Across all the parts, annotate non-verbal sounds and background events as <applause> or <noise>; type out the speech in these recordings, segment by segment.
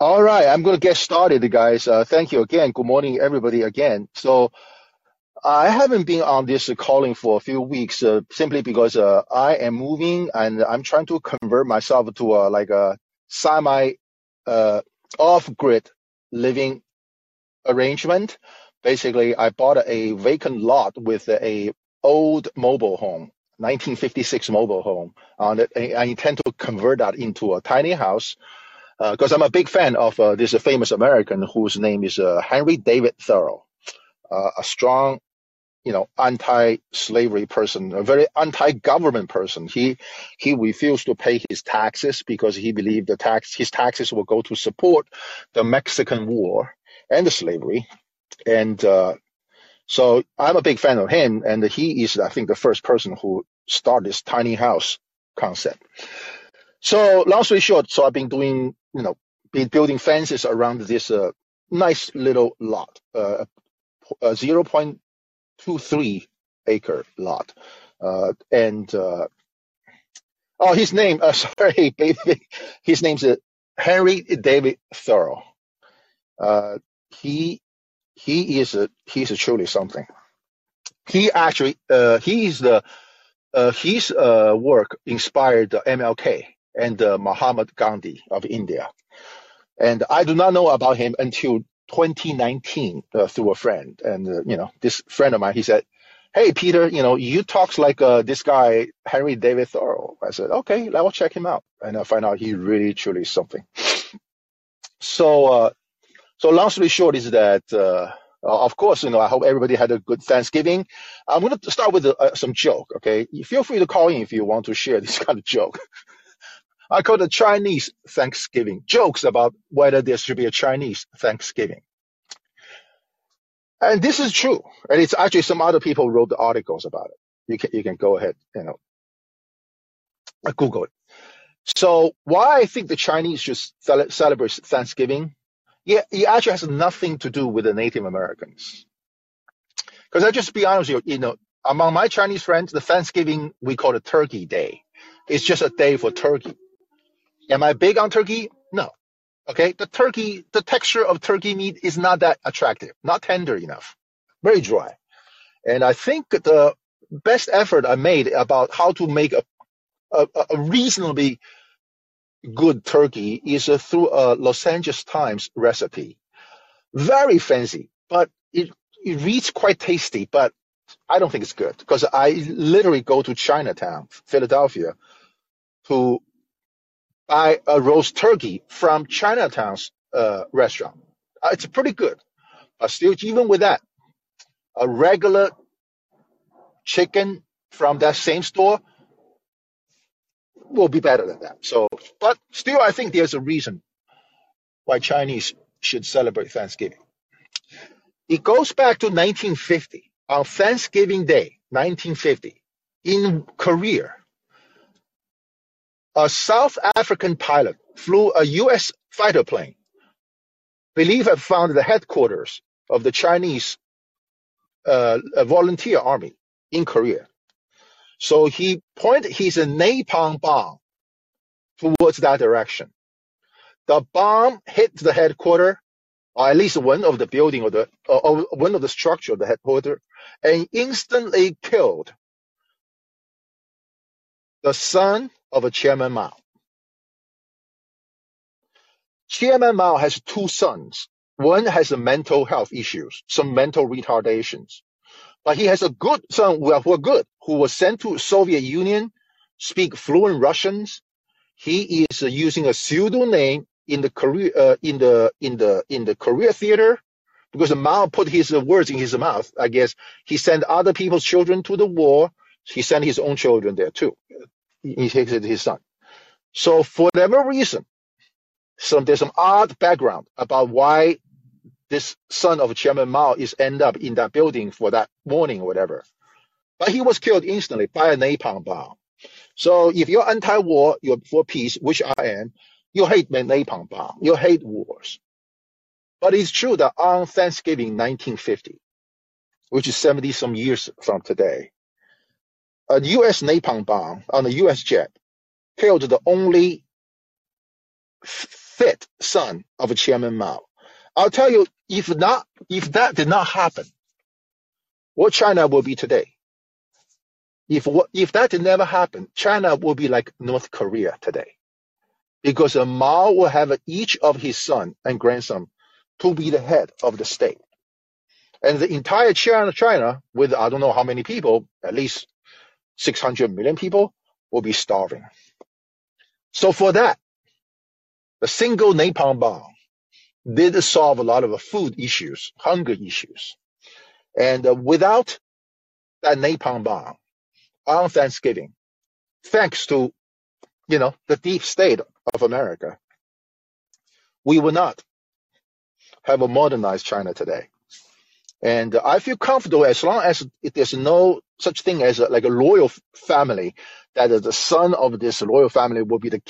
All right, I'm going to get started, guys. Uh, thank you again. Good morning, everybody, again. So I haven't been on this Callin for a few weeks uh, simply because uh, I am moving and I'm trying to convert myself to a, like a semi uh, off-grid living arrangement. Basically, I bought a vacant lot with a old mobile home, 1956 mobile home. And I intend to convert that into a tiny house because uh, I'm a big fan of uh, this famous American whose name is uh, Henry David Thoreau, a strong, you know, anti-slavery person, a very anti-government person. He he refused to pay his taxes because he believed the tax his taxes would go to support the Mexican War and the slavery, and uh, so I'm a big fan of him. And he is, I think, the first person who started this tiny house concept. So long story short, so I've been doing, you know, building fences around this uh, nice little lot, uh, a 0.23 acre lot. Uh, and, uh, oh, his name, uh, <laughs> sorry, baby, his name's uh, Henry David Thoreau. Uh, he, he is a, he's a truly something. He actually, uh, he is the, uh, his uh, work inspired MLK and uh, Mahatma Gandhi of India. And I do not know about him until 2019 uh, through a friend. And, uh, you know, this friend of mine, he said, Hey, Peter, you know, you talk like uh, this guy, Henry David Thoreau. I said, okay, I will check him out. And I find out he really, truly is something. So, uh, so long story short is that, uh, of course, you know, I hope everybody had a good Thanksgiving. I'm going to start with uh, some joke. Okay. Feel free to call in if you want to share this <laughs> kind of joke. I call it Chinese Thanksgiving. Jokes about whether there should be a Chinese Thanksgiving. And this is true. And it's actually some other people wrote the articles about it. You can, you can go ahead, you know, Google it. So why I think the Chinese should celebrate Thanksgiving? Yeah, it actually has nothing to do with the Native Americans. Because I just be honest with you, you know, among my Chinese friends, the Thanksgiving we call it Turkey Day. It's just a day for turkey. Am I big on turkey? No. Okay. The turkey, the texture of turkey meat is not that attractive, not tender enough, very dry. And I think the best effort I made about how to make a, a, a reasonably good turkey is uh, through a Los Angeles Times recipe. Very fancy, but it, it reads quite tasty, but I don't think it's good because I literally go to Chinatown, Philadelphia, to buy a roast turkey from Chinatown's uh, restaurant. Uh, it's pretty good, but still, even with that, a regular chicken from that same store will be better than that. So, but still, I think there's a reason why Chinese should celebrate Thanksgiving. It goes back to 1950 on Thanksgiving Day, 1950, in Korea a South African pilot flew a U.S. fighter plane, believed had found the headquarters of the Chinese uh, volunteer army in Korea. So he pointed his napalm bomb towards that direction. The bomb hit the headquarters, or at least one of the building or the or one of the structure of the headquarters, and instantly killed the son of Chairman Mao. Chairman Mao has two sons. One has mental health issues, some mental retardations. But he has a good son who are good, who was sent to Soviet Union, speak fluent Russians. He is uh, using a pseudonym in the Korea, uh, in the in the in the Korea theater, because Mao put his uh, words in his mouth. I guess he sent other people's children to the war. He sent his own children there too he takes it to his son. So for whatever reason, some there's some odd background about why this son of Chairman Mao is end up in that building for that morning or whatever. But he was killed instantly by a napalm bomb. So if you're anti-war, you're for peace, which I am, you hate napalm bomb, you hate wars. But it's true that on Thanksgiving 1950, which is 70 some years from today, a U.S. napalm bomb on a U.S. jet killed the only fit son of Chairman Mao. I'll tell you, if not, if that did not happen, what China will be today? If what if that did never happen, China will be like North Korea today, because Mao will have each of his son and grandson to be the head of the state, and the entire China, China with I don't know how many people, at least 600 million people, will be starving. So for that, the single napalm bomb did solve a lot of food issues, hunger issues. And uh, without that napalm bomb on Thanksgiving, thanks to, you know, the deep state of America, we would not have a modernized China today. And I feel comfortable as long as there's no such thing as a, like a royal family, that the son of this royal family will be the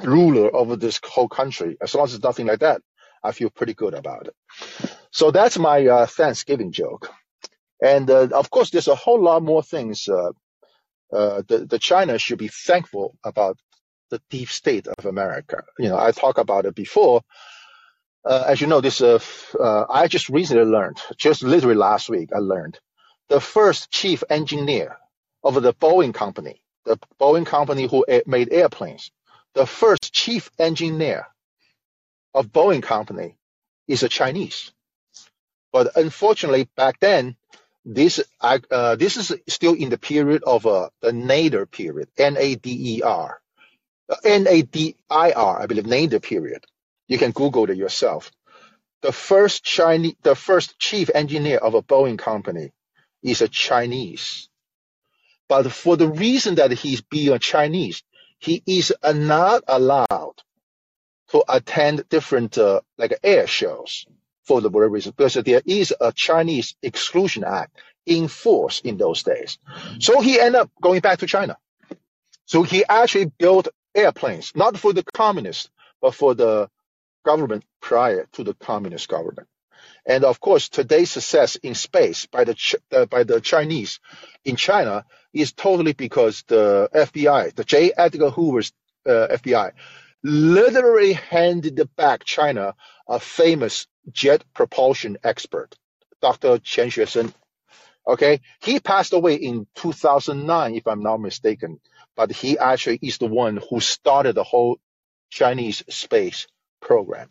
ruler of this whole country. As long as it's nothing like that, I feel pretty good about it. So that's my uh, Thanksgiving joke. And uh, of course, there's a whole lot more things. Uh, uh, the, the China should be thankful about the deep state of America. You know, I talked about it before. Uh, as you know, this uh, uh, I just recently learned, just literally last week, I learned the first chief engineer of the Boeing company, the Boeing company who made airplanes, the first chief engineer of Boeing company is a Chinese. But unfortunately, back then, this uh, this is still in the period of uh, the Nader period, N-A-D-E-R, uh, N-A-D-I-R, I believe, Nader period. You can Google it yourself. The first Chinese, the first chief engineer of a Boeing company is a Chinese. But for the reason that he's being a Chinese, he is not allowed to attend different uh, like air shows for the very reason because there is a Chinese Exclusion Act in force in those days. So he ended up going back to China. So he actually built airplanes, not for the communists, but for the government prior to the communist government. And of course, today's success in space by the uh, by the Chinese in China is totally because the FBI, the J. Edgar Hoover's uh, FBI, literally handed back China a famous jet propulsion expert, Dr. Qian Xuesen. Okay, he passed away in 2009, if I'm not mistaken, but he actually is the one who started the whole Chinese space program.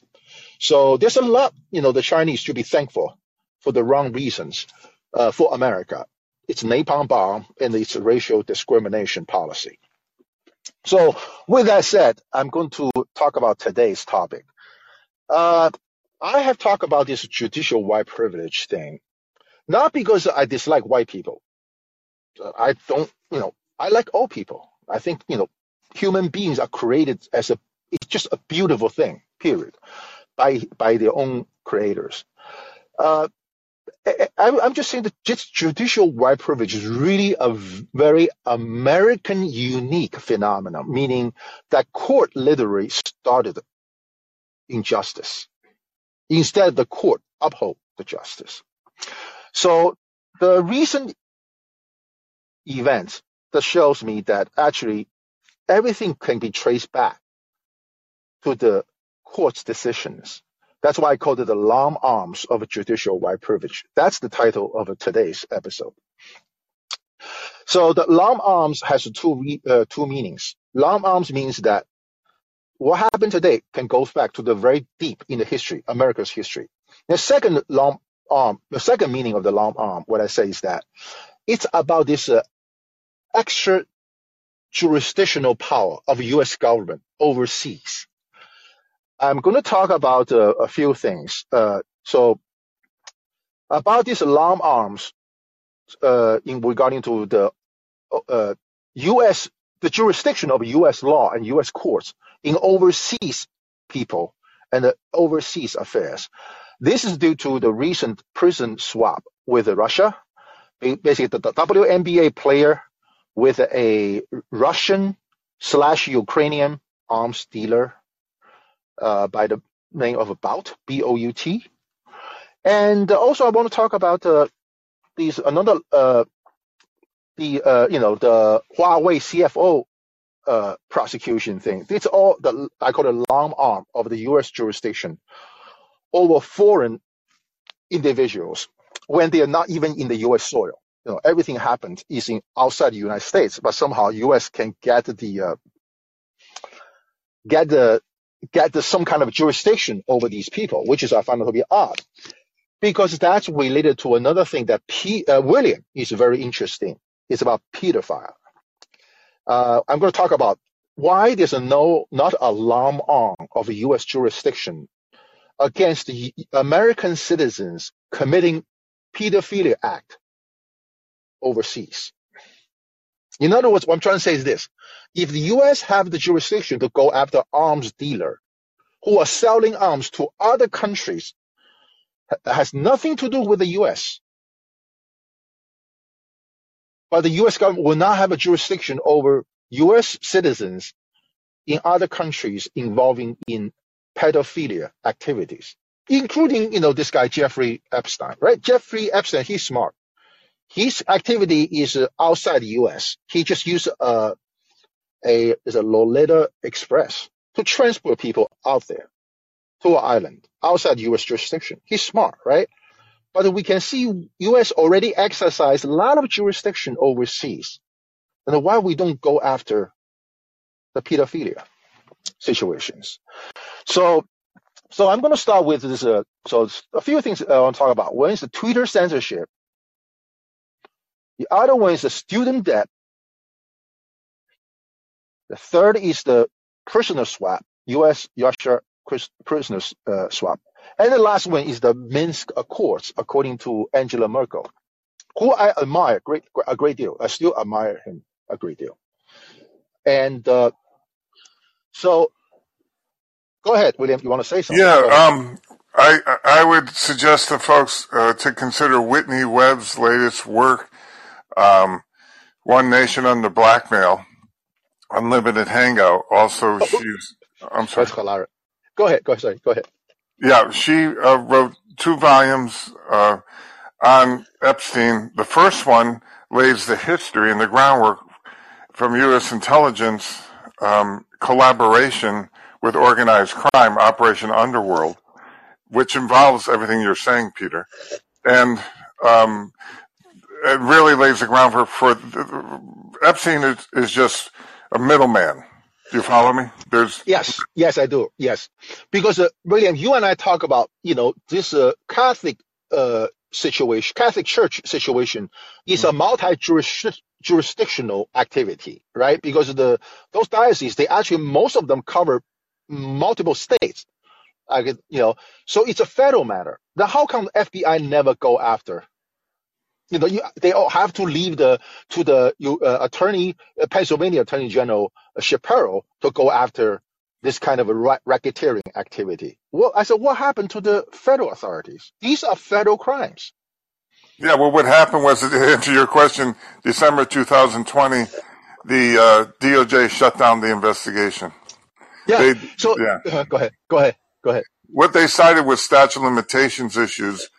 So there's a lot, you know, the Chinese should be thankful for the wrong reasons uh, for America. It's napalm bomb and its racial discrimination policy. So with that said, I'm going to talk about today's topic. Uh, I have talked about this judicial white privilege thing, not because I dislike white people. I don't, you know, I like all people. I think, you know, human beings are created as a, it's just a beautiful thing, period by by their own creators. Uh, I, I'm just saying that just judicial white privilege is really a very American unique phenomenon, meaning that court literally started injustice. Instead, the court uphold the justice. So the recent events that shows me that actually everything can be traced back to the court's decisions. That's why I called it the long arms of judicial white privilege. That's the title of today's episode. So the long arms has two uh, two meanings. Long arms means that what happened today can go back to the very deep in the history, America's history. The second long arm, the second meaning of the long arm, what I say is that it's about this uh, extra jurisdictional power of U.S. government overseas. I'm going to talk about uh, a few things. Uh, so about these long arms uh, in regarding to the U.S. Uh, the jurisdiction of U.S. law and U.S. courts in overseas people and overseas affairs. This is due to the recent prison swap with Russia. Basically, the WNBA player with a Russian slash Ukrainian arms dealer uh, by the name of Bout, B-O-U-T. And also, I want to talk about uh, these another uh, the uh, you know the Huawei CFO uh, prosecution thing. It's all the I call it long arm of the U.S. jurisdiction over foreign individuals when they are not even in the U.S. soil. You know, everything happened is in outside the United States, but somehow U.S. can get the uh, get the get some kind of jurisdiction over these people, which is I find to be odd, because that's related to another thing that P, uh, William is very interesting. It's about pedophile. Uh, I'm going to talk about why there's a no not a long arm of U.S. jurisdiction against American citizens committing pedophilia act overseas. In other words, what I'm trying to say is this. If the U.S. have the jurisdiction to go after arms dealer who are selling arms to other countries, has nothing to do with the U.S. But the U.S. government will not have a jurisdiction over U.S. citizens in other countries involving in pedophilia activities, including, you know, this guy, Jeffrey Epstein, right? Jeffrey Epstein, he's smart. His activity is uh, outside the U.S. He just used uh, a is a Lolita Express to transport people out there to an island outside U.S. jurisdiction. He's smart, right? But we can see U.S. already exercise a lot of jurisdiction overseas. And why we don't go after the pedophilia situations? So, so I'm going to start with this. Uh, so a few things I want to talk about. One is the Twitter censorship. The other one is the student debt. The third is the prisoner swap, U.S. Russia prisoner uh, swap. And the last one is the Minsk Accords, according to Angela Merkel, who I admire great, a great deal. I still admire him a great deal. And uh, so, go ahead, William. You want to say something? Yeah, um, I I would suggest to folks uh, to consider Whitney Webb's latest work um, One Nation Under Blackmail, Unlimited Hangout. Also, oh, she's. I'm sorry. Go ahead. Go ahead. Sorry. Go ahead. Yeah, she uh, wrote two volumes uh, on Epstein. The first one lays the history and the groundwork from U.S. intelligence um, collaboration with organized crime, Operation Underworld, which involves everything you're saying, Peter. And um, it really lays the ground for, for Epstein is, is just a middleman. Do you follow me? There's yes, yes, I do. Yes, because uh, William, you and I talk about you know this uh, Catholic uh, situation, Catholic Church situation is mm-hmm. a multi-jurisdictional activity, right? Because the those dioceses, they actually most of them cover multiple states. Like you know, so it's a federal matter. Now, how come the FBI never go after you know, you, they all have to leave the to the uh, attorney, uh, Pennsylvania Attorney General uh, Shapiro to go after this kind of a ra- racketeering activity. Well, I said, what happened to the federal authorities? These are federal crimes. Yeah, well, what happened was, <laughs> to answer your question, December 2020, the uh, DOJ shut down the investigation. Yeah. They, so, yeah. Uh, go ahead. Go ahead. Go ahead. What they cited was statute limitations issues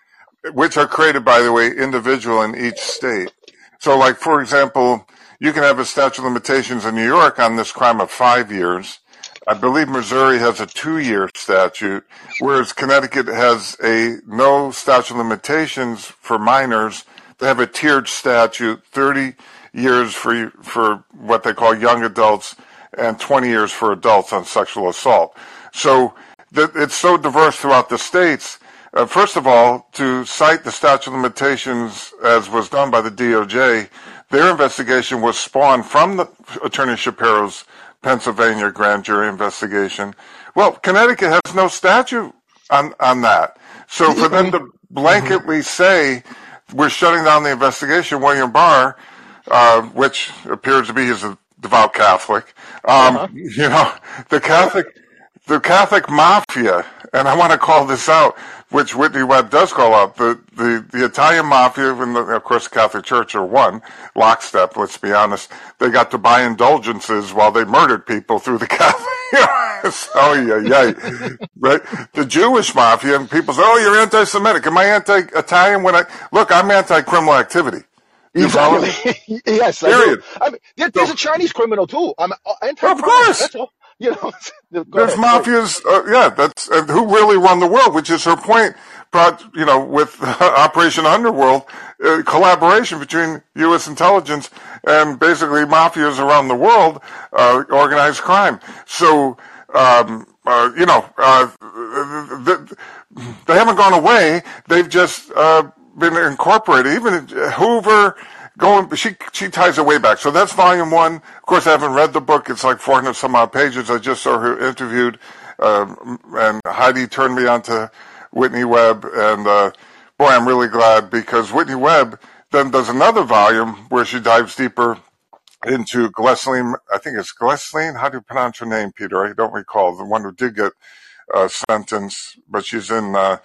which are created, by the way, individual in each state. So, like, for example, you can have a statute of limitations in New York on this crime of five years. I believe Missouri has a two year statute, whereas Connecticut has a no statute of limitations for minors. They have a tiered statute, 30 years for, for what they call young adults and 20 years for adults on sexual assault. So it's so diverse throughout the states uh, first of all, to cite the statute of limitations as was done by the DOJ, their investigation was spawned from the Attorney Shapiro's Pennsylvania grand jury investigation. Well, Connecticut has no statute on, on that. So for them to blanketly say we're shutting down the investigation, William Barr, uh, which appears to be a devout Catholic, um, uh-huh. you know, the Catholic, the Catholic mafia, and I want to call this out which Whitney Webb does call out. The, the, the Italian mafia and the, of course the Catholic Church are one lockstep. Let's be honest. They got to buy indulgences while they murdered people through the <laughs> Catholic. <laughs> oh yeah, yeah, right. The Jewish mafia and people say, "Oh, you're anti-Semitic." Am I anti-Italian? When I look, I'm anti-criminal activity. Exactly. <laughs> yes. Period. I, I mean, there, there's so, a Chinese criminal too. I'm uh, anti. Of course. <laughs> You know, <laughs> there's ahead. mafias. Uh, yeah, that's uh, who really run the world, which is her point. You know, with <laughs> Operation Underworld, uh, collaboration between U.S. intelligence and basically mafias around the world, uh, organized crime. So, um, uh, you know, uh, they haven't gone away. They've just been incorporated. Even Hoover going, she she ties it way back. So that's volume one. Of course, I haven't read the book. It's like 400 some odd pages. I just saw her interviewed, um, and Heidi turned me on to Whitney Webb, and uh, boy, I'm really glad because Whitney Webb then does another volume where she dives deeper into Ghislaine. I think it's Ghislaine. How do you pronounce her name, Peter? I don't recall the one who did get uh, sentenced, but she's in. Uh,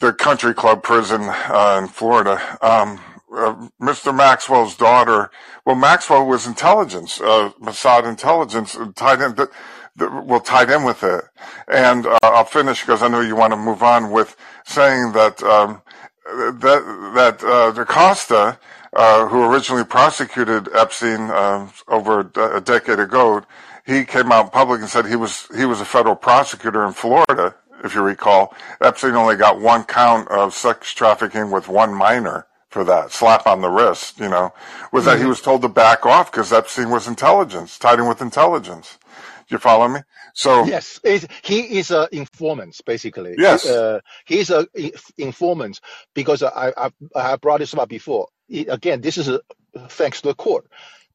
the country club prison uh, in Florida. Um, uh, Mr. Maxwell's daughter. Well, Maxwell was intelligence, uh, Mossad intelligence, uh, tied in. Well, tied in with it. And uh, I'll finish because I know you want to move on with saying that um, that that uh, DaCosta, uh, who originally prosecuted Epstein uh, over a, a decade ago, he came out public and said he was he was a federal prosecutor in Florida. If you recall, Epstein only got one count of sex trafficking with one minor for that slap on the wrist, you know, was mm-hmm. that he mm-hmm. was told to back off because Epstein was intelligence, tied in with intelligence. Do you follow me? So yes, he is an informant, basically. Yes, uh, he's a informant because I, I, I brought this up before. again, this is a, thanks to the court.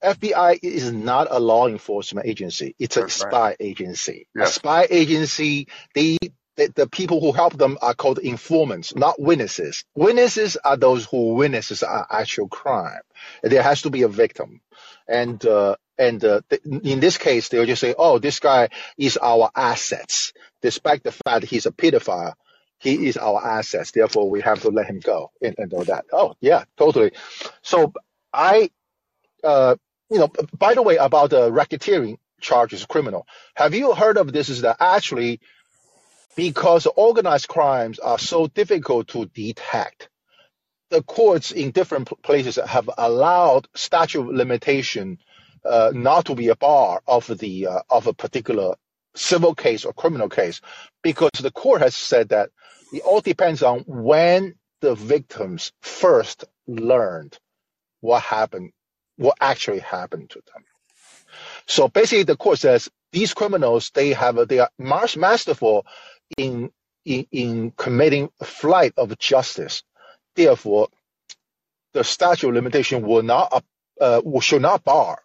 FBI is not a law enforcement agency; it's a That's spy right. agency. Yes. A spy agency. They the, the people who help them are called informants, not witnesses. Witnesses are those who witnesses an actual crime. There has to be a victim, and uh, and uh, th- in this case, they'll just say, "Oh, this guy is our assets," despite the fact he's a pedophile. He is our assets, therefore we have to let him go and, and all that. Oh, yeah, totally. So I, uh, you know, by the way, about the racketeering charges, criminal. Have you heard of this? Is that actually because organized crimes are so difficult to detect. The courts in different places have allowed statute of limitation uh, not to be a bar of the uh, of a particular civil case or criminal case, because the court has said that it all depends on when the victims first learned what happened, what actually happened to them. So basically, the court says these criminals they have they are masterful in, in, in committing a flight of justice. Therefore, the statute of limitation will not, uh, should not bar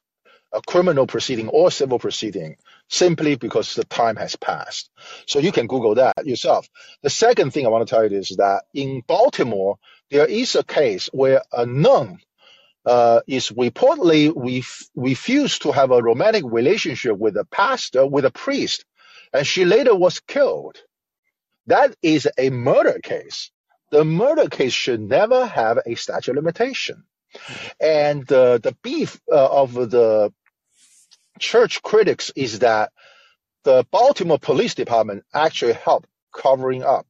a criminal proceeding or civil proceeding simply because the time has passed. So you can Google that yourself. The second thing I want to tell you is that in Baltimore, there is a case where a nun uh, is reportedly ref- refused to have a romantic relationship with a pastor, with a priest, and she later was killed. That is a murder case. The murder case should never have a statute of limitation. And uh, the beef uh, of the church critics is that the Baltimore Police Department actually helped covering up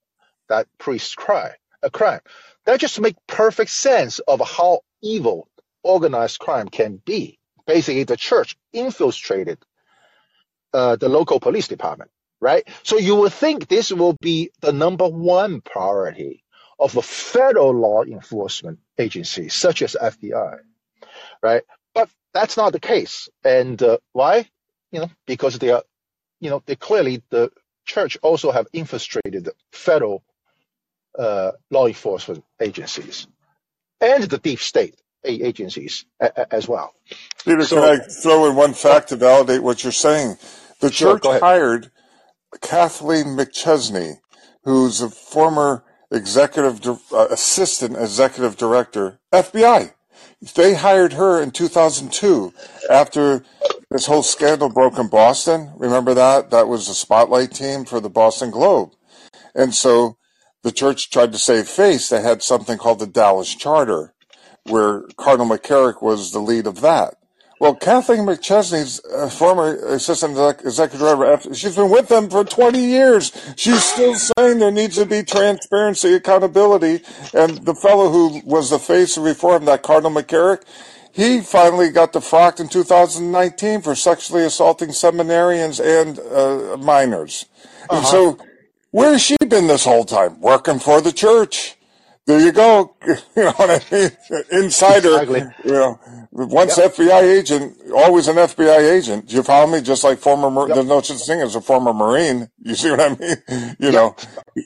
that priest's crime. A crime that just makes perfect sense of how evil organized crime can be. Basically, the church infiltrated uh, the local police department right? So you would think this will be the number one priority of a federal law enforcement agency such as FBI, right? But that's not the case. And uh, why? You know, because they are, you know, they clearly the church also have infiltrated federal uh, law enforcement agencies and the deep state agencies as well. Peter, so, can I throw in one fact to validate what you're saying? The sure, church hired Kathleen McChesney, who's a former executive uh, assistant executive director, FBI. They hired her in 2002 after this whole scandal broke in Boston. Remember that? That was the spotlight team for the Boston Globe. And so the church tried to save face. They had something called the Dallas Charter, where Cardinal McCarrick was the lead of that. Well, Kathleen McChesney's uh, former assistant executive director, she's been with them for 20 years. She's still saying there needs to be transparency, accountability. And the fellow who was the face of reform, that Cardinal McCarrick, he finally got defrocked in 2019 for sexually assaulting seminarians and uh, minors. Uh-huh. And so, where's she been this whole time? Working for the church. There you go. <laughs> You know what I mean? Insider. Exactly. You know, once yep. FBI agent, always an FBI agent. Do you follow me? Just like former, yep. there's no such thing as a former Marine. <laughs> You see what I mean? You yep. know,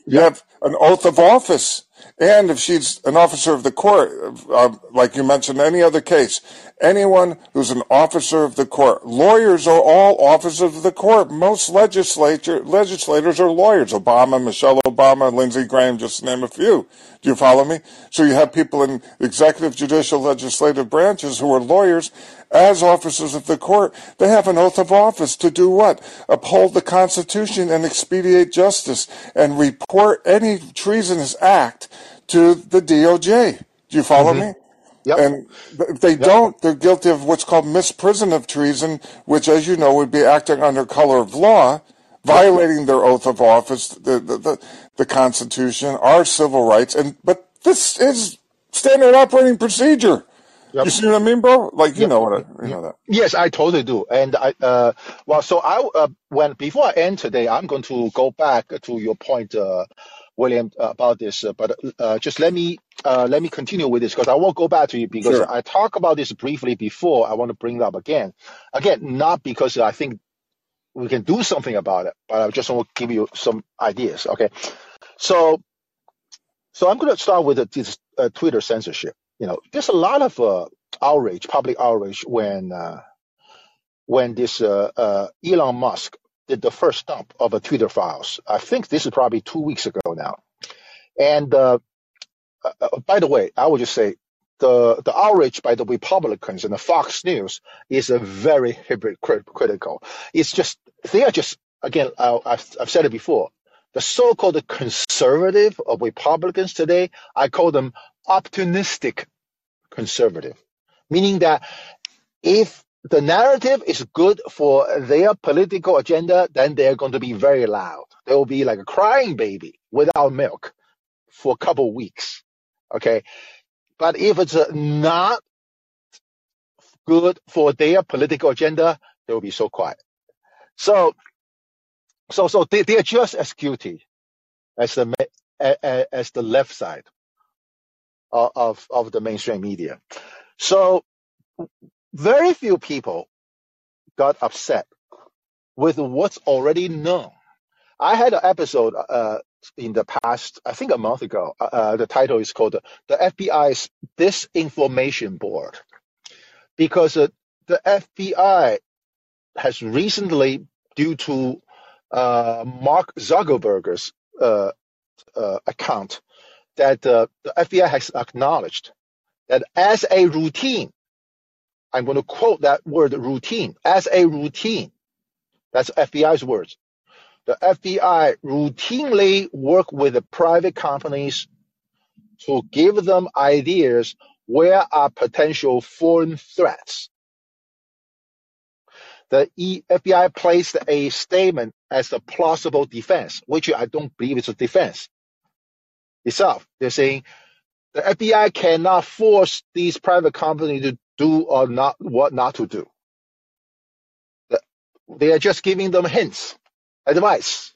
you have an oath of office. And if she's an officer of the court, uh, like you mentioned, any other case, anyone who's an officer of the court, lawyers are all officers of the court. Most legislature legislators are lawyers. Obama, Michelle Obama, Lindsey Graham, just to name a few. Do you follow me? So you have people in executive, judicial, legislative branches who are lawyers as officers of the court. They have an oath of office to do what? Uphold the Constitution and expedite justice and report any treasonous act to the DOJ. Do you follow mm-hmm. me? Yep. And if they yep. don't, they're guilty of what's called misprision of treason, which, as you know, would be acting under color of law, violating their oath of office, the, the, the, the Constitution, our civil rights. And But this is standard operating procedure. Yep. You see what I mean, bro? Like you yep. know what I, you know that. Yes, I totally do. And I, uh, well, so I, uh, when before I end today, I'm going to go back to your point, uh, William, about this. Uh, but uh, just let me uh, let me continue with this because I won't go back to you because sure. I talked about this briefly before. I want to bring it up again. Again, not because I think we can do something about it, but I just want to give you some ideas. Okay, so so I'm going to start with this uh, Twitter censorship. You know, there's a lot of uh, outrage, public outrage when uh, when this Elon Musk the first dump of a Twitter files. I think this is probably two weeks ago now. And uh, uh, by the way, I would just say the the outrage by the Republicans and the Fox News is a very hypocritical. It's just they are just again I, I've, I've said it before. The so-called conservative of Republicans today, I call them opportunistic conservative, meaning that if the narrative is good for their political agenda, then they're going to be very loud. They will be like a crying baby without milk for a couple weeks. Okay. But if it's uh, not good for their political agenda, they will be so quiet. So, so, so they, they are just as guilty as the, as the left side of, of the mainstream media. So very few people got upset with what's already known. I had an episode uh, in the past, I think a month ago. Uh, uh the title is called "The FBI's Disinformation Board," because uh, the FBI has recently, due to uh, Mark Zuckerberg's uh, account, that the FBI has acknowledged that as a routine I'm going to quote that word routine as a routine. That's FBI's words. The FBI routinely work with the private companies to give them ideas where are potential foreign threats. The FBI placed a statement as a plausible defense, which I don't believe is a defense itself. They're saying the FBI cannot force these private companies to do or not what not to do. They are just giving them hints, advice.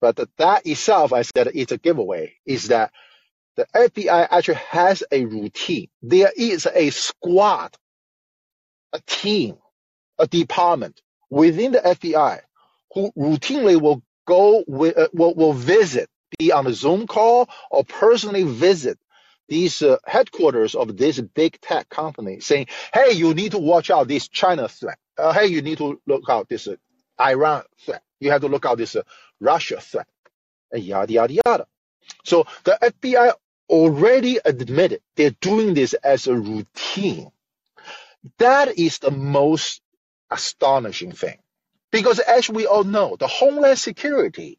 But that itself, I said, is a giveaway, is that the FBI actually has a routine. There is a squad, a team, a department within the FBI who routinely will go with, uh, will, will visit, be on a Zoom call or personally visit these uh, headquarters of this big tech company saying, hey, you need to watch out this China threat. Uh, hey, you need to look out this uh, Iran threat. You have to look out this uh, Russia threat, and yada, yada, yada. So the FBI already admitted they're doing this as a routine. That is the most astonishing thing. Because as we all know, the Homeland Security,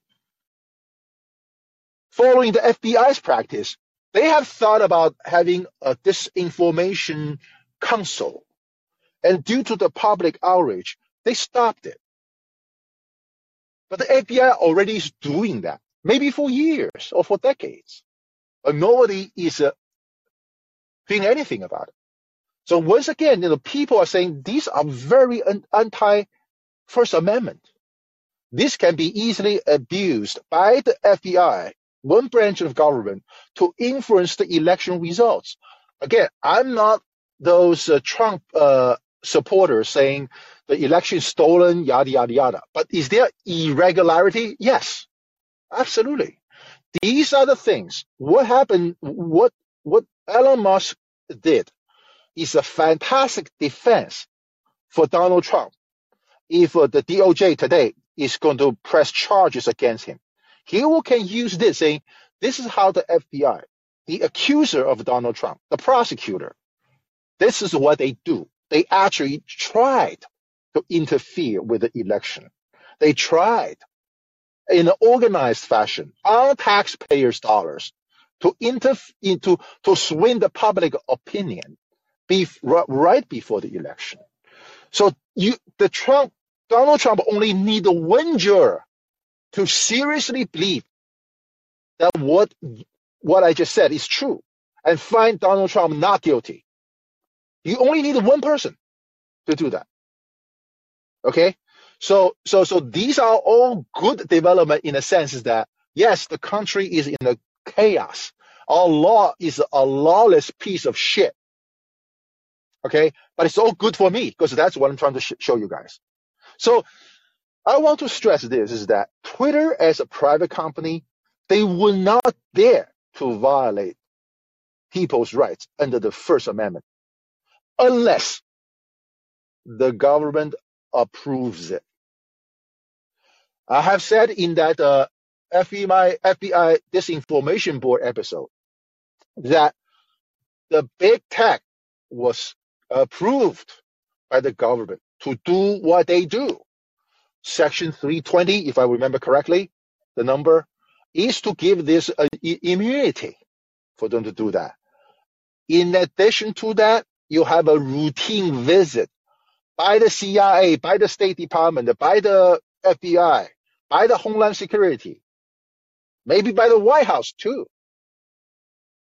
following the FBI's practice, they have thought about having a disinformation council And due to the public outrage, they stopped it. But the FBI already is doing that, maybe for years or for decades. But nobody is uh, doing anything about it. So once again, you know, people are saying these are very anti First Amendment. This can be easily abused by the FBI, one branch of government, to influence the election results. Again, I'm not those uh, Trump uh, supporters saying the election is stolen, yada, yada, yada. But is there irregularity? Yes, absolutely. These are the things. What happened, what, what Elon Musk did is a fantastic defense for Donald Trump. If uh, the DOJ today is going to press charges against him, he will can use this saying, this is how the FBI, the accuser of Donald Trump, the prosecutor, this is what they do. They actually tried to interfere with the election. They tried in an organized fashion on taxpayers' dollars to interfere, to, to swing the public opinion be- right before the election. So you, the Trump, Donald Trump only need one juror to seriously believe that what, what I just said is true and find Donald Trump not guilty. You only need one person to do that. Okay. So, so, so these are all good development in a sense that yes, the country is in a chaos. Our law is a lawless piece of shit. Okay. But it's all good for me because that's what I'm trying to sh- show you guys. So I want to stress this is that Twitter as a private company, they will not dare to violate people's rights under the First Amendment unless the government approves it. I have said in that uh, FBI, FBI disinformation board episode that the big tech was approved by the government to do what they do. Section 320, if I remember correctly, the number is to give this uh, immunity for them to do that. In addition to that, you have a routine visit by the CIA, by the State Department, by the FBI, by the Homeland Security, maybe by the White House too,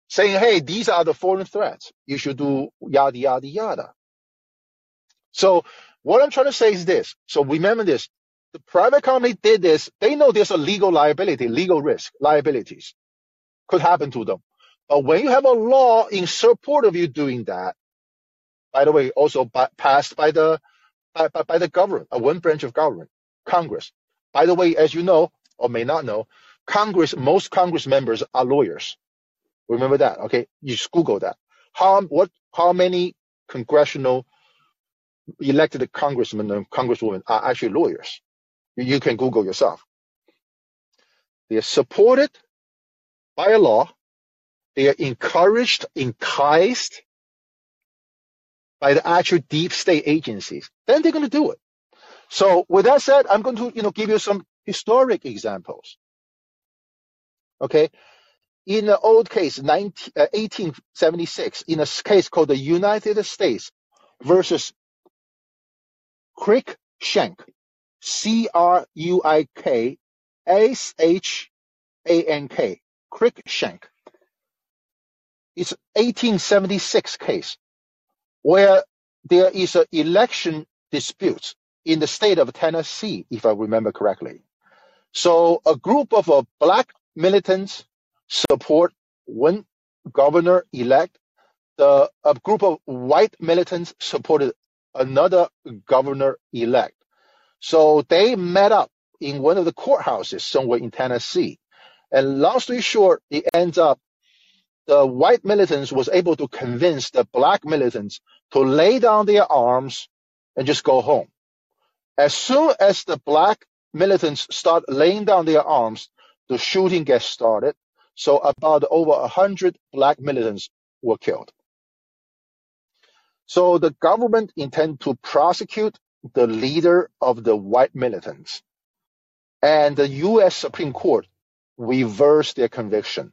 saying, hey, these are the foreign threats. You should do yada, yada, yada. So what I'm trying to say is this. So remember this. The private company did this. They know there's a legal liability, legal risk, liabilities could happen to them. But when you have a law in support of you doing that, by the way, also by, passed by the by, by, by the government, one branch of government, Congress. By the way, as you know or may not know, Congress, most Congress members are lawyers. Remember that, okay? You just Google that. How what how many congressional elected congressmen and congresswomen are actually lawyers? You, can Google yourself. They are supported by a law. They are encouraged, enticed by the actual deep state agencies, then they're going to do it. So with that said, I'm going to, you know, give you some historic examples. Okay. In the old case, 19, uh, 1876, in a case called the United States versus Crick Shank, C-R-U-I-K-S-H-A-N-K, Cruikshank. It's 1876 case where there is an election dispute in the state of Tennessee, if I remember correctly. So a group of uh, black militants support one governor elect. The a group of white militants supported another governor elect. So they met up in one of the courthouses somewhere in Tennessee. And long story short, it ends up the white militants was able to convince the black militants to lay down their arms and just go home. As soon as the black militants start laying down their arms, the shooting gets started. So about over a hundred black militants were killed. So the government intend to prosecute the leader of the white militants. And the U.S. Supreme Court reversed their conviction.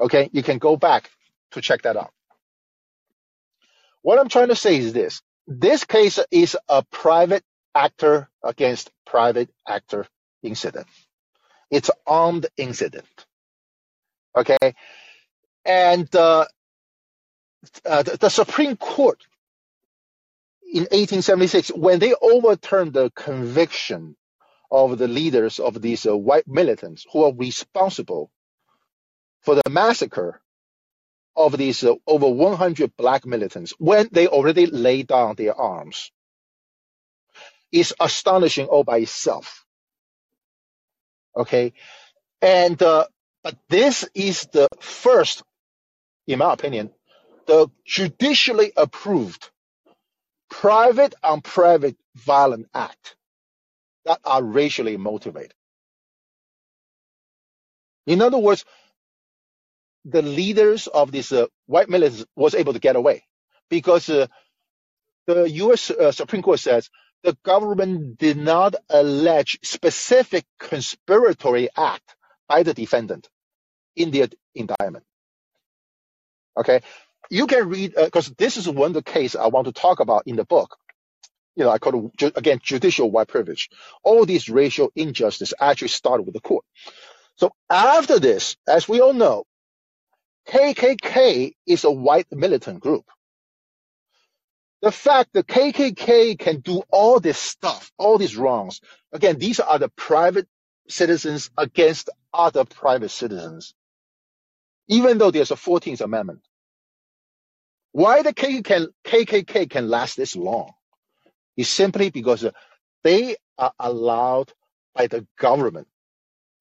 Okay, you can go back to check that out. What I'm trying to say is this. This case is a private actor against private actor incident. It's an armed incident. Okay. And uh, uh, the, the Supreme Court in 1876, when they overturned the conviction of the leaders of these uh, white militants who are responsible for the massacre of these uh, over 100 black militants when they already laid down their arms is astonishing all by itself. Okay. And, uh, but this is the first, in my opinion, the judicially approved private on private violent act that are racially motivated. In other words, the leaders of this uh, white militants was able to get away because uh, the U.S. Uh, Supreme Court says the government did not allege specific conspiratory act by the defendant in the indictment. Okay, you can read because uh, this is one of the case I want to talk about in the book. You know, I call it again judicial white privilege. All these racial injustice actually started with the court. So after this, as we all know, KKK is a white militant group. The fact that KKK can do all this stuff, all these wrongs, again, these are the private citizens against other private citizens, even though there's a 14th Amendment. Why the KKK can, last this long is simply because they are allowed by the government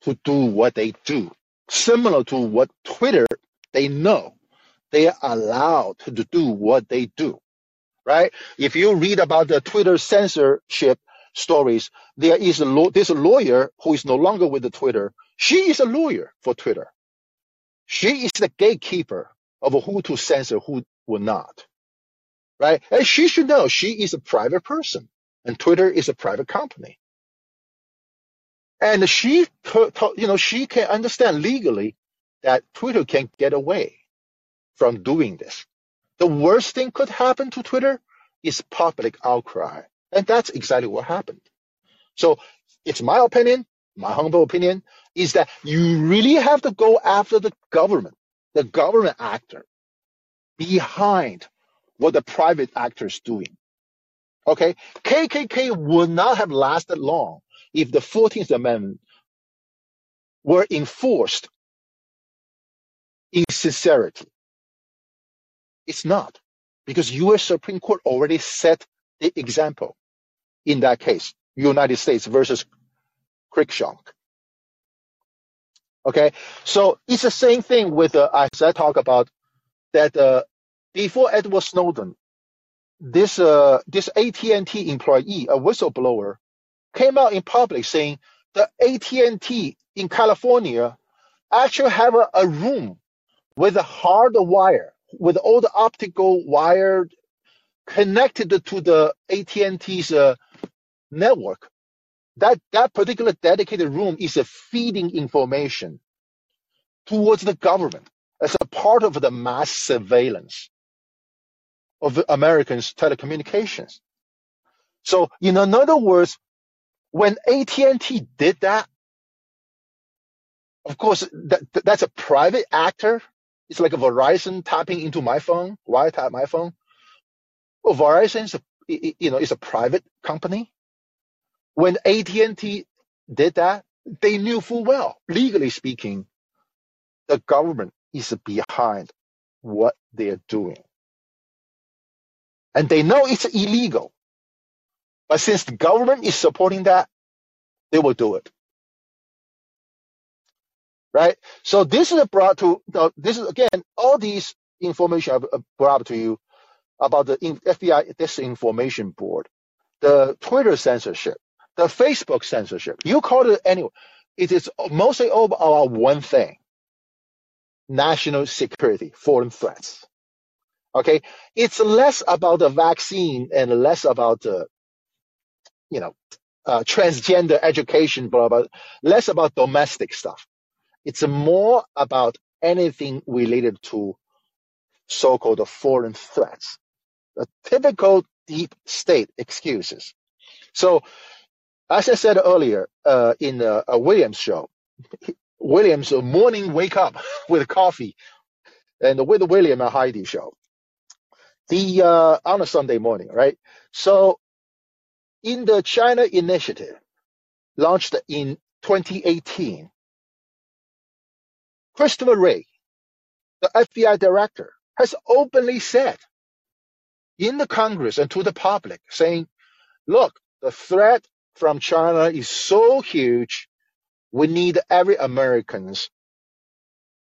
to do what they do, similar to what Twitter they know they are allowed to do what they do, right? If you read about the Twitter censorship stories, there is a law, a lawyer who is no longer with the Twitter. She is a lawyer for Twitter. She is the gatekeeper of who to censor, who will not, right? And she should know she is a private person and Twitter is a private company. And she, you know, she can understand legally that Twitter can get away from doing this. The worst thing could happen to Twitter is public outcry. And that's exactly what happened. So it's my opinion, my humble opinion, is that you really have to go after the government, the government actor behind what the private actor is doing. Okay. KKK would not have lasted long if the 14th Amendment were enforced in sincerity. It's not because U.S. Supreme Court already set the example in that case, United States versus Cruikshank. Okay, so it's the same thing with uh, as I talk about that uh, before Edward Snowden, this uh, this AT&T employee, a whistleblower, came out in public saying the AT&T in California actually have a, a room with a hard wire, with all the optical wire connected to the AT&T's uh, network. That that particular dedicated room is a feeding information towards the government as a part of the mass surveillance of Americans' telecommunications. So, in other words, when AT&T did that, of course, that, that's a private actor it's like a Verizon tapping into my phone, wiretap my phone. Well, Verizon is a, you know, is a private company. When AT&T did that, they knew full well, legally speaking, the government is behind what they're doing. And they know it's illegal. But since the government is supporting that, they will do it right? So this is brought to this is again all these information I've brought to you about the FBI disinformation board, the Twitter censorship, the Facebook censorship. You call it anyway. It is mostly all about one thing: national security, foreign threats. Okay, it's less about the vaccine and less about the, you know, uh, transgender education, blah blah. Less about domestic stuff. It's more about anything related to so-called foreign threats. The typical deep state excuses. So, as I said earlier uh, in a, a Williams show, Williams morning wake up <laughs> with coffee and with William and Heidi show. The uh, on a Sunday morning, right? So, in the China Initiative, launched in 2018, Christopher Wray, the FBI director, has openly said in the Congress and to the public, saying, look, the threat from China is so huge, we need every Americans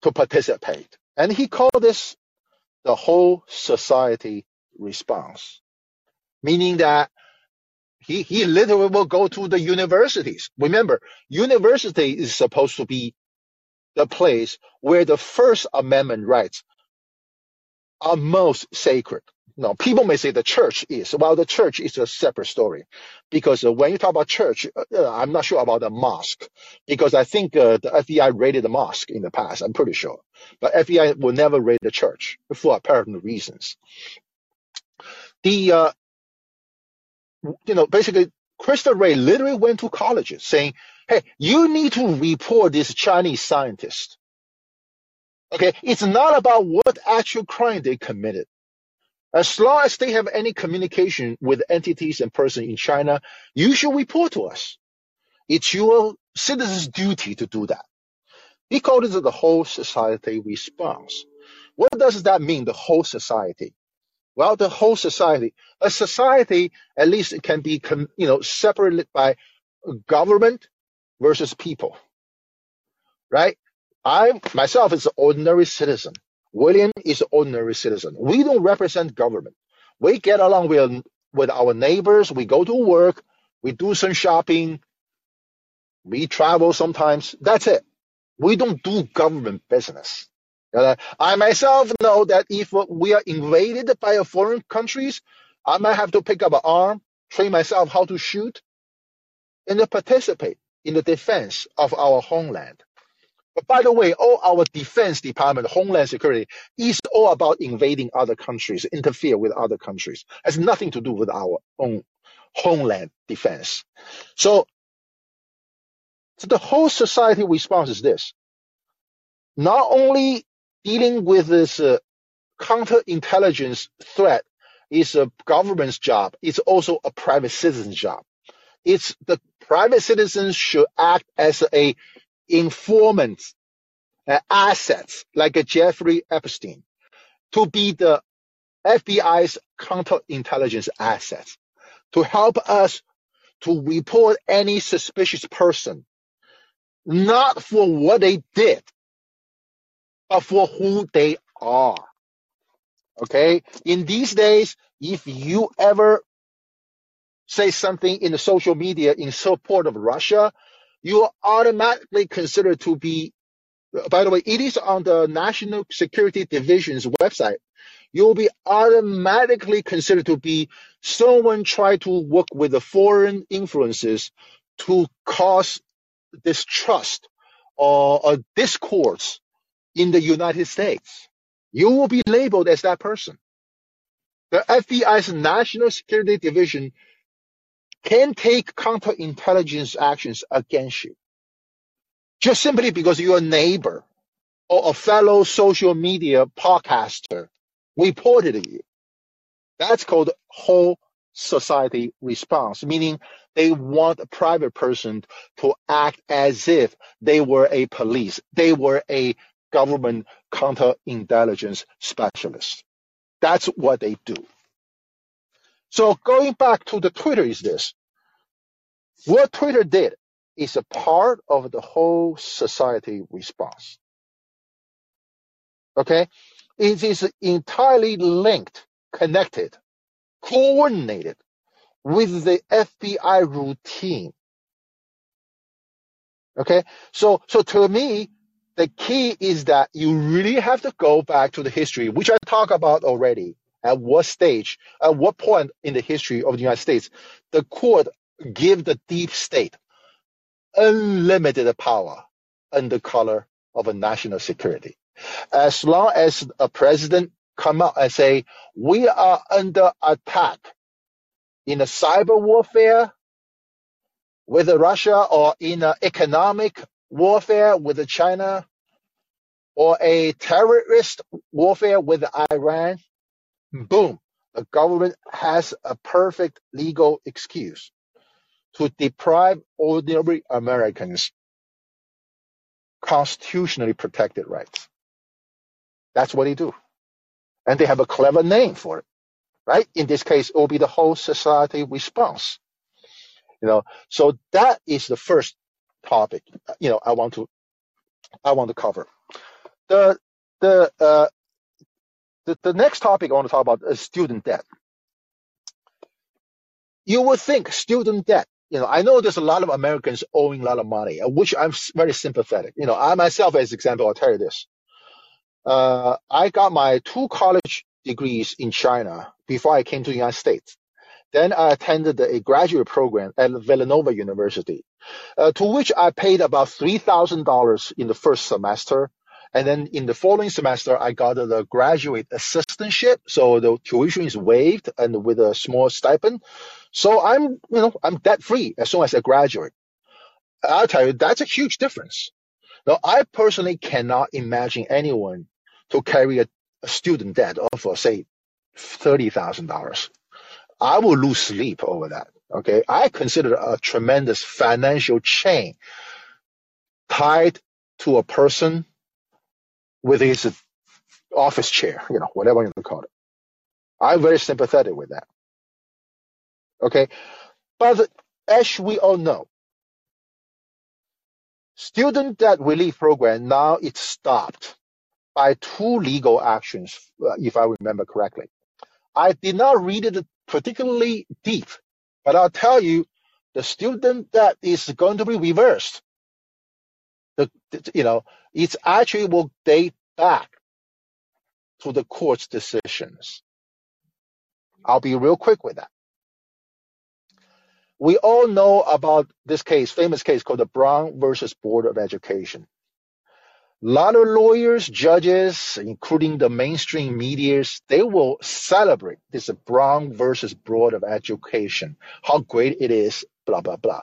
to participate. And he called this the whole society response, meaning that he, he literally will go to the universities. Remember, university is supposed to be the place where the First Amendment rights are most sacred. Now, people may say the church is. Well, the church is a separate story, because uh, when you talk about church, uh, uh I'm not sure about the mosque, because I think uh, the FBI raided the mosque in the past. I'm pretty sure, but FBI will never raid the church for apparent reasons. The uh, you know, basically, Christopher Wray literally went to colleges saying, hey, you need to report this Chinese scientist. Okay, it's not about what actual crime they committed. As long as they have any communication with entities and person in China, you should report to us. It's your citizen's duty to do that. He called it the whole society response. What does that mean, the whole society? Well, the whole society. A society, at least, it can be, you know, separated by government versus people. Right? I myself is an ordinary citizen. William is an ordinary citizen. We don't represent government. We get along with with our neighbors. We go to work. We do some shopping. We travel sometimes. That's it. We don't do government business. I myself know that if we are invaded by a foreign countries, I might have to pick up an arm, train myself how to shoot, and participate in the defense of our homeland. But by the way, all our defense department, homeland security, is all about invading other countries, interfere with other countries. Has nothing to do with our own homeland defense. So, so the whole society response is this. Not only dealing with this uh, counterintelligence threat is a government's job. It's also a private citizen's job. It's the private citizens should act as a informant, uh, assets like Jeffrey Epstein, to be the FBI's counterintelligence assets to help us to report any suspicious person, not for what they did, but for who they are. Okay? In these days, if you ever say something in the social media in support of Russia, you are automatically considered to be, by the way, it is on the National Security Division's website. You'll be automatically considered to be someone trying to work with the foreign influences to cause distrust or, or discourse in the United States. You will be labeled as that person. The FBI's National Security Division can take counterintelligence actions against you. Just simply because your neighbor or a fellow social media podcaster reported you. That's called whole society response, meaning they want a private person to act as if they were a police, they were a government counterintelligence specialist. That's what they do. So going back to the Twitter is this. What Twitter did is a part of the whole society response. Okay? It is entirely linked, connected, coordinated with the FBI routine. Okay? So, so to me, the key is that you really have to go back to the history, which I talked about already. At what stage, at what point in the history of the United States, the court give the deep state unlimited power under color of a national security. As long as a president come out and say, we are under attack in a cyber warfare with Russia or in an economic warfare with China or a terrorist warfare with Iran, boom, the government has a perfect legal excuse to deprive ordinary Americans constitutionally protected rights. That's what they do. And they have a clever name for it, right? In this case, it will be the whole society response. You know, so that is the first topic, you know, I want to, I want to cover. The, the, uh, the, the next topic I want to talk about is student debt. You would think student debt you know, I know there's a lot of Americans owing a lot of money, which I'm very sympathetic. You know, I myself, as an example, I'll tell you this. Uh, I got my two college degrees in China before I came to the United States. Then I attended a graduate program at Villanova University, uh, to which I paid about $3,000 in the first semester. And then in the following semester, I got the graduate assistantship. So the tuition is waived and with a small stipend. So I'm, you know, I'm debt free as soon as I graduate. I'll tell you, that's a huge difference. Now, I personally cannot imagine anyone to carry a, a student debt of, uh, say, $30,000. I will lose sleep over that. Okay. I consider a tremendous financial chain tied to a person with his office chair, you know, whatever you call it. I'm very sympathetic with that. Okay. But as we all know, student debt relief program now it's stopped by two legal actions, uh, if I remember correctly. I did not read it particularly deep, but I'll tell you, the student debt is going to be reversed. You know, it's actually will date back to the court's decisions. I'll be real quick with that. We all know about this case, famous case called the Brown versus Board of Education. A lot of lawyers, judges, including the mainstream medias, they will celebrate this Brown versus Board of Education, how great it is, blah, blah, blah.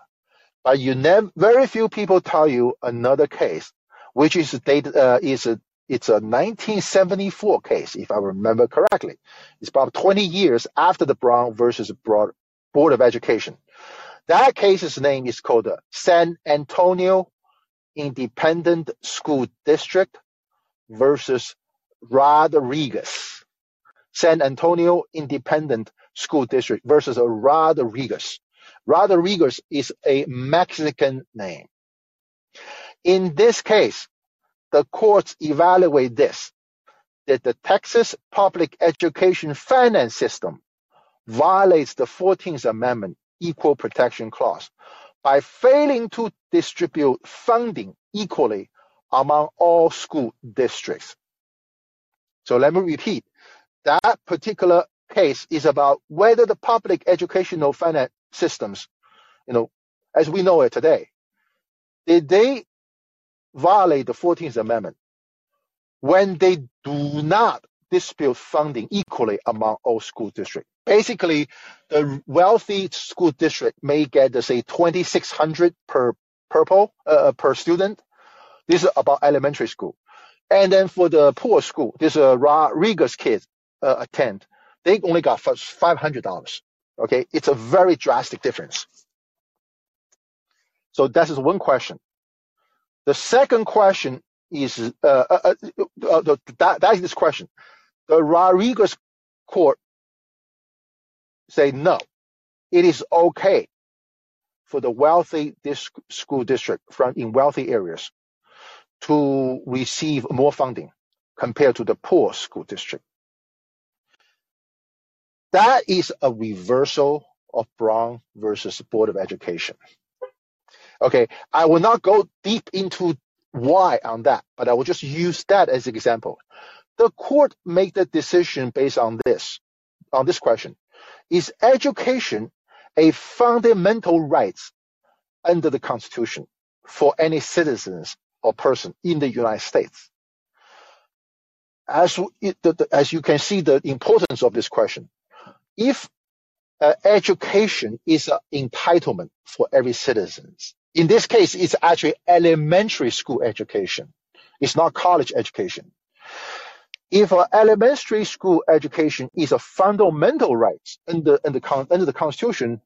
But you never, very few people tell you another case, which is dated, uh, is a, it's a 1974 case, if I remember correctly. It's about 20 years after the Brown versus Board of Education. That case's name is called the San Antonio Independent School District versus Rodriguez. San Antonio Independent School District versus Rodriguez. Rodriguez is a Mexican name. In this case, the courts evaluate this, that the Texas public education finance system violates the 14th Amendment Equal Protection Clause by failing to distribute funding equally among all school districts. So let me repeat. That particular case is about whether the public educational finance systems, you know, as we know it today, did they violate the 14th Amendment when they do not distribute funding equally among all school districts? Basically, the wealthy school district may get, say, 2,600 per purple uh, per student. This is about elementary school. And then for the poor school, this uh, Rodriguez kids uh, attend, they only got $500. Okay, it's a very drastic difference. So that is one question. The second question is uh, uh, uh, uh that, that is this question. The Rodriguez court say no. It is okay for the wealthy school district from in wealthy areas to receive more funding compared to the poor school district. That is a reversal of Brown versus Board of Education. Okay, I will not go deep into why on that, but I will just use that as an example. The court made the decision based on this, on this question. Is education a fundamental right under the Constitution for any citizens or person in the United States? As, as you can see the importance of this question, if uh, education is an entitlement for every citizen. In this case, it's actually elementary school education. It's not college education. If an elementary school education is a fundamental right under, under, under the Constitution,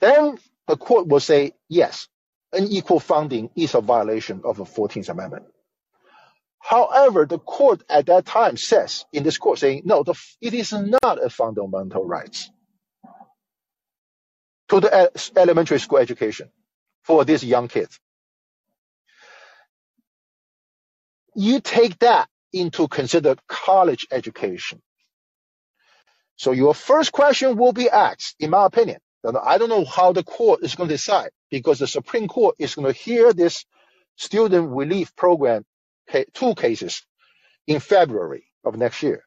then the court will say, yes, unequal funding is a violation of the 14th Amendment. However, the court at that time says, in this court, saying, no, the, it is not a fundamental right to the uh, elementary school education for these young kids. You take that into consider college education. So your first question will be asked, in my opinion. I don't know how the court is going to decide because the Supreme Court is going to hear this student relief program two cases in February of next year.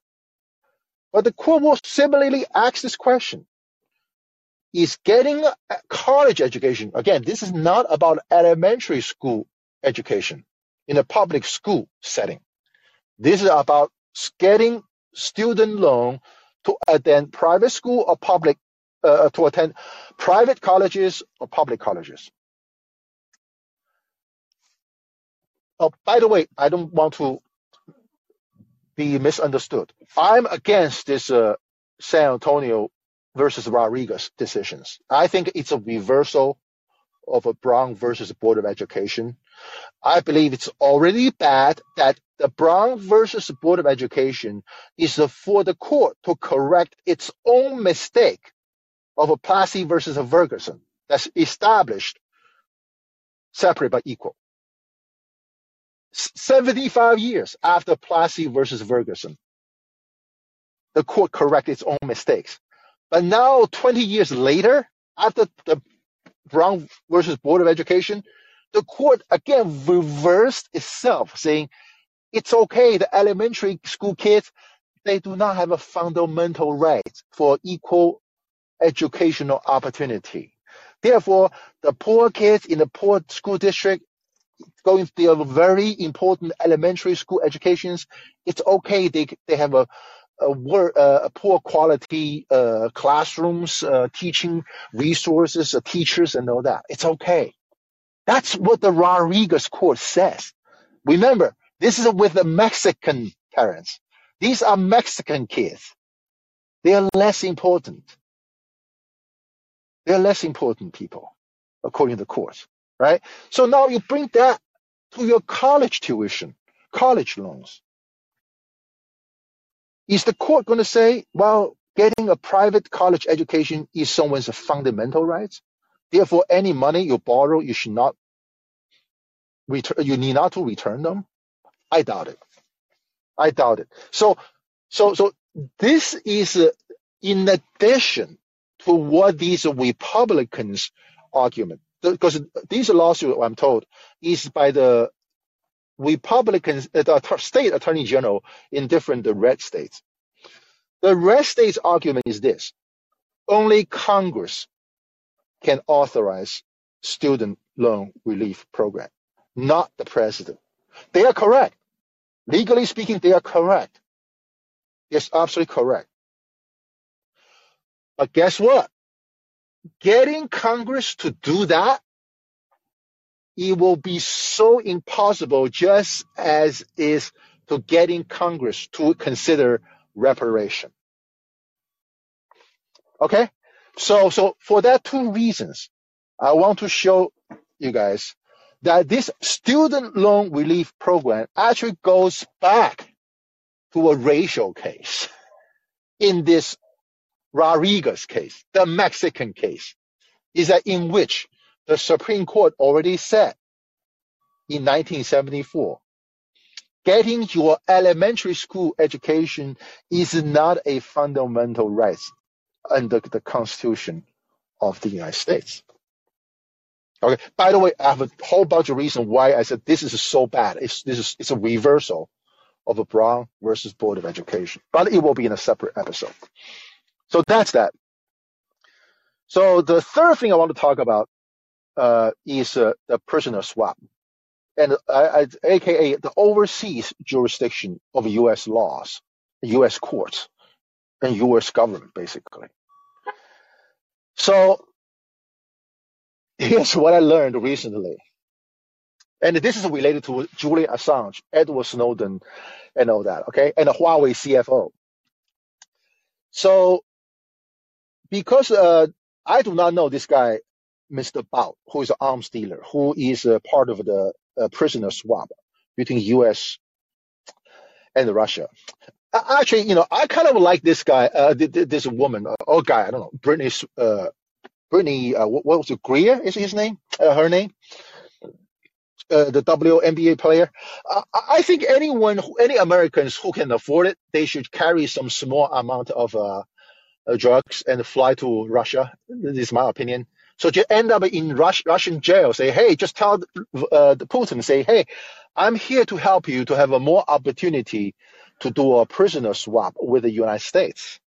But the court will similarly ask this question. Is getting a college education, again, this is not about elementary school education in a public school setting. This is about getting student loan to attend private school or public, uh, to attend private colleges or public colleges. Oh, by the way, I don't want to be misunderstood. I'm against this uh, San Antonio versus Rodriguez decisions. I think it's a reversal of a Brown versus Board of Education. I believe it's already bad that the Brown versus Board of Education is for the court to correct its own mistake of a Plessy versus a Ferguson that's established separate but equal. 75 years after Plessy versus Ferguson, the court corrected its own mistakes. But now, 20 years later, after the Brown versus Board of Education, the court again reversed itself, saying it's okay, the elementary school kids, they do not have a fundamental right for equal educational opportunity. Therefore, the poor kids in the poor school district going their very important elementary school educations, it's okay. They they have a a, a poor quality uh, classrooms, uh, teaching resources, uh, teachers, and all that. It's okay. That's what the Rodriguez court says. Remember, this is with the Mexican parents. These are Mexican kids. They are less important. They are less important people, according to the court, right? So now you bring that to your college tuition, college loans. Is the court going to say, well, getting a private college education is someone's fundamental right? Therefore, any money you borrow, you should not return, you need not to return them? I doubt it. I doubt it. So, so, so this is uh, in addition to what these Republicans argument because these lawsuits, I'm told, is by the Republicans, uh, the state attorney general in different red states. The red states argument is this: only Congress can authorize student loan relief program, not the president. They are correct. Legally speaking, they are correct. It's absolutely correct. But guess what? Getting Congress to do that, it will be so impossible just as is to getting Congress to consider reparation. Okay? So, so for that two reasons, I want to show you guys that this student loan relief program actually goes back to a racial case in this Rodriguez case, the Mexican case, is that in which the Supreme Court already said in 1974, getting your elementary school education is not a fundamental right under the Constitution of the United States. Okay. By the way, I have a whole bunch of reasons why I said this is so bad. It's this is it's a reversal of a Brown versus Board of Education, but it will be in a separate episode. So that's that. So the third thing I want to talk about uh, is uh, the prisoner swap, and uh, AKA the overseas jurisdiction of U.S. laws, U.S. courts, and U.S. government, basically. So <laughs> here's what I learned recently. And this is related to Julian Assange, Edward Snowden, and all that, okay? And the Huawei CFO. So because uh, I do not know this guy, Mr. Bout, who is an arms dealer, who is part of the uh, prisoner swap between U.S. and Russia. Actually, you know, I kind of like this guy, uh, this woman or guy, I don't know, Brittney, uh, Brittney, uh, what, was it, Greer is his name, uh, her name, uh, the WNBA player. Uh, I think anyone, any Americans who can afford it, they should carry some small amount of uh, drugs and fly to Russia. This is my opinion. So you end up in Rus- Russian jail. Say, hey, just tell uh, Putin, say, hey, I'm here to help you to have a more opportunity to do a prisoner swap with the United States.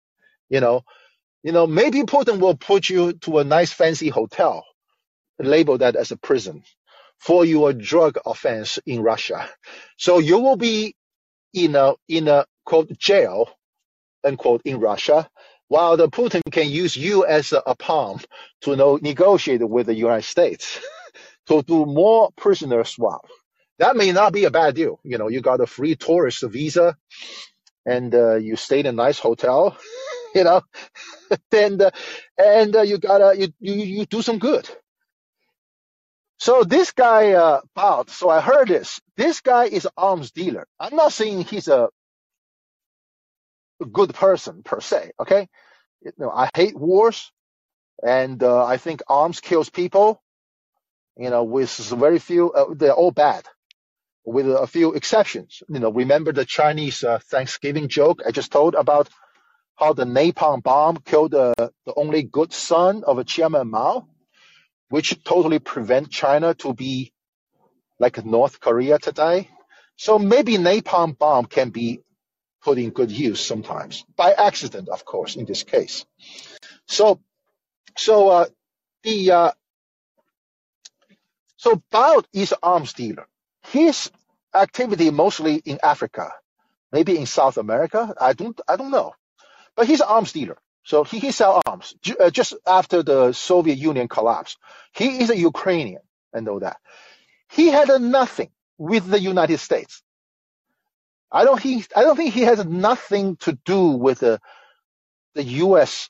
You know, you know, maybe Putin will put you to a nice fancy hotel, label that as a prison for your drug offense in Russia. So you will be in a in a quote jail unquote in Russia while the Putin can use you as a, pawn to know, negotiate with the United States <laughs> to do more prisoner swap. That may not be a bad deal. You know, you got a free tourist visa and uh, you stay in a nice hotel, <laughs> you know, <laughs> and, uh, and uh, you gotta, you, you, you do some good. So this guy, uh, Bout, so I heard this. This guy is arms dealer. I'm not saying he's a good person per se. Okay, you know, I hate wars, and uh, I think arms kills people. You know, with very few, uh, they're all bad, with a few exceptions. You know, remember the Chinese uh, Thanksgiving joke I just told about how the napalm bomb killed the, the only good son of a Chairman Mao, which totally prevent China to be like North Korea today. So maybe napalm bomb can be put in good use sometimes by accident, of course, in this case. So, so uh, the uh, so Bout is an arms dealer. His activity mostly in Africa, maybe in South America. I don't I don't know, but he's an arms dealer. So he, he sell arms uh, just after the Soviet Union collapsed. He is a Ukrainian and know that. He had nothing with the United States. I don't he I don't think he has nothing to do with the the U.S.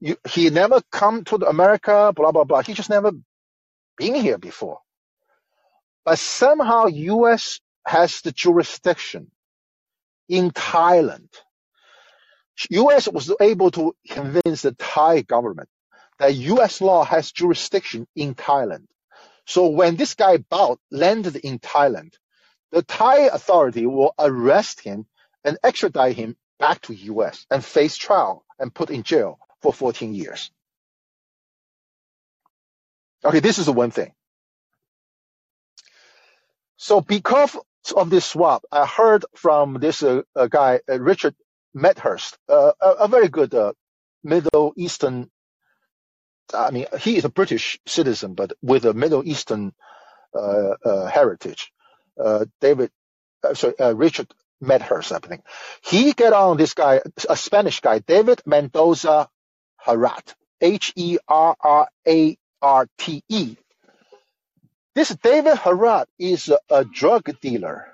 You, he never come to America, blah blah blah. He just never been here before. But somehow U.S. has the jurisdiction in Thailand. U.S. was able to convince the Thai government that U.S. law has jurisdiction in Thailand. So when this guy Bout landed in Thailand, the Thai authority will arrest him and extradite him back to US and face trial and put in jail for 14 years. Okay, this is the one thing. So because of this swap, I heard from this uh, guy, uh, Richard Medhurst, uh, a, a, very good uh, Middle Eastern, I mean, he is a British citizen, but with a Middle Eastern uh, uh, heritage uh, David, uh, sorry, uh, Richard Medhurst, I think. He get on this guy, a Spanish guy, David Mendoza Herrarte, H E R R A R T E. This David Herrarte is a, a drug dealer.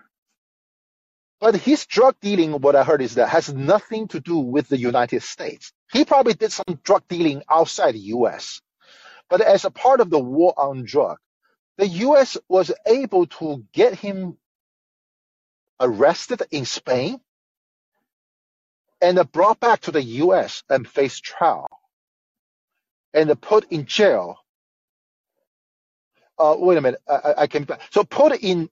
But his drug dealing, what I heard is that has nothing to do with the United States. He probably did some drug dealing outside the US. But as a part of the war on drug, the US was able to get him arrested in Spain and brought back to the US and face trial and put in jail. Uh, wait a minute, I, I can so put in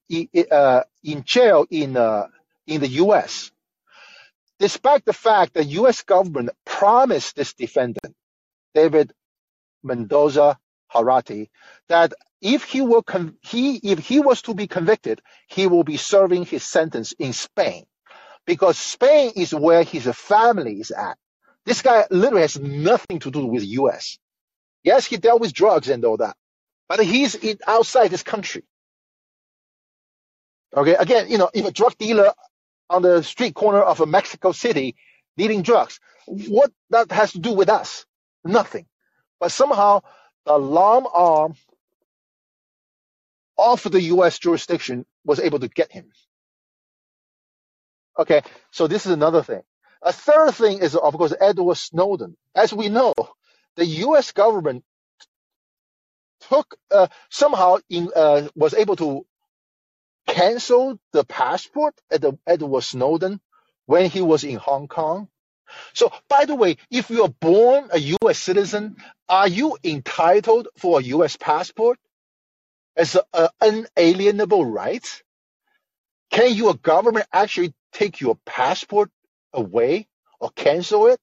uh, in jail in uh, in the U.S. Despite the fact that U.S. government promised this defendant, David Mendoza Herrarte, that if he con- he if he was to be convicted, he will be serving his sentence in Spain, because Spain is where his family is at. This guy literally has nothing to do with U.S. Yes, he dealt with drugs and all that, but he's in, outside this country. Okay, again, you know, if a drug dealer on the street corner of a Mexico City dealing drugs, what that has to do with us? Nothing. But somehow the long arm of the U.S. jurisdiction was able to get him. Okay, so this is another thing. A third thing is, of course, Edward Snowden. As we know, the U.S. government took uh, somehow in, uh, was able to cancel the passport at the Edward Snowden when he was in Hong Kong. So, by the way, if you are born a U.S. citizen, are you entitled for a U.S. passport as an unalienable right? Can your government actually take your passport away or cancel it?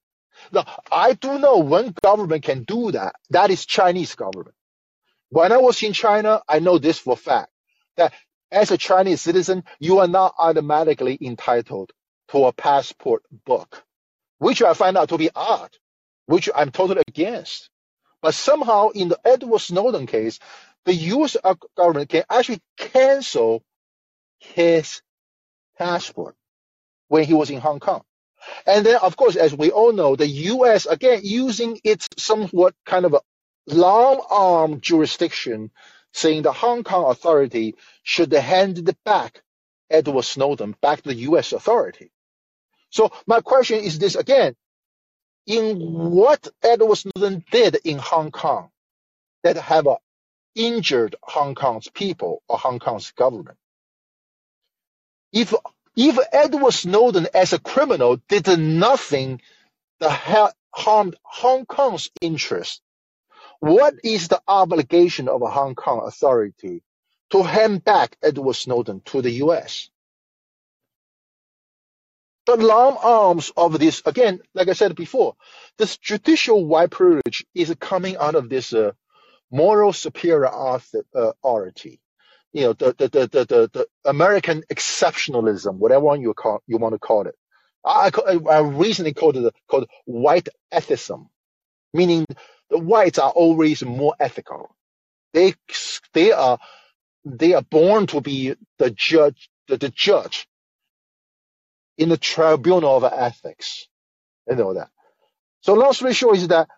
Now, I do know one government can do that. That is Chinese government. When I was in China, I know this for a fact that as a Chinese citizen, you are not automatically entitled to a passport book, which I find out to be odd, which I'm totally against. But somehow in the Edward Snowden case, the US government can actually cancel his passport when he was in Hong Kong. And then, of course, as we all know, the U.S. again using its somewhat kind of a long arm jurisdiction, saying the Hong Kong authority should hand back Edward Snowden back to the U.S. authority. So my question is this again: In what Edward Snowden did in Hong Kong that have uh, injured Hong Kong's people or Hong Kong's government? If if Edward Snowden as a criminal did nothing that harmed Hong Kong's interest, what is the obligation of a Hong Kong authority to hand back Edward Snowden to the US? The long arms of this, again, like I said before, this judicial white privilege is coming out of this uh, moral superiority uh, you know the the, the the the American exceptionalism, whatever you call you want to call it. I I recently called it called white ethicism, meaning the whites are always more ethical. They they are they are born to be the judge the, the judge in the tribunal of ethics. You know that. So long story short is that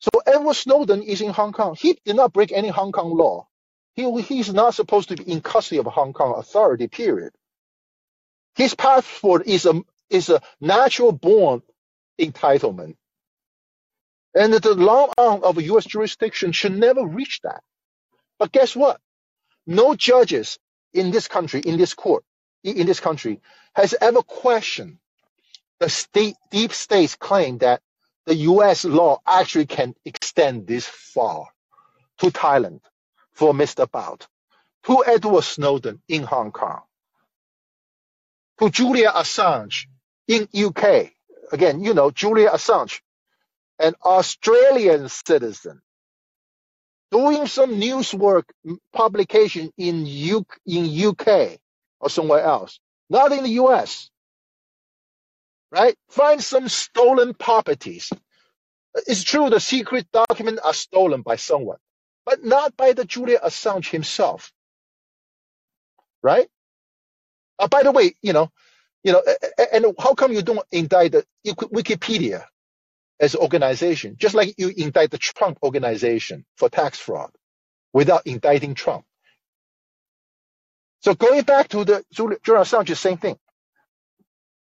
so Edward Snowden is in Hong Kong. He did not break any Hong Kong law. He, he's not supposed to be in custody of Hong Kong authority, period. His passport is a, is a natural born entitlement. And the long arm of U.S. jurisdiction should never reach that. But guess what? No judges in this country, in this court, in this country, has ever questioned the state, deep state's claim that the U.S. law actually can extend this far to Thailand for Mr. Bout, to Edward Snowden in Hong Kong, to Julian Assange in UK. Again, you know, Julian Assange, an Australian citizen, doing some news work publication in, in UK or somewhere else, not in the US. Right? Find some stolen properties. It's true the secret documents are stolen by someone but not by the Julian Assange himself. Right? Uh, by the way, you know, you know, and how come you don't indict the Wikipedia as an organization, just like you indict the Trump organization for tax fraud without indicting Trump? So going back to the Julian Assange, same thing.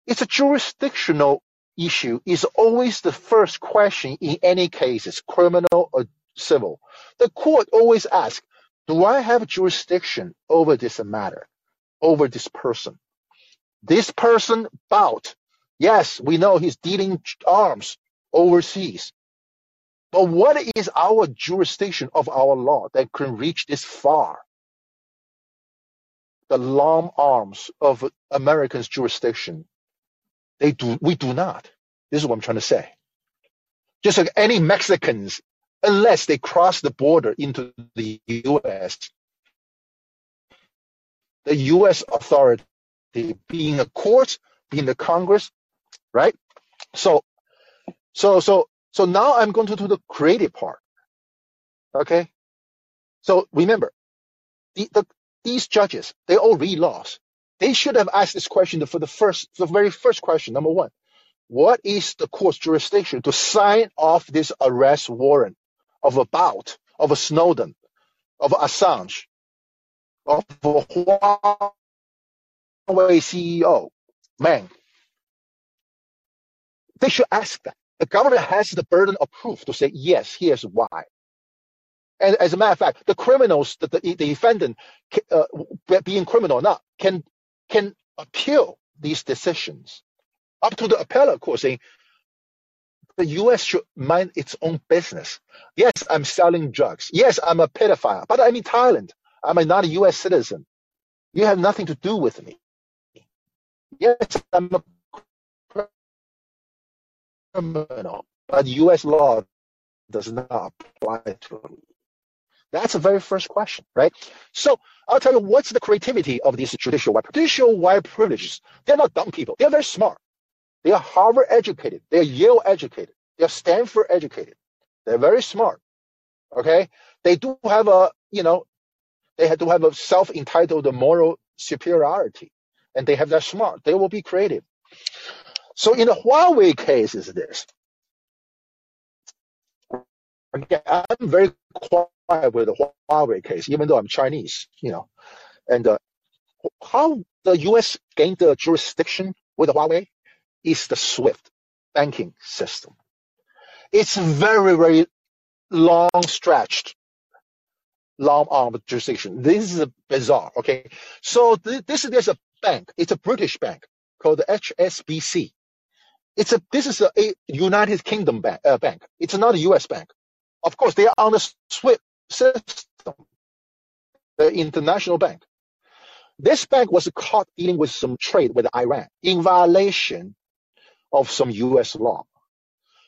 It's a jurisdictional issue. Is always the first question in any cases, criminal or civil. The court always asks, do I have jurisdiction over this matter, over this person? This person Bout, yes, we know he's dealing arms overseas. But what is our jurisdiction of our law that can reach this far? The long arms of Americans' jurisdiction, they do, we do not. This is what I'm trying to say. Just like any Mexicans unless they cross the border into the U.S. The U.S. authority, being a court, being the Congress, right? So, so, so, so now I'm going to do the creative part. Okay. So remember, the, the, these judges, they all read laws. They should have asked this question for the first, the very first question, number one. What is the court's jurisdiction to sign off this arrest warrant of a about of a Snowden, of Assange, of a Huawei CEO, man, they should ask that. The government has the burden of proof to say, yes, here's why. And as a matter of fact, the criminals, the, the, the defendant, uh, being criminal or not, can can appeal these decisions up to the appellate court saying the U.S. should mind its own business. Yes, I'm selling drugs. Yes, I'm a pedophile, but I'm in Thailand. I'm not a U.S. citizen. You have nothing to do with me. Yes, I'm a criminal, but U.S. law does not apply to me. That's the very first question, right? So I'll tell you what's the creativity of these judicial white judicial white privileges. They're not dumb people. They're very smart. They are Harvard educated. They're Yale educated. They're Stanford educated. They're very smart. Okay. They do have a, you know, they have to have a self-entitled moral superiority and they have that smart. They will be creative. So in the Huawei case is this. Again, I'm very with the Huawei case, even though I'm Chinese, you know. And uh, how the U.S. gained the jurisdiction with Huawei is the SWIFT banking system. It's very, very long stretched, long armed jurisdiction. This is bizarre. Okay. So th- this, there's a bank. It's a British bank called the HSBC. It's a, this is a, a United Kingdom bank, uh, bank. It's not a US bank. Of course, they are on the SWIFT system, the international bank. This bank was caught dealing with some trade with Iran in violation of some US law.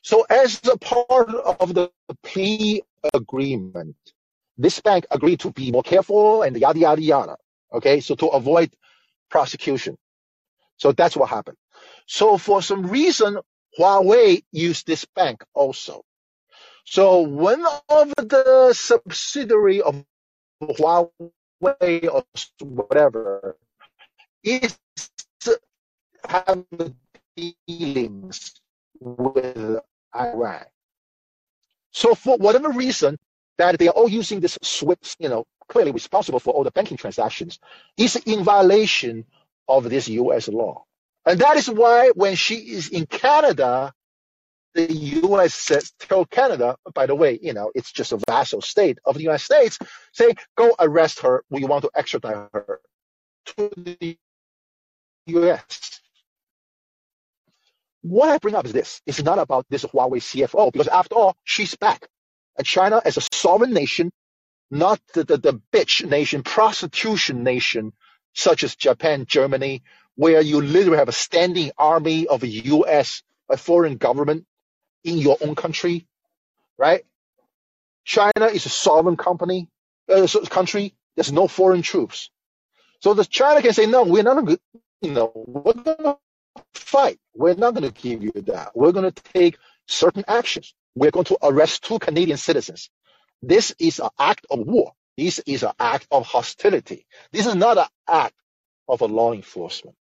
So as a part of the plea agreement, this bank agreed to be more careful and yada, yada, yada. Okay. So to avoid prosecution. So that's what happened. So for some reason, Huawei used this bank also. So one of the subsidiary of Huawei or whatever is have dealings with Iran. So for whatever reason that they are all using this SWIFT, you know, clearly responsible for all the banking transactions, is in violation of this U.S. law. And that is why when she is in Canada, the U.S. says, tell Canada, by the way, you know, it's just a vassal state of the United States, say, go arrest her. We want to extradite her to the U.S. What I bring up is this. It's not about this Huawei CFO, because after all, she's back. And China as a sovereign nation, not the, the, the bitch nation, prostitution nation, such as Japan, Germany, where you literally have a standing army of a U.S. a foreign government in your own country, right? China is a sovereign company, uh, country. There's no foreign troops. So the China can say, no, we're not going to, you know, we're going to fight. We're not going to give you that. We're going to take certain actions. We're going to arrest two Canadian citizens. This is an act of war. This is an act of hostility. This is not an act of a law enforcement.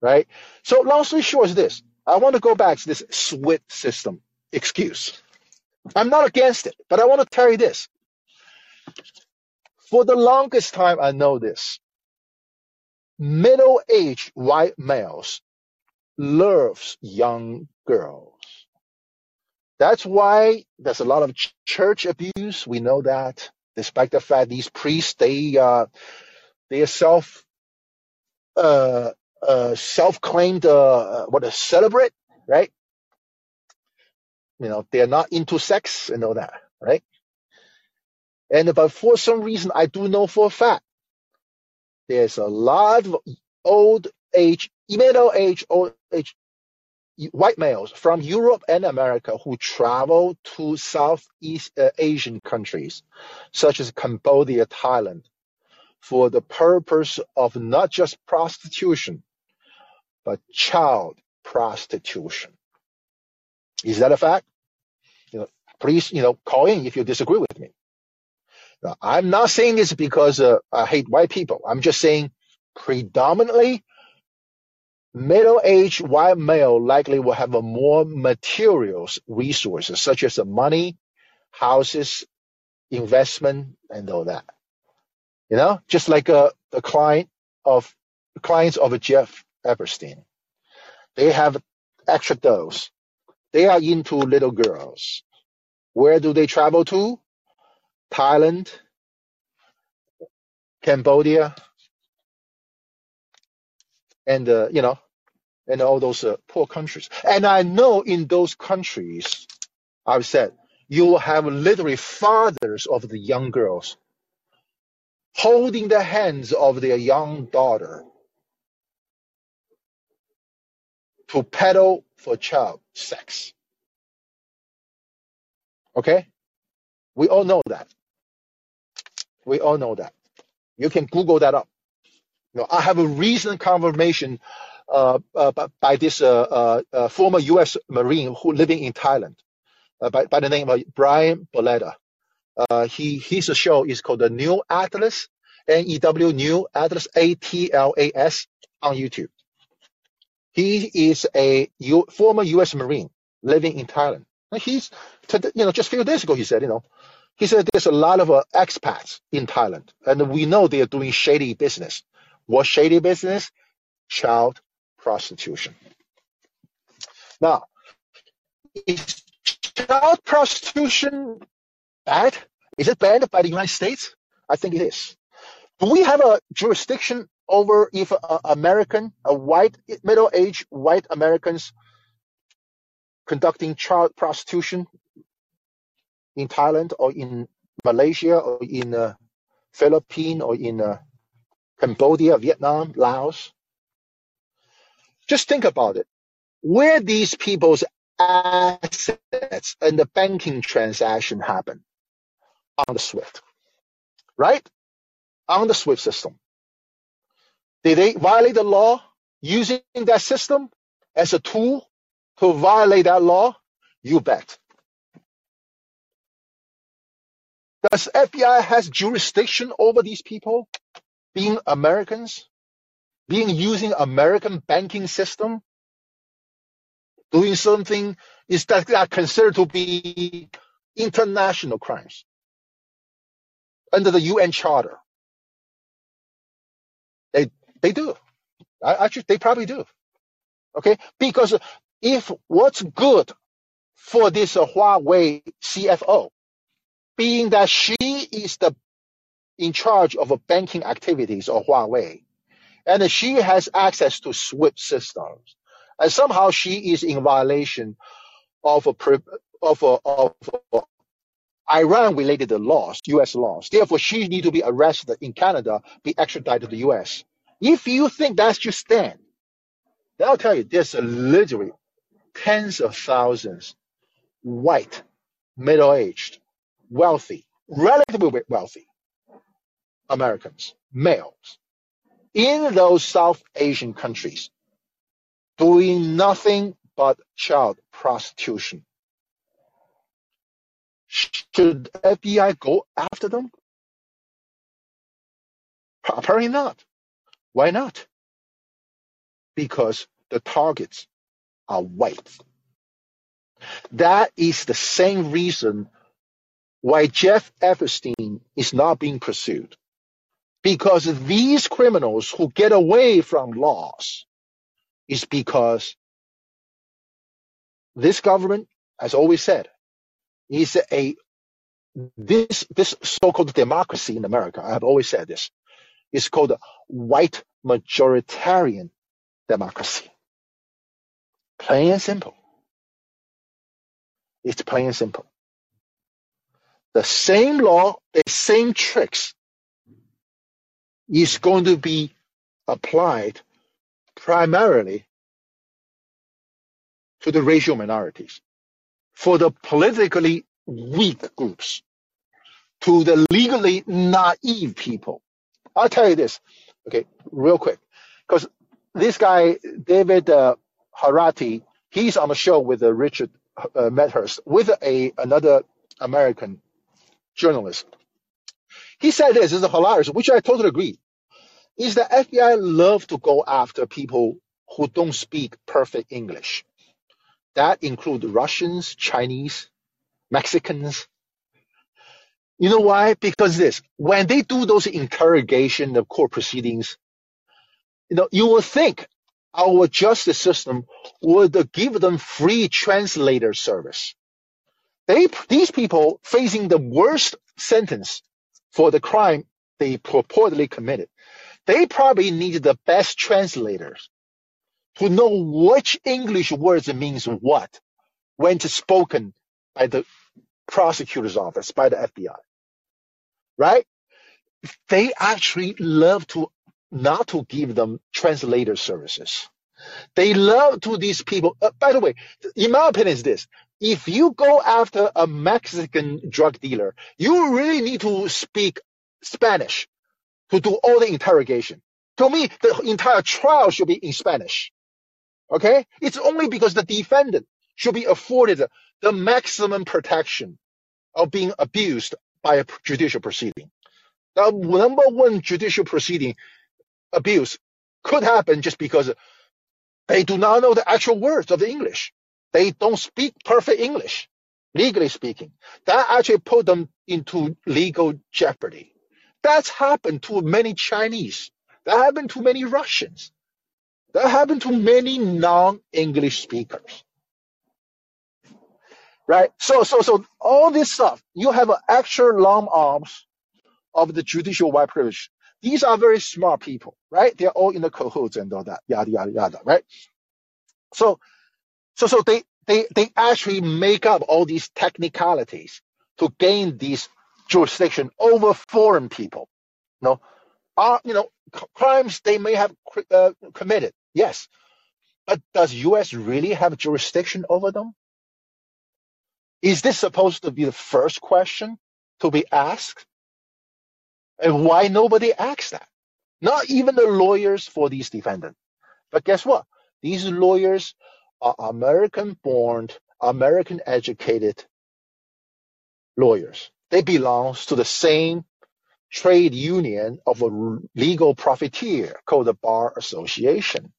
Right? So long story short is this. I want to go back to this SWIFT system excuse. I'm not against it, but I want to tell you this. For the longest time, I know this. Middle-aged white males loves young girls. That's why there's a lot of ch- church abuse. We know that, despite the fact these priests they uh, they are self uh, uh, self-claimed uh, what a celebrate, right? You know, they're not into sex and all that, right? And but for some reason, I do know for a fact there's a lot of old age, middle age, old age white males from Europe and America who travel to Southeast uh, Asian countries, such as Cambodia, Thailand, for the purpose of not just prostitution, but child prostitution. Is that a fact? You know, please, you know, call in if you disagree with me. Now, I'm not saying this because uh, I hate white people. I'm just saying predominantly middle-aged white male likely will have a more materials resources such as the money, houses, investment, and all that. You know, just like a, a client of clients of a Jeff Epstein. They have extra dose. They are into little girls. Where do they travel to? Thailand, Cambodia, and uh, you know, and all those uh, poor countries. And I know in those countries, I've said you will have literally fathers of the young girls holding the hands of their young daughter to peddle for child sex. Okay? We all know that. We all know that. You can Google that up. You know, I have a recent confirmation uh, uh, by this uh, uh, uh former U.S. Marine who living in Thailand uh, by, by the name of Brian Berletic. He his show is called the New Atlas, N E W New Atlas A T L A S on YouTube. He is a U, former U.S. Marine living in Thailand. And he's, you know, just a few days ago he said, you know, he said there's a lot of uh, expats in Thailand, and we know they are doing shady business. What shady business? Child prostitution. Now, is child prostitution bad? Is it banned by the United States? I think it is. Do we have a jurisdiction over if a American, a white, middle-aged white Americans conducting child prostitution in Thailand or in Malaysia or in uh, Philippines or in uh, Cambodia, Vietnam, Laos? Just think about it. Where these people's assets and the banking transaction happen on the SWIFT, right? On the SWIFT system. Did they violate the law using that system as a tool to violate that law? You bet. Does FBI has jurisdiction over these people being Americans, being using American banking system doing something is that considered to be international crimes under the UN Charter. They they do. I, actually, they probably do. Okay, because if what's good for this uh, Huawei CFO, being that she is the in charge of banking activities of Huawei, and she has access to SWIFT systems, and somehow she is in violation of a, of a, of a Iran-related laws, U.S. laws. Therefore, she need to be arrested in Canada, be extradited to the U.S. If you think that's your stand, then I'll tell you, there's literally tens of thousands white, middle-aged, wealthy, relatively wealthy Americans, males, in those South Asian countries doing nothing but child prostitution. Should FBI go after them? Apparently not. Why not? Because the targets are white. That is the same reason why Jeff Epstein is not being pursued. Because these criminals who get away from laws is because this government, as always said, is a this this so-called democracy in America. I have always said this is called white majoritarian democracy. Plain and simple. It's plain and simple. The same law, the same tricks is going to be applied primarily to the racial minorities, for the politically weak groups, to the legally naive people. I'll tell you this, okay, real quick, because this guy, David uh, Herrarte, he's on a show with uh, Richard uh, Medhurst with a another American journalist. He said this, this is hilarious, which I totally agree is the FBI love to go after people who don't speak perfect English. That include Russians, Chinese, Mexicans, You know why? Because this, when they do those interrogation of court proceedings, you know, you will think our justice system would give them free translator service. They, these people facing the worst sentence for the crime they purportedly committed, they probably need the best translators to know which English words means what when it's spoken by the prosecutor's office, by the FBI. Right? They actually love to not to give them translator services. They love to these people. Uh, by the way, in my opinion, is this: if you go after a Mexican drug dealer, you really need to speak Spanish to do all the interrogation. To me, the entire trial should be in Spanish. Okay? It's only because the defendant should be afforded the maximum protection of being abused by a judicial proceeding. The number one judicial proceeding abuse could happen just because they do not know the actual words of the English. They don't speak perfect English, legally speaking. That actually put them into legal jeopardy. That's happened to many Chinese. That happened to many Russians. That happened to many non-English speakers. Right? So, so, so all this stuff, you have an extra long arms of the judicial white privilege. These are very smart people, right? They're all in the cahoots and all that, yada, yada, yada, right? So, so, so they, they, they actually make up all these technicalities to gain this jurisdiction over foreign people. You know, are, you know, crimes they may have uh, committed, yes. But does U.S. really have jurisdiction over them? Is this supposed to be the first question to be asked? And why nobody asks that? Not even the lawyers for these defendants. But guess what? These lawyers are American born, American educated lawyers. They belong to the same trade union of a legal profiteer called the Bar Association.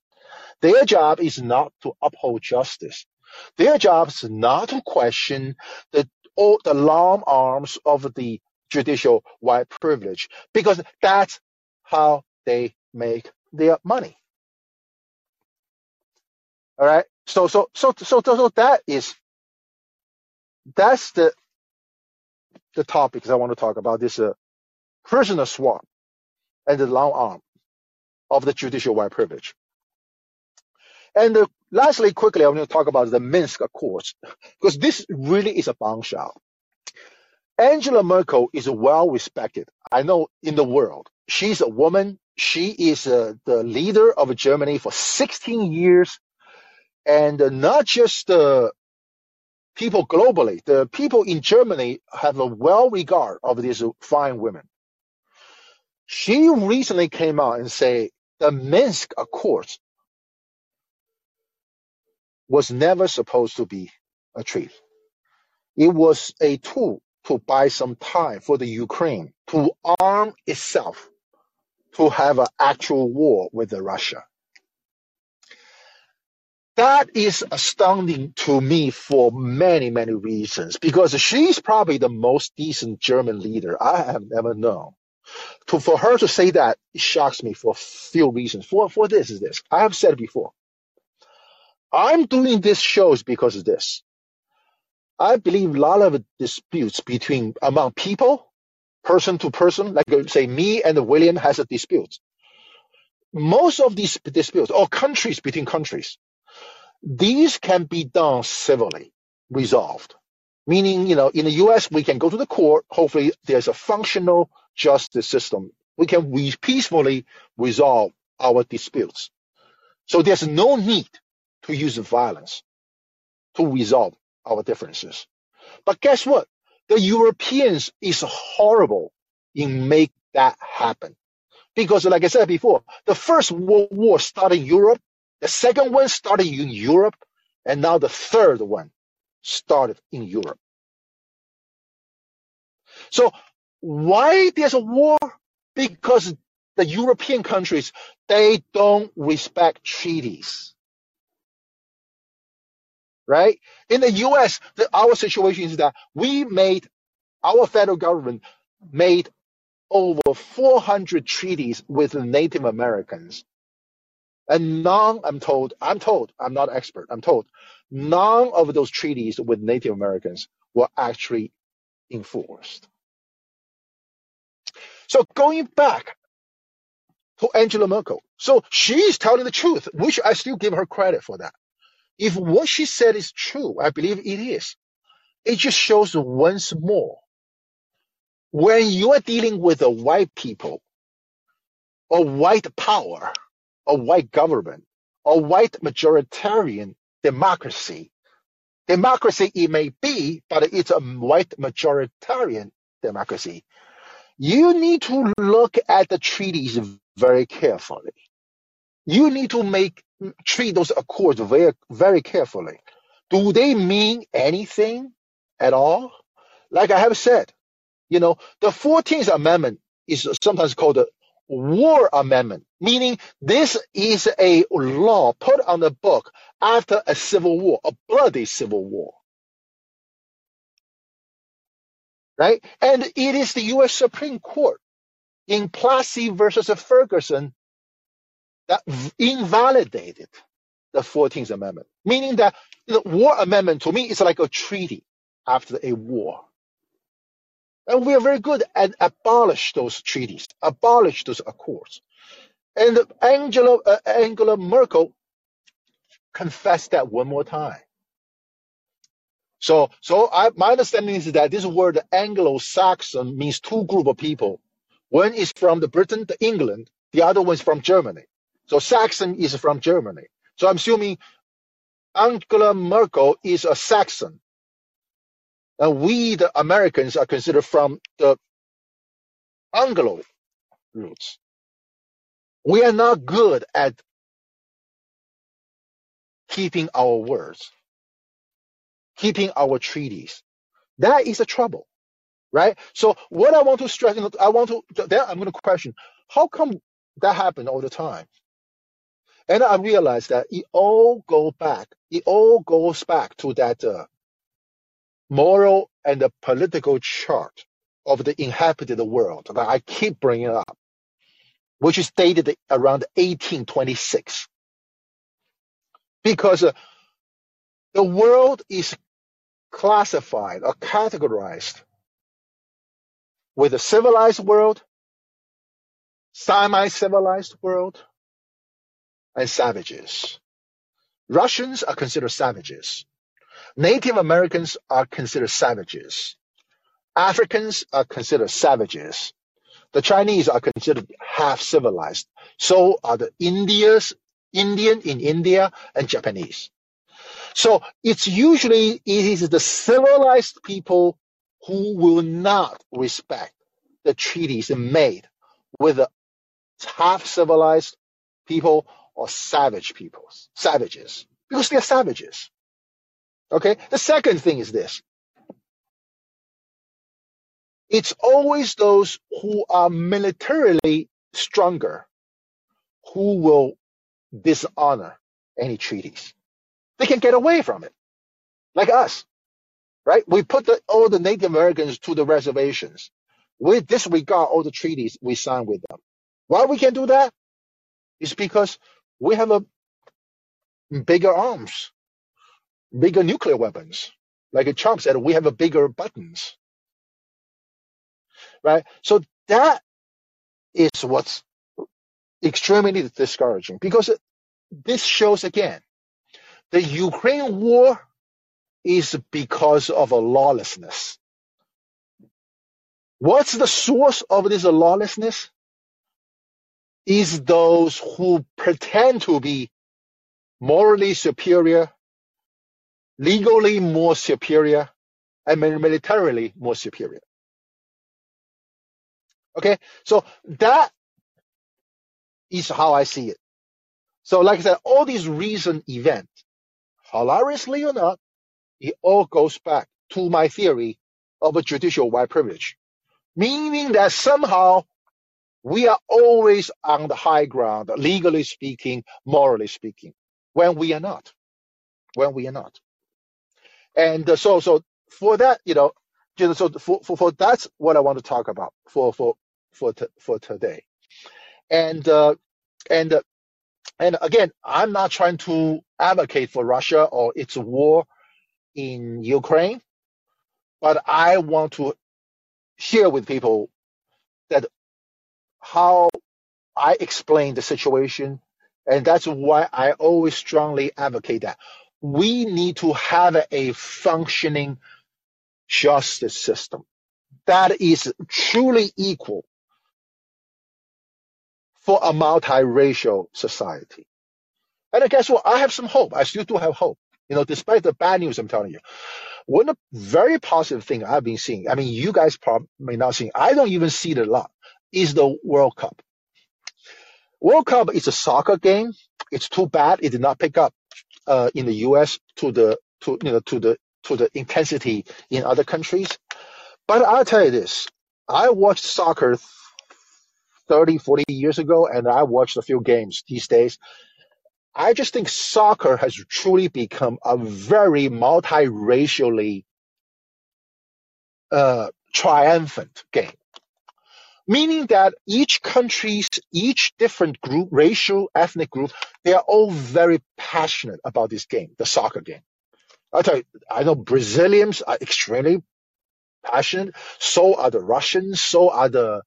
Their job is not to uphold justice. Their job is not to question the, all the long arms of the judicial white privilege because that's how they make their money. All right. So so so so so, so that is that's the the topics I want to talk about. This uh, prisoner swap and the long arm of the judicial white privilege. And uh, lastly, quickly, I want to talk about the Minsk Accords because this really is a bombshell. Angela Merkel is well respected. I know in the world. She's a woman. She is uh, the leader of Germany for 16 years. And uh, not just the people globally, the people in Germany have a well regard of these fine women. She recently came out and say the Minsk Accords was never supposed to be a treaty. It was a tool to buy some time for the Ukraine to arm itself to have an actual war with Russia. That is astounding to me for many, many reasons because she's probably the most decent German leader I have ever known. To, for her to say that shocks me for a few reasons. For, for this is this. I have said before. I'm doing this shows because of this. I believe a lot of disputes between among people, person to person, like say me and William has a dispute. Most of these disputes, or countries between countries, these can be done civilly, resolved. Meaning, you know, in the US, we can go to the court. Hopefully, there's a functional justice system. We can re- peacefully resolve our disputes. So there's no need to use violence to resolve our differences. But guess what? The Europeans is horrible in make that happen. Because like I said before, the first world war started in Europe, the second one started in Europe, and now the third one started in Europe. So why there's a war? Because the European countries, they don't respect treaties right? In the US, the, our situation is that we made our federal government made over 400 treaties with Native Americans. And none, I'm told, I'm told, I'm not expert, I'm told, none of those treaties with Native Americans were actually enforced. So going back to Angela Merkel, so she's telling the truth, which I still give her credit for that. If what she said is true, I believe it is. It just shows once more when you are dealing with a white people, a white power, a white government, a white majoritarian democracy, democracy it may be, but it's a white majoritarian democracy. You need to look at the treaties very carefully. You need to make treat those accords very very carefully. Do they mean anything at all? Like I have said, you know, the 14th Amendment is sometimes called the War Amendment, meaning this is a law put on the book after a civil war, a bloody civil war. Right? And it is the U.S. Supreme Court in Plessy versus Ferguson that invalidated the 14th Amendment, meaning that the War Amendment to me is like a treaty after a war. And we are very good at abolish those treaties, abolish those accords. And Angela, uh, Angela Merkel confessed that one more time. So, so I, my understanding is that this word Anglo-Saxon means two group of people. One is from the Britain, the England. The other one is from Germany. So Saxon is from Germany. So I'm assuming Angela Merkel is a Saxon. And we, the Americans, are considered from the Anglo roots. We are not good at keeping our words, keeping our treaties. That is a trouble, right? So what I want to stress, I want to, then I'm going to question, how come that happened all the time? And I realized that it all go back, it all goes back to that uh, moral and the political chart of the inhabited world that I keep bringing up, which is dated around 1826. Because uh, the world is classified or categorized with a civilized world, semi-civilized world, and savages. Russians are considered savages. Native Americans are considered savages. Africans are considered savages. The Chinese are considered half civilized. So are the Indians, Indian in India and Japanese. So it's usually it is the civilized people who will not respect the treaties made with the half civilized people or savage peoples, savages, because they're savages. Okay. The second thing is this. It's always those who are militarily stronger who will dishonor any treaties. They can get away from it, like us, right? We put the, all the Native Americans to the reservations. We disregard all the treaties we sign with them. Why we can do that? Is because we have a bigger arms bigger nuclear weapons. Like Trump said, we have a bigger buttons. Right? So that is what's extremely discouraging because this shows again the Ukraine war is because of a lawlessness. What's the source of this lawlessness? Is those who pretend to be morally superior legally more superior and militarily more superior. Okay, so that is how I see it. So, like I said, all these recent events, hilariously or not, it all goes back to my theory of a judicial white privilege, meaning that somehow we are always on the high ground, legally speaking, morally speaking, when we are not. When we are not. And uh, so, so for that, you know, you know, so for, for, for that's what I want to talk about for for for t- for today. And uh, and uh, and again, I'm not trying to advocate for Russia or its war in Ukraine, but I want to share with people that how I explain the situation, and that's why I always strongly advocate that we need to have a functioning justice system that is truly equal for a multiracial society. And I guess what? I have some hope. I still do have hope. You know, despite the bad news I'm telling you. One very positive thing I've been seeing, I mean, you guys probably may not see, I don't even see it a lot, is the World Cup. World Cup is a soccer game. It's too bad it did not pick up uh, in the U.S. to the to you know to the to the intensity in other countries. But I'll tell you this: I watched soccer 30, 40 years ago, and I watched a few games these days. I just think soccer has truly become a very multiracially uh, triumphant game. Meaning that each country's, each different group, racial, ethnic group, they are all very passionate about this game, the soccer game. I tell you, I know Brazilians are extremely passionate. So are the Russians. So are the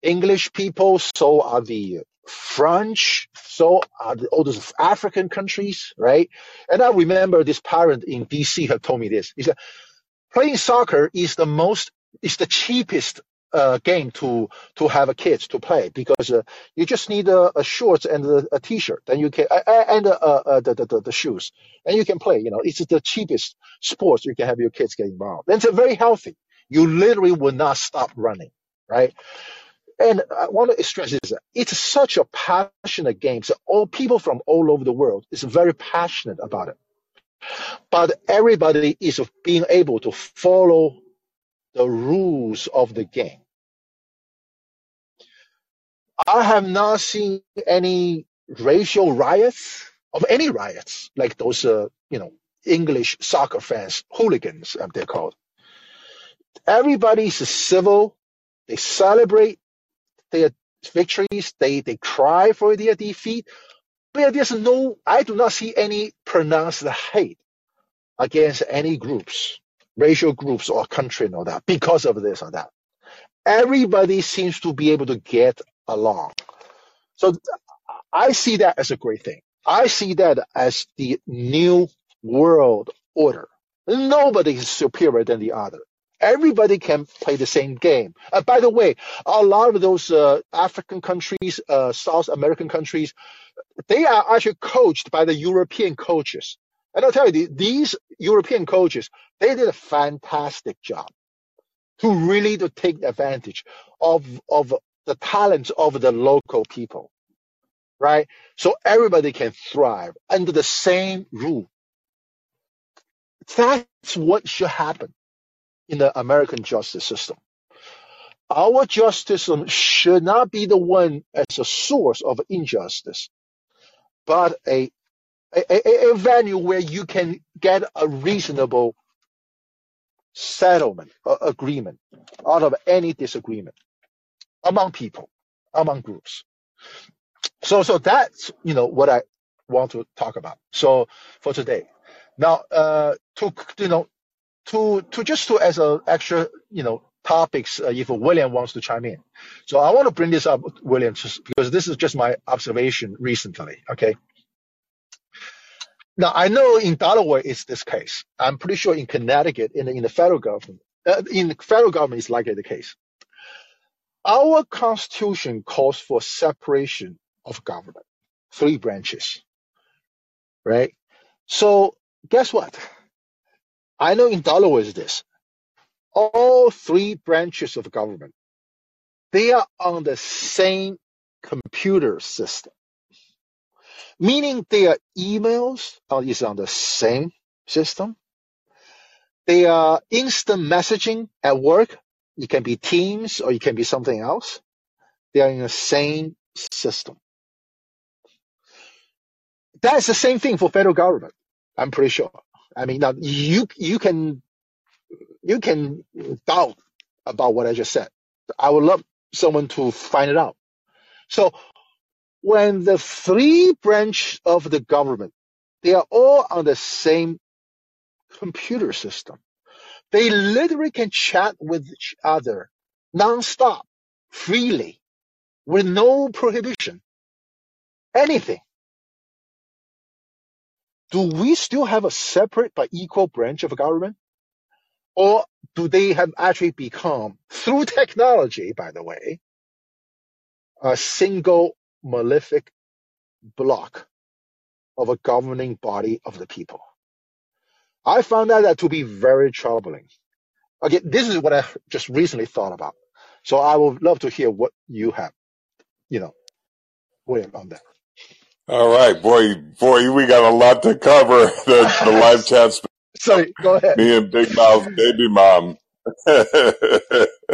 English people. So are the French, so are the, all those African countries, right? And I remember this parent in DC had told me this. He said, playing soccer is the most, is the cheapest uh, game to to have a kids to play because uh, you just need a, a shorts and a, a t-shirt, then you can uh, and uh, uh, the, the the shoes, and you can play. You know, it's the cheapest sports you can have your kids get involved. And it's very healthy. You literally will not stop running, right? And I want to stress this: it's such a passionate game. So all people from all over the world is very passionate about it. But everybody is being able to follow the rules of the game. I have not seen any racial riots of any riots like those, uh, you know, English soccer fans, hooligans, um, they're called. Everybody's civil. They celebrate their victories. They they cry for their defeat. But there's no, I do not see any pronounced hate against any groups, racial groups or country and all that because of this or that. Everybody seems to be able to get along. So I see that as a great thing. I see that as the new world order. Nobody is superior than the other everybody can play the same game. Uh, by the way, a lot of those uh, African countries, uh, South American countries, they are actually coached by the European coaches. And I'll tell you, these European coaches, they did a fantastic job to really to take advantage of of the talents of the local people, right? So everybody can thrive under the same rule. That's what should happen in the American justice system. Our justice system should not be the one as a source of injustice, but a, a, a a venue where you can get a reasonable settlement uh, agreement out of any disagreement among people, among groups. So, so that's you know what I want to talk about. So for today, now uh, to you know to to just to as a extra you know topics uh, if William wants to chime in. So I want to bring this up, William, just because this is just my observation recently. Okay. Now I know in Delaware it's this case. I'm pretty sure in Connecticut, in the, in the federal government, uh, in the federal government is likely the case. Our Constitution calls for separation of government, three branches, right? So guess what? I know in Delaware is this. All three branches of government, they are on the same computer system. Meaning their emails are, is on the same system. Their instant messaging at work, it can be Teams or it can be something else. They are in the same system. That's the same thing for federal government. I'm pretty sure. I mean, now you you can you can doubt about what I just said. I would love someone to find it out. So when the three branches of the government, they are all on the same computer system. They literally can chat with each other nonstop, freely, with no prohibition, anything. Do we still have a separate but equal branch of government? Or do they have actually become, through <laughs> technology, by the way, a single malefic block of a governing body of the people? I found that that to be very troubling. Again, this is what I just recently thought about. So I would love to hear what you have, you know, William, on that. All right, boy, boy, we got a lot to cover. <laughs> The, the live <laughs> chat. Sorry, go ahead. Me and Big Mouth Baby Mom.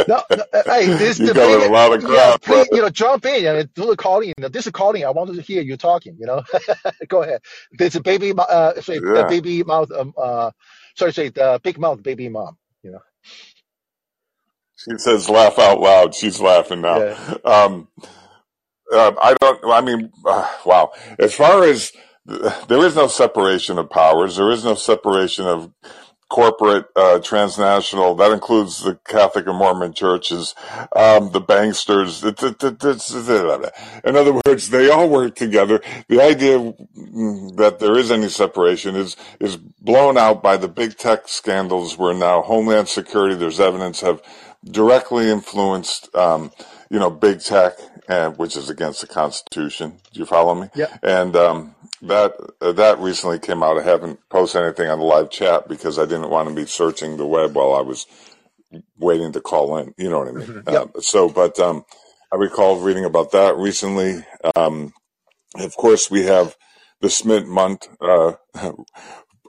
No, no, uh, hey, <laughs> this you covered a lot of yeah, please, brother. you know, jump in and do the calling. This is Callin. I wanted to hear you talking. You know, <laughs> go ahead. There's a baby, uh, sorry, the Yeah. baby mouth, um, uh, sorry, sorry, the big mouth baby mom. You know, She says laugh out loud. She's laughing now. yeah, Um, uh, I don't, I mean, uh, wow. As far as there is no separation of powers, there is no separation of corporate, uh, transnational, that includes the Catholic and Mormon churches, um, the banksters. In other words, they all work together. The idea mm, that there is any separation is, is blown out by the big tech scandals where now Homeland Security, there's evidence, have directly influenced, um, you know, big tech, and which is against the Constitution. Do you follow me? yeah. And um, that uh, that recently came out. I haven't posted anything on the live chat because I didn't want to be searching the web while I was waiting to call in. You know what I mean? hmm Yep. Uh, so, but um, I recall reading about that recently. Um, of course, we have the Smith-Mundt uh,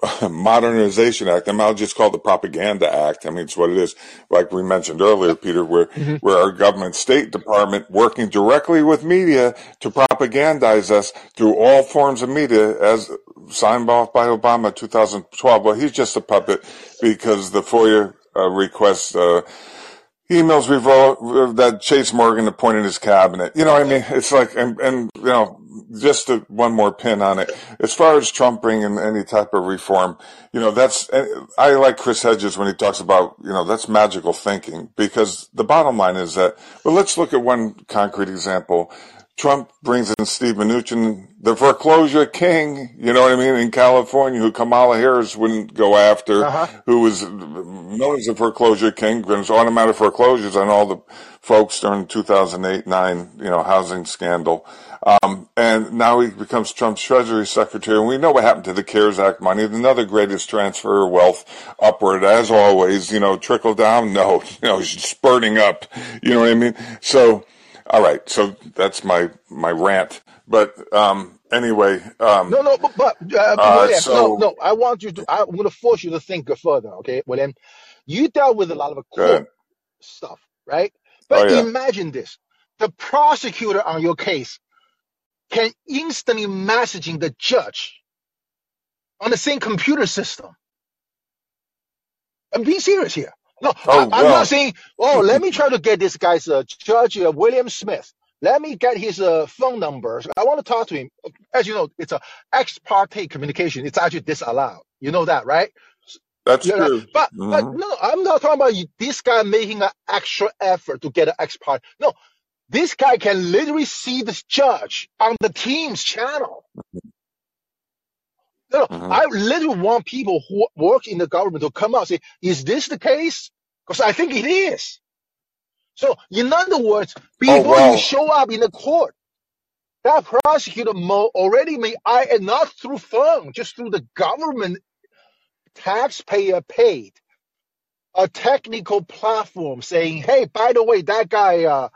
<laughs> Modernization Act. I mean, I'll just call it the Propaganda Act. I mean, it's what it is. Like we mentioned earlier, Peter, where hmm where our government State Department working directly with media to propagandize us through all forms of media, as signed off by Obama 2012. Well, he's just a puppet because the FOIA uh, requests. Uh, emails we've all that Chase Morgan appointed his cabinet. You know what I mean? It's like, and, and you know, just to, one more pin on it. As far as Trump bringing any type of reform, you know, that's, I like Chris Hedges when he talks about, you know, that's magical thinking because the bottom line is that, well, let's look at one concrete example. Trump brings in Steve Mnuchin, the foreclosure king, you know what I mean, in California, who Kamala Harris wouldn't go after, Uh huh. who was known as the foreclosure king, was automatic foreclosures on all the folks during 2008-9, you know, housing scandal. Um, and now he becomes Trump's Treasury Secretary, and we know what happened to the CARES Act money. Another greatest transfer of wealth upward, as always. You know, trickle down, no, <laughs> you know, spurting up. You know what I mean? So, all right, so that's my my rant. But um, anyway, um, No, no, but, but uh, uh, William, no, so no. I want you to. I'm going to force you to think further. Okay, Well, then you dealt with a lot of court stuff, right? Oh But yeah, imagine this: the prosecutor on your case can instantly messaging the judge on the same computer system. I'm being serious here. No, I, Oh I'm not well, saying, oh, let me try to get this guy's uh, Judge uh, William Smith. Let me get his uh, phone numbers. I want to talk to him. As you know, it's a ex parte communication. It's actually disallowed. You know that, right? that's Yeah, true. but but hmm no, I'm not talking about you, this guy making an extra effort to get an ex parte. No, this guy can literally see this judge on the team's channel. No, hmm I literally want people who work in the government to come out and say, is this the case? Because I think it is. So, in other words, Oh before you show up in the court, that prosecutor mo- already made, I and not through phone, just through the government taxpayer paid a technical platform saying, hey, by the way, that guy, uh,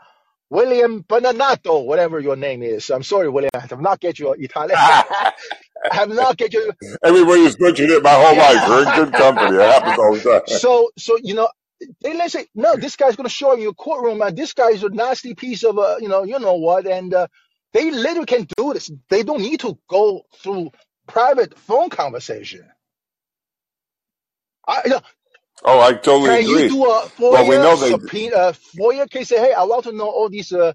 William Bonanato, whatever your name is. I'm sorry, William. I have not get your Italian. <laughs> I have not get your everybody's butchered it my whole life. We're in good company. It happens all the time. so so you know they let's say no this guy's going to show up in your courtroom and this guy's a nasty piece of uh, you know you know what and uh, they literally can do this they don't need to go through private phone conversation I, you know, Oh, I totally Can agree. you do a FOIA well, we know they. subpoena? Uh, FOIA can say, hey, I want to know all these uh,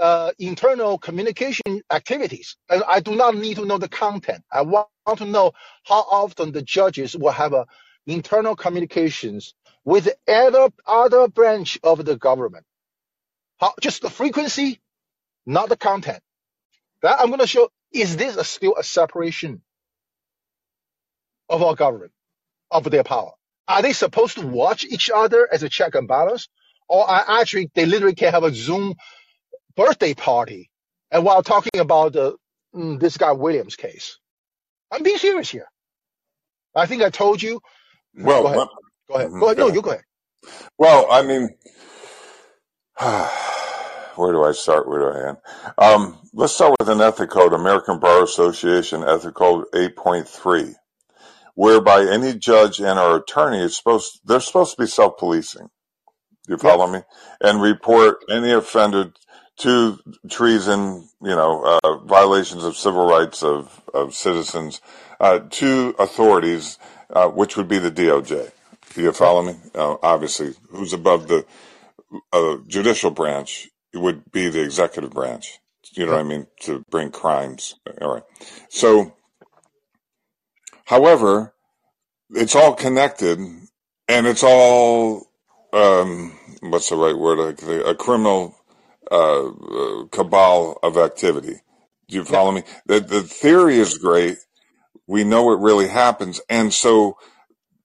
uh, internal communication activities, and I do not need to know the content. I want to know how often the judges will have a internal communications with other other branch of the government. How, just the frequency, not the content. That I'm going to show. Is this a, still a separation of our government of their power? Are they supposed to watch each other as a check and balance, or are actually they literally can have a Zoom birthday party and while talking about the, mm, this guy Williams case. I'm being serious here. I think I told you. Well, Go ahead. let- Go ahead. Mhm, Go ahead. No, you go ahead. well, I mean, <sighs> where do I start? Where do I end? Um, let's start with an ethic code, American Bar Association Ethic Code 8.3, whereby any judge and or attorney is supposed they're supposed to be self-policing. Do you follow me? And report any offender to treason, you know, uh, violations of civil rights of, of citizens uh, to authorities, uh, which would be the DOJ. Do you follow me? Uh, obviously, who's above the uh, judicial branch it would be the executive branch. You know what I mean? To bring crimes. All right. So, however, it's all connected and it's all, um, what's the right word? Like A criminal uh, uh, cabal of activity. Do you Yeah. follow me? The, the theory is great. We know it really happens. And so,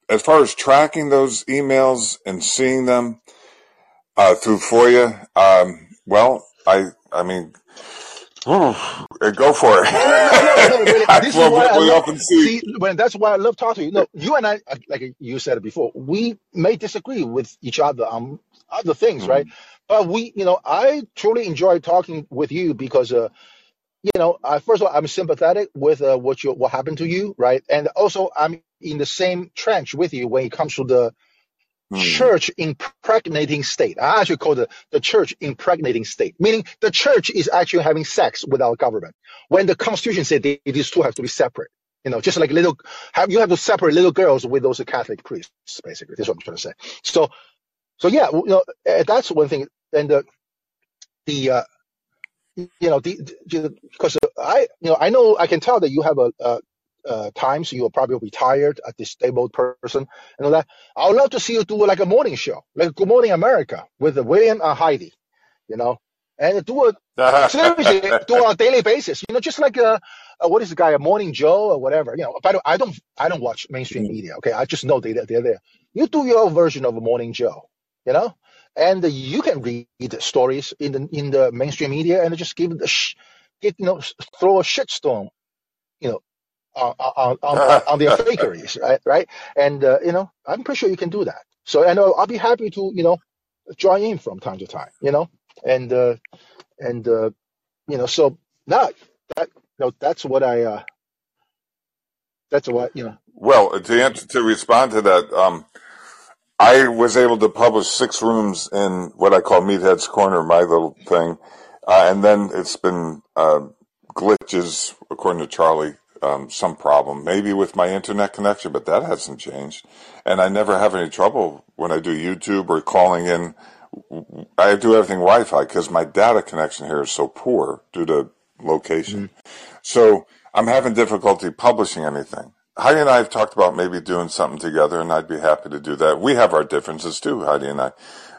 as far as tracking those emails and seeing them uh, through FOIA, um, well, I, I mean, <sighs> whew, go for it. <laughs> No, no, no, no, really. <laughs> I- This is why I we love, often see. see, when that's why I love talking to you. No, you and I, uh, like you said it before, we may disagree with each other on other things, right? But we, you know, I truly enjoy talking with you because, uh, you know, I, first of all, I'm sympathetic with uh, what you what happened to you, right? And also, I'm in the same trench with you when it comes to the. Church impregnating state. I actually call it the church impregnating state, meaning the church is actually having sex with our government. When the constitution said these two have to be separate, you know, just like little, have, you have to separate little girls with those Catholic priests, basically. That's what I'm trying to say. So, so yeah, you know, that's one thing. And the, the, uh, you know, the, the because I, you know, I know I can tell that you have a, uh, uh, times you will probably retired, a disabled person, and all that. I would love to see you do like a morning show, like Good Morning America with William and Heidi, you know, and do it seriously, <laughs> do it on a daily basis, you know, just like a, a what is the guy, a Morning Joe or whatever, you know. But I don't, I don't watch mainstream media. Okay, I just know they they're there. You do your version of a Morning Joe, you know, and you can read stories in the in the mainstream media and just give the sh- get you know throw a shitstorm, you know, on on on, their <laughs> fakeries, right? Right? And uh, you know, I'm pretty sure you can do that. So I know I'll be happy to you know join in from time to time, you know, and uh, and uh, you know, so that that you know, that's what I uh, that's what you know. Well, to answer, to respond to that, um, I was able to publish six rooms in what I call Meathead's Corner, my little thing, uh, and then it's been uh, glitches, according to Charlie, um, some problem, maybe with my internet connection, but that hasn't changed, and I never have any trouble when I do YouTube or calling in. I do everything Wi-Fi because my data connection here is so poor due to location. So I'm having difficulty publishing anything. Heidi and I have talked about maybe doing something together, and I'd be happy to do that. We have our differences too, Heidi and I,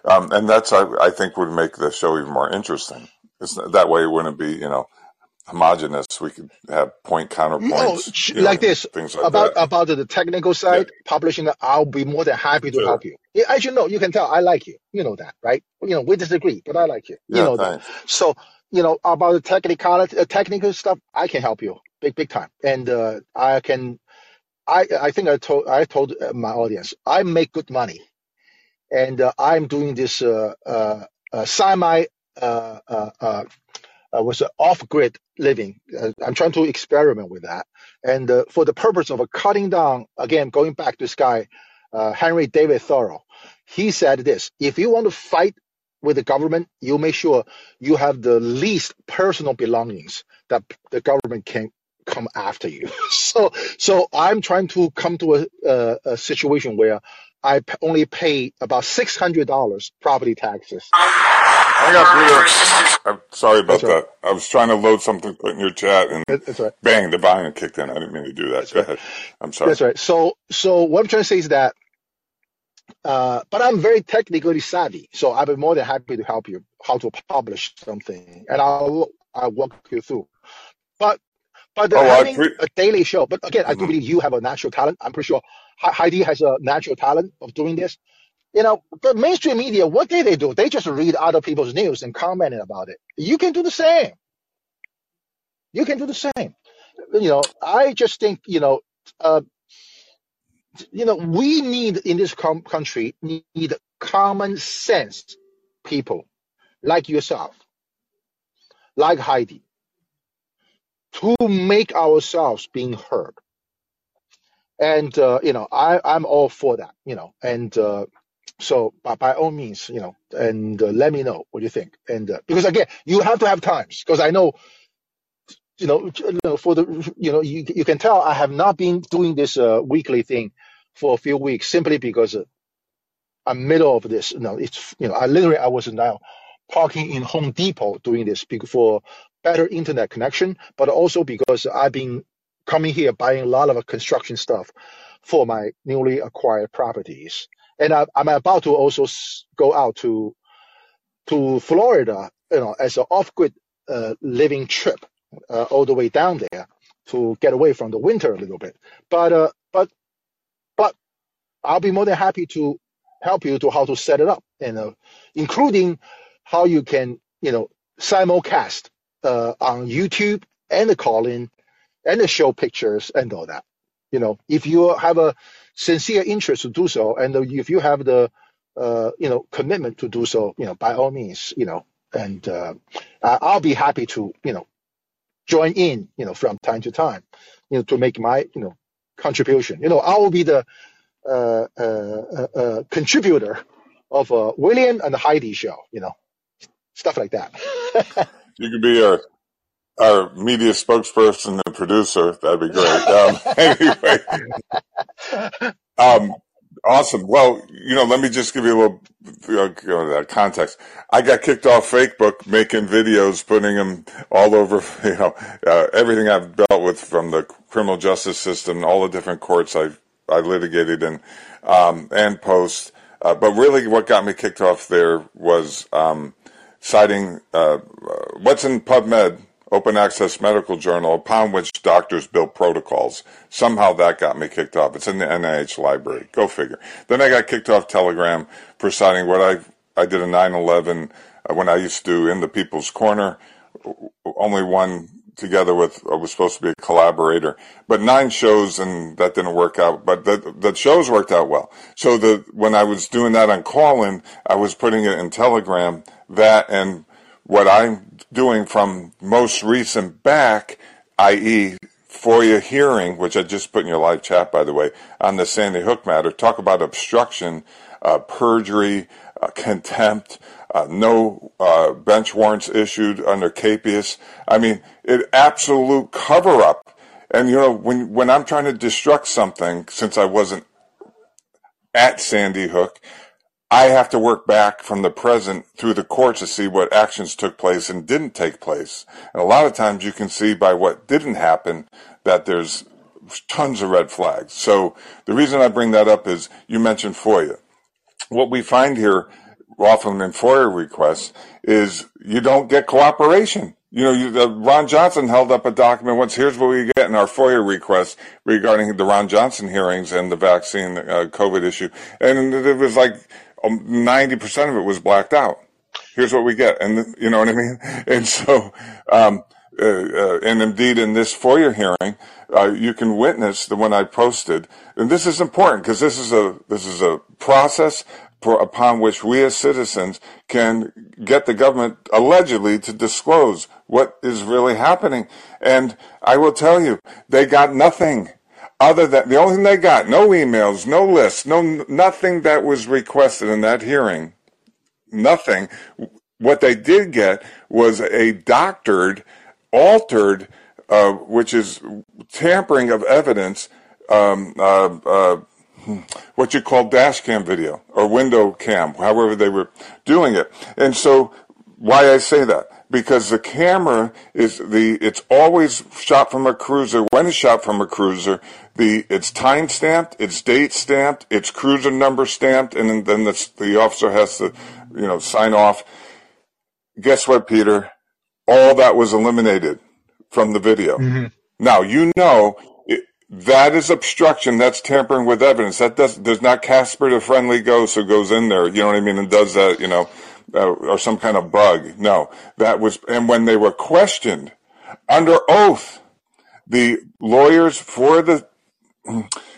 um, and that's I, I think would make the show even more interesting. It's, that way, it wouldn't be you know homogenous. We could have point counterpoints, you know, like this things like about that. about the technical side, publishing. I'll be more than happy to Sure. help you. Yeah, as you know, you can tell I like you. You know that, right? You know we disagree, but I like you. You Yeah, know that. So you know about the technicality, uh, technical stuff, I can help you big big time, and uh, I can. I I think I told I told uh, my audience I make good money, and uh, I'm doing this uh, uh, uh, semi uh, uh, uh, was off grid living. Uh, I'm trying to experiment with that, and uh, for the purpose of cutting down again, going back to this guy, uh, Henry David Thoreau, he said this: if you want to fight with the government, you make sure you have the least personal belongings that the government can come after you. <laughs> so, so I'm trying to come to a, a, a situation where I only pay about six hundred dollars property taxes. I got Peter. I'm sorry about right. that. I was trying to load something, put in your chat, and That's right. bang, the volume kicked in. I didn't mean to do that. That's Go right. ahead. I'm sorry. That's right. So, so what I'm trying to say is that, uh, but I'm very technically savvy, so I'll be more than happy to help you how to publish something, and I'll I'll walk you through. But but oh, having pre- a daily show. But again, I do mm-hmm. believe you have a natural talent. I'm pretty sure Heidi has a natural talent of doing this. You know, the mainstream media, what did they do? They just read other people's news and comment about it. You can do the same. You can do the same. You know, I just think, you know, uh, you know, we need in this com- country need common sense people like yourself, like Heidi, to make ourselves being heard. And uh, you know, I I'm all for that. You know, and uh, so by, by all means, you know, and uh, let me know what you think. And uh, because again, you have to have times because I know, you know, for the you know, you you can tell I have not been doing this uh, weekly thing for a few weeks simply because uh, I'm middle of this. You know, it's you know, I literally I was now parking in Home Depot doing this for better internet connection, but also because I've been coming here buying a lot of construction stuff for my newly acquired properties. And I, am about to also go out to to Florida, you know, as an off-grid uh, living trip uh, all the way down there to get away from the winter a little bit. But uh, but but I'll be more than happy to help you to how to set it up, and uh, including how you can you know simulcast uh, on YouTube and the calling and the show pictures and all that. You know, if you have a sincere interest to do so, and if you have the uh, you know commitment to do so, you know, by all means, you know, and uh, I'll be happy to you know join in, you know, from time to time, you know, to make my you know contribution. You know, I will be the uh, uh, uh, uh contributor of a William and Heidi show. You know, stuff like that. <laughs> you could be a our media spokesperson and producer. That'd be great. Um, <laughs> anyway, um, awesome. Well, you know, let me just give you a little you know, context. I got kicked off Facebook making videos, putting them all over, <laughs> you know, uh, everything I've dealt with from the criminal justice system, all the different courts I've, I litigated in, um, and post. Uh, but really what got me kicked off there was, um, citing, uh, what's in PubMed, open access medical journal upon which doctors build protocols. Somehow that got me kicked off. It's in the NIH library. Go figure. Then I got kicked off Telegram for signing what I I did a 9/11 uh, when I used to do in the People's Corner. Only one together with I was supposed to be a collaborator, but nine shows and that didn't work out. But the the shows worked out well. So the when I was doing that on Callin, I was putting it in Telegram. That and what I'm doing from most recent back, i.e., FOIA hearing, which I just put in your live chat, by the way, on the Sandy Hook matter, talk about obstruction, uh, perjury, uh, contempt, uh, no uh, bench warrants issued under capias. I mean, it absolute cover up. And you know, when when I'm trying to destruct something, since I wasn't at Sandy Hook, I have to work back from the present through the courts to see what actions took place and didn't take place. And a lot of times you can see by what didn't happen that there's tons of red flags. So the reason I bring that up is you mentioned FOIA. What we find here often in FOIA requests is you don't get cooperation. You know, you, Ron Johnson held up a document once. Here's what we get in our FOIA request regarding the Ron Johnson hearings and the vaccine uh, COVID issue. And it was like 90% of it was blacked out. Here's what we get. And you know what I mean? <laughs> And so, um, uh, uh, and indeed in this FOIA hearing, uh, you can witness the one I posted. And this is important because this is a, this is a process for, upon which we as citizens can get the government allegedly to disclose what is really happening. And I will tell you, they got nothing other than the only thing they got no emails no lists no nothing that was requested in that hearing nothing what they did get was a doctored altered uh, which is tampering of evidence um, uh, uh, what you call dash cam video or window cam, however they were doing it. And so why I say that? Because the camera is the, it's always shot from a cruiser. When it's shot from a cruiser, the, it's time stamped, it's date stamped, it's cruiser number stamped, and then the, the officer has to, you know, sign off. Guess what, Peter? All that was eliminated from the video. Mm-hmm. Now, you know, that is obstruction. That's tampering with evidence. That does does not Casper the friendly ghost who goes in there. You know what I mean? And does that. You know, uh, or some kind of bug. No, that was. And when they were questioned under oath, the lawyers for the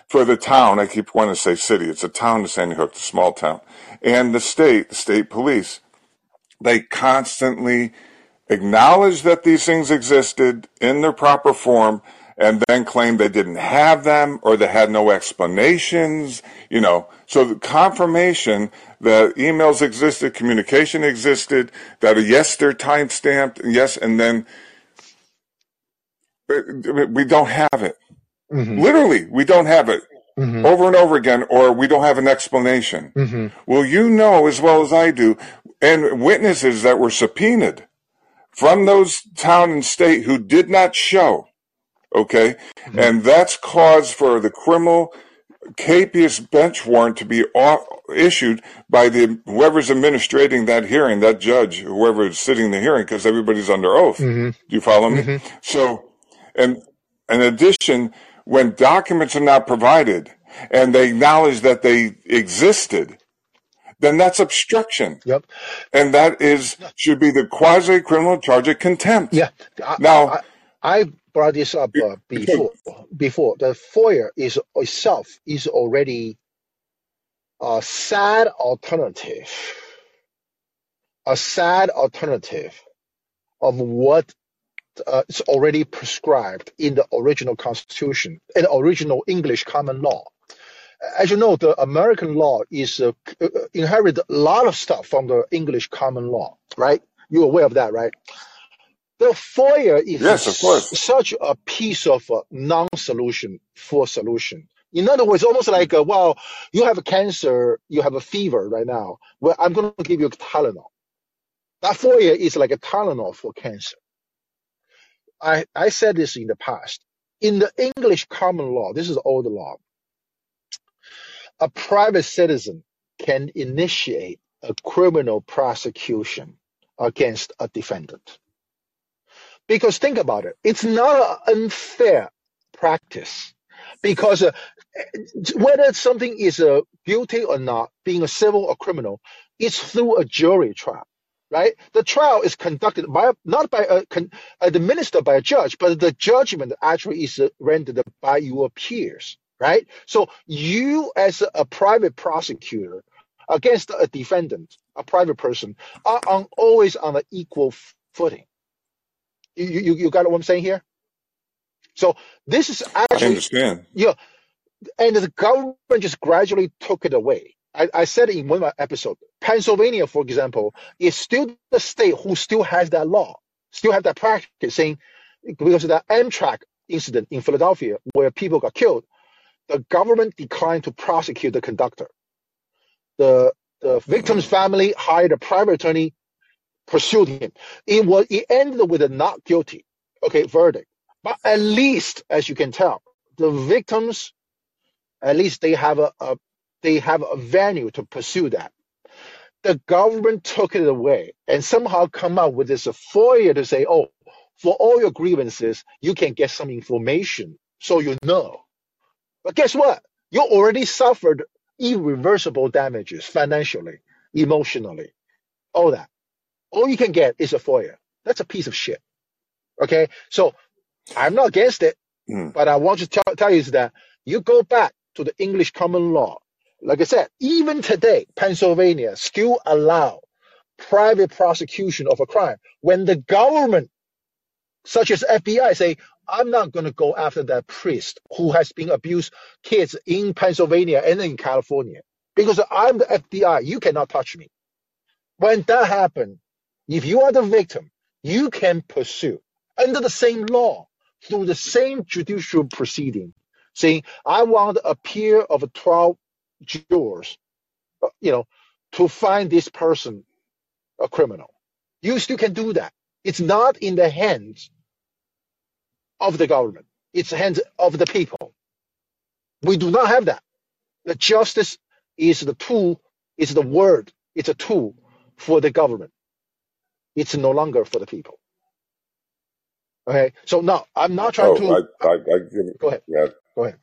for the town. I keep wanting to say city. It's a town in Sandy Hook, a small town, and the state, the state police. They constantly acknowledged that these things existed in their proper form and then claimed they didn't have them or they had no explanations, you know. So the confirmation that emails existed, communication existed, that yes, they're time stamped, yes, and then uh, we don't have it. Mm-hmm. Literally, we don't have it. Mm-hmm. Over and over again, or we don't have an explanation. Mm-hmm. Well, you know as well as I do, and witnesses that were subpoenaed from those town and state who did not show Okay. Mm-hmm. And that's cause for the criminal capias bench warrant to be issued by the whoever's administrating that hearing, that judge, whoever is sitting in the hearing, because everybody's under oath. Mm-hmm. Do you follow me? Mm-hmm. So, and in addition, when documents are not provided and they acknowledge that they existed, then that's obstruction. Yep. And that is should be the quasi criminal charge of contempt. Yeah. I, now I, I brought this up uh, before. Before the FOIA is itself is already a sad alternative, a sad alternative of what uh, is already prescribed in the original Constitution and original English common law. As you know, the American law is uh, uh inherit a lot of stuff from the English common law, right? You're aware of that, right? The FOIA is yes, of course. such a piece of uh, non-solution for solution. In other words, almost like, uh, well, you have a cancer, you have a fever right now. Well, I'm going to give you Tylenol. That FOIA is like a Tylenol for cancer. I, I said this in the past. In the English common law, this is old law. A private citizen can initiate a criminal prosecution against a defendant. Because think about it, it's not an unfair practice. Because uh, whether something is uh, guilty or not, being a civil or criminal, it's through a jury trial, right? The trial is conducted by not by a, con, administered by a judge, but the judgment actually is rendered by your peers, right? So you, as a, a private prosecutor against a defendant, a private person, are on, always on an equal footing. You, you, you got what I'm saying here? So this is actually. I understand. Yeah. And the government just gradually took it away. I, I said in one episode, Pennsylvania, for example, is still the state who still has that law, still have that practice saying, because of that Amtrak incident in Philadelphia where people got killed, the government declined to prosecute the conductor. The the victim's family hired a private attorney pursued him. It was it ended with a not guilty, okay, verdict. But at least, as you can tell, the victims, at least they have a, a they have a venue to pursue that. The government took it away and somehow come up with this FOIA to say, oh, for all your grievances, you can get some information so you know. But guess what? You already suffered irreversible damages financially, emotionally, all that all you can get is a FOIA. That's a piece of shit. Okay. So I'm not against it, mm. but I want to tell, tell you is that you go back to the English common law. Like I said, even today, Pennsylvania still allow private prosecution of a crime when the government, such as FBI, say, I'm not going to go after that priest who has been abused kids in Pennsylvania and in California because I'm the FBI. You cannot touch me. When that happened, if you are the victim, you can pursue under the same law through the same judicial proceeding saying, I want a peer of 12 jurors, uh, you know, to find this person a criminal. You still can do that. It's not in the hands of the government. It's the hands of the people. We do not have that. The justice is the tool, is the word, it's a tool for the government. It's no longer for the people. Okay. So now I'm not trying Oh, to I, I, I give, go ahead. yeah. Go ahead.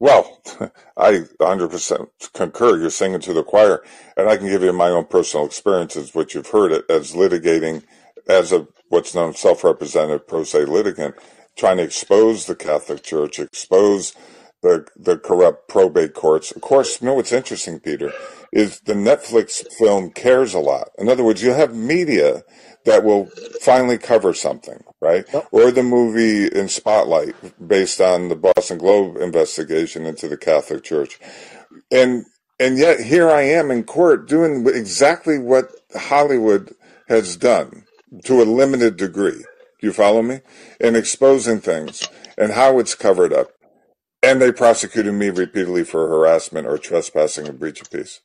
Well, <laughs> I 100% concur. You're singing to the choir, and I can give you my own personal experiences, which you've heard it as litigating as a what's known self-represented pro se litigant, trying to expose the Catholic Church, expose the the corrupt probate courts. Of course, you know what's interesting, Peter, is the Netflix film cares a lot. In other words, you have media that will finally cover something, right? Yep. Or the movie in Spotlight, based on the Boston Globe investigation into the Catholic Church, and and yet here I am in court doing exactly what Hollywood has done to a limited degree. Do you follow me? And exposing things and how it's covered up. And they prosecuted me repeatedly for harassment or trespassing and breach of peace.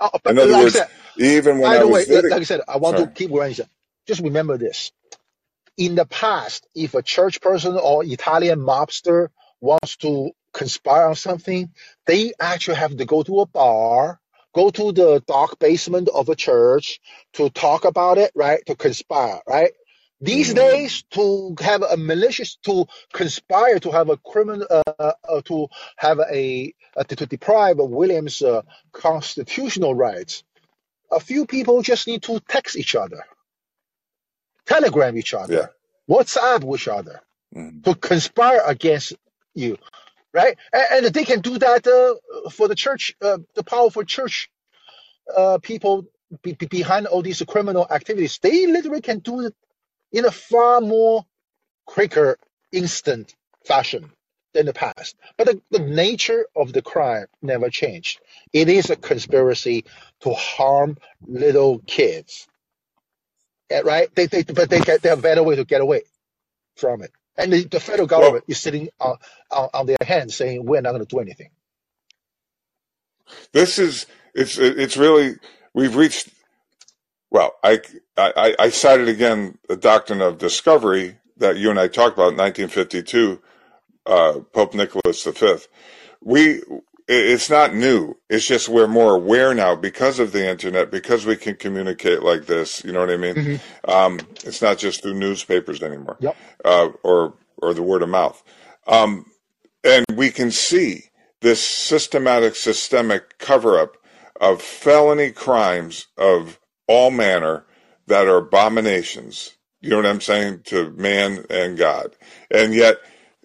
Oh, but In other like words, said, even when I the way, was like I said, I want sorry, to keep going. Just remember this. In the past, if a church person or Italian mobster wants to conspire on something, they actually have to go to a bar, go to the dark basement of a church to talk about it, right? To conspire, right? These mm, days, to have a malicious, to conspire to have a criminal, uh, uh, to have a, uh, to, to deprive William's uh, constitutional rights, a few people just need to text each other, telegram each yeah, other, WhatsApp each other mm, to conspire against you, right? And, and they can do that uh, for the church, uh, the powerful church uh, people be, be behind all these criminal activities. They literally can do it in a far more quicker, instant fashion than the past. But the, the nature of the crime never changed. It is a conspiracy to harm little kids, right? They, they, but they, get, they have a better way to get away from it. And the, the federal well, government is sitting on, on, on their hands saying, we're not going to do anything. this is it's it's really we've reached. Well, I I I cited again the doctrine of discovery that you and I talked about in 1952, uh, Pope Nicholas V. We it's not new. It's just we're more aware now because of the internet, because we can communicate like this. You know what I mean? hmm Um, it's not just through newspapers anymore, Yep. uh, or or the word of mouth. Um, and we can see this systematic, systemic cover up of felony crimes of all manner that are abominations. You know what I'm saying to man and God, and yet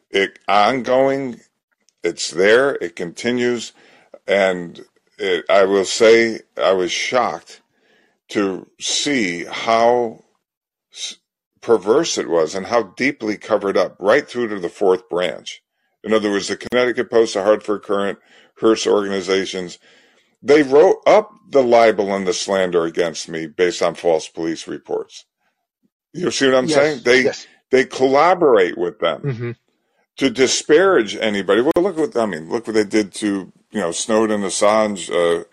it ongoing. It's there. It continues, and it, I will say I was shocked to see how perverse it was and how deeply covered up, right through to the fourth branch. In other words, the Connecticut Post, the Hartford Courant, Hearst organizations, they wrote up the libel and the slander against me based on false police reports. You see what I'm saying? They Yes. they collaborate with them hmm to disparage anybody. Well, look what I mean. Look what they did to you know Snowden, Assange. Uh,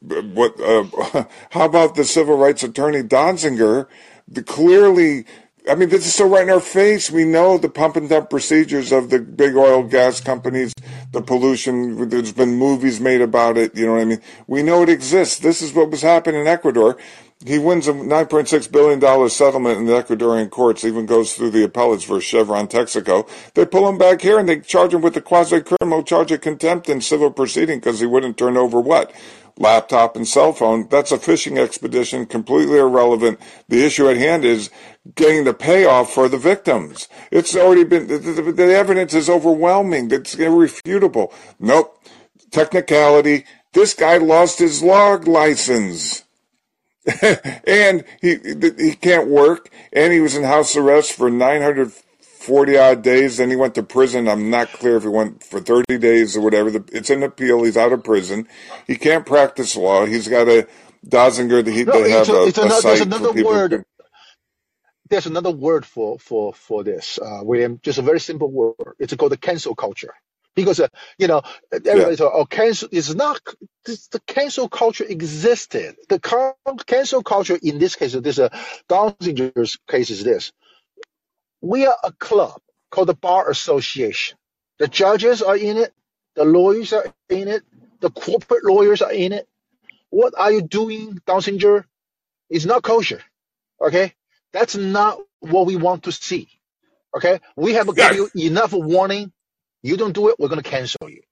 what? Uh, <laughs> how about the civil rights attorney Donziger? The clearly, I mean, this is so right in our face. We know the pump and dump procedures of the big oil gas companies, the pollution. There's been movies made about it. You know what I mean? We know it exists. This is what was happening in Ecuador. He wins a $9.6 billion settlement in the Ecuadorian courts, even goes through the appellates for Chevron Texaco. They pull him back here and they charge him with the quasi criminal charge of contempt in civil proceeding because he wouldn't turn over what? Laptop and cell phone. That's a fishing expedition, completely irrelevant. The issue at hand is getting the payoff for the victims. It's already been, the, the, the evidence is overwhelming. It's irrefutable. Nope. Technicality. This guy lost his log license. <laughs> and he he can't work, and he was in house arrest for 940 odd days. Then he went to prison. I'm not clear if he went for 30 days or whatever. It's an appeal. He's out of prison. He can't practice law. He's got a Dozinger. He, No, they have a, a, a another, site for another people. word. There's another word for for for this, uh, William. Just a very simple word. It's called the cancel culture. Because uh, you know everybody yeah. thought, oh, cancel is not this, the cancel culture existed. The cancel culture in this case, this uh, Donzinger's case is this: we are a club called the Bar Association. The judges are in it, the lawyers are in it, the corporate lawyers are in it. What are you doing, Donzinger? It's not kosher. Okay, that's not what we want to see. Okay, we have given you enough warning you don't do it, we're going to cancel you,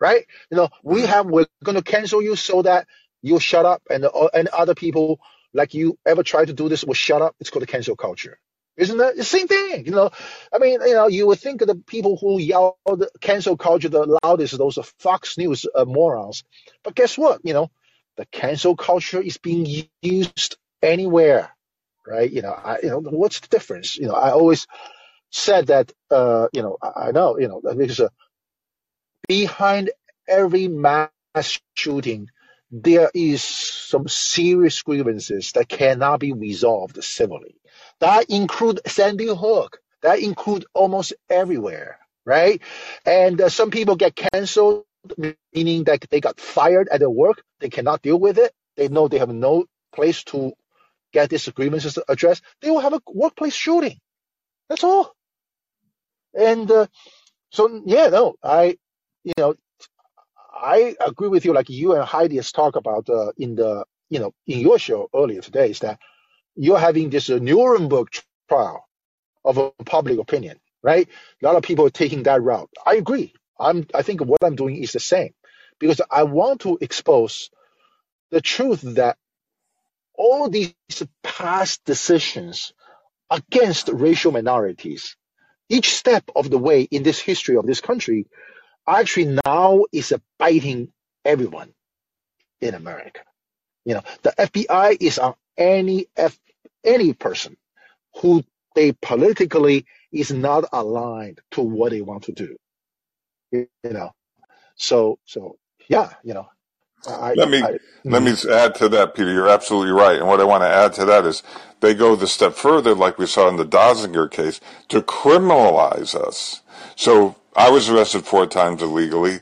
right? You know, we mm-hmm. have we're going to cancel you so that you shut up, and uh, and other people like you ever try to do this will shut up. It's called the cancel culture. Isn't that the same thing? You know, I mean, you know, you would think of the people who yell the cancel culture the loudest, those are Fox News uh, morons. But guess what? You know, the cancel culture is being used anywhere, right? You know, I, you know, what's the difference? You know, I always said that, uh, you know, I, know, you know, because uh, behind every mass shooting, there is some serious grievances that cannot be resolved civilly. That include Sandy Hook. That include almost everywhere, right? And uh, some people get canceled, meaning that they got fired at their work. They cannot deal with it. They know they have no place to get these grievances addressed. They will have a workplace shooting. That's all. And uh, so, yeah, no, I, you know, I agree with you. Like you and Heidi has talked about uh, in the, you know, in your show earlier today, is that you're having this uh, Nuremberg trial of a public opinion, right? A lot of people are taking that route. I agree. I'm. I think what I'm doing is the same because I want to expose the truth that all these past decisions against racial minorities each step of the way in this history of this country actually now is biting everyone in America. You know, the FBI is on any F, any person who they politically is not aligned to what they want to do. You know, so so yeah, you know, I, let me I, let me mm-hmm. add to that, Peter. You're absolutely right. And what I want to add to that is they go the step further, like we saw in the Donziger case, to criminalize us. So I was arrested four times illegally.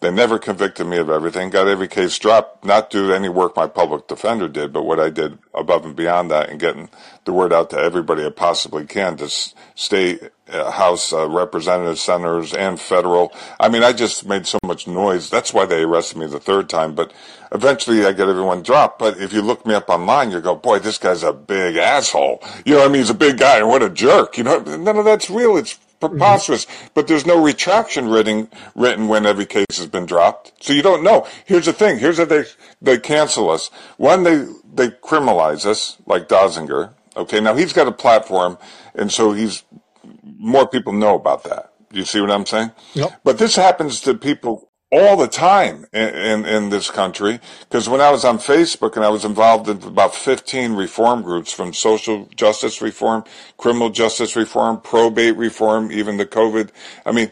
They never convicted me of everything. Got every case dropped, not due to any work my public defender did, but what I did above and beyond that and getting the word out to everybody I possibly can to uh, House uh, representatives, senators, and federal. I mean, I just made so much noise. That's why they arrested me the third time. But eventually I get everyone dropped. But if you look me up online, you go, boy, this guy's a big asshole. You know what I mean? He's a big guy and what a jerk. You know, none of that's real. It's preposterous. Mm-hmm. But there's no retraction written written when every case has been dropped. So you don't know. Here's the thing. Here's how they they cancel us. One, they they criminalize us, like Donziger. Okay, now he's got a platform, and so he's more people know about that. You see what I'm saying? Yep. But this happens to people all the time in, in, in this country. Because when I was on Facebook and I was involved in about 15 reform groups from social justice reform, criminal justice reform, probate reform, even the COVID. I mean,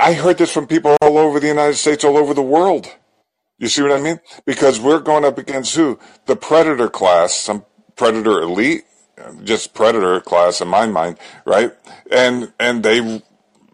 I heard this from people all over the United States, all over the world. You see what I mean? Because we're going up against who? The predator class, some predator elite, just predator class in my mind, right? And, and they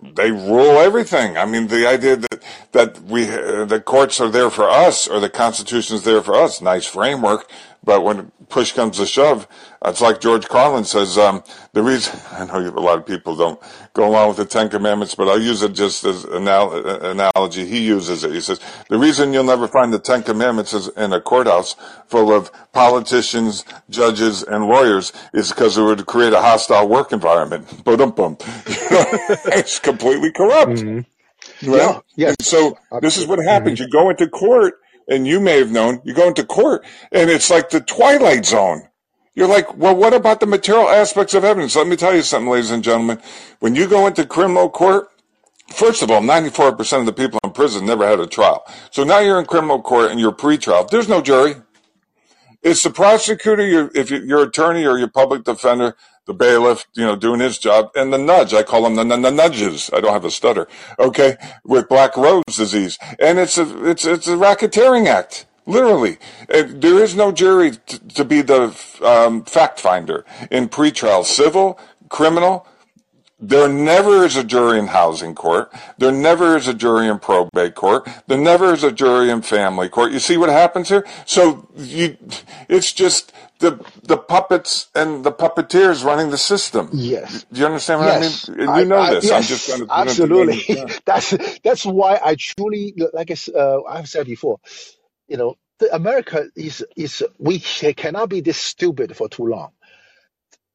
they rule everything. I mean, the idea that that we uh, the courts are there for us or the Constitution is there for us, nice framework. But when push comes to shove, it's like George Carlin says. Um, the reason <laughs> I know a lot of people don't go along with the Ten Commandments, but I'll use it just as an analogy. He uses it. He says the reason you'll never find the Ten Commandments is in a courthouse full of politicians, judges, and lawyers is because it would create a hostile work environment. <laughs> Boom, boom. <laughs> it's completely corrupt. Mm-hmm. Right? Yeah. yeah. And so this is what happens. Mm-hmm. You go into court and you may have known, you go into court and it's like the twilight zone. You're like, well, what about the material aspects of evidence? Let me tell you something, ladies and gentlemen. When you go into criminal court, First of all, 94% of the people in prison never had a trial. So now you're in criminal court and you're pre-trial. There's no jury. It's the prosecutor, your, if you, your attorney or your public defender, the bailiff, you know, doing his job, and the nudge. I call them the, nudges. I don't have a stutter. Okay, with black rose disease, and it's a it's it's a racketeering act. Literally, there is no jury t- to be the um, fact finder in pretrial, civil, criminal. There never is a jury in housing court. There never is a jury in probate court. There never is a jury in family court. You see what happens here? So you, it's just the the puppets and the puppeteers running the system. Yes. Do you understand what Yes. I mean? And you know I, this. I'm just trying to put it together. absolutely. <laughs> That's that's why I truly, like I, uh, I've said before, you know, America is is we cannot be this stupid for too long.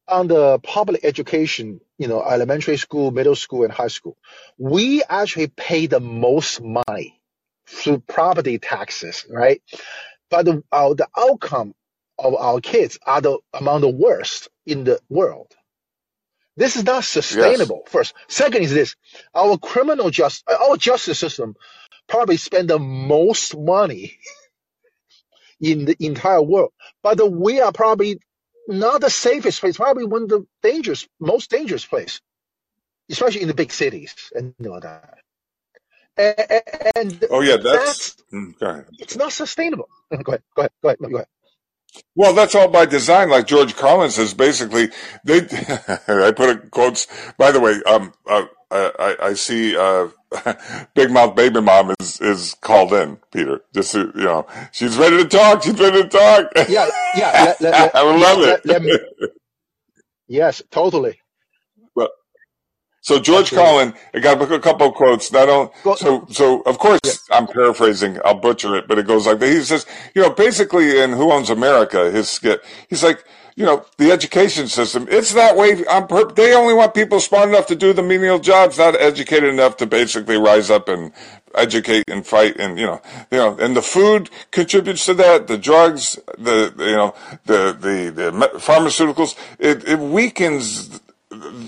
On the public education, you know, elementary school, middle school, and high school, we actually pay the most money through property taxes, right? But the our, the outcome of our kids are the among the worst in the world. This is not Yes. sustainable. First, second is this: our criminal just our justice system probably spend the most money <laughs> in the entire world, but we are probably not the safest place. Probably one of the dangerous, most dangerous place, especially in the big cities and know that. And, and Oh yeah, that's. that's mm, ahead. it's not sustainable. <laughs> Go ahead, go ahead, go ahead, go ahead. Well, that's all by design. Like George Carlin says, basically, they. <laughs> I put a quotes. By the way, um, uh, I, I see uh, <laughs> Big Mouth Baby Mom is is called in. Peter, just so, you know, she's ready to talk. She's ready to talk. Yeah, yeah, <laughs> let, let, I yeah, love let, it. let me, yes, totally, So George absolutely. Carlin, I got a couple of quotes. Not only, Go, so so of course I'm paraphrasing. I'll butcher it, but it goes like this. He says, you know, basically in Who Owns America, his skit. He's like, you know, the education system. It's that way. Pur- they only want people smart enough to do the menial jobs, not educated enough to basically rise up and educate and fight. And you know, you know, and the food contributes to that. The drugs, the you know, the the the pharmaceuticals. It it weakens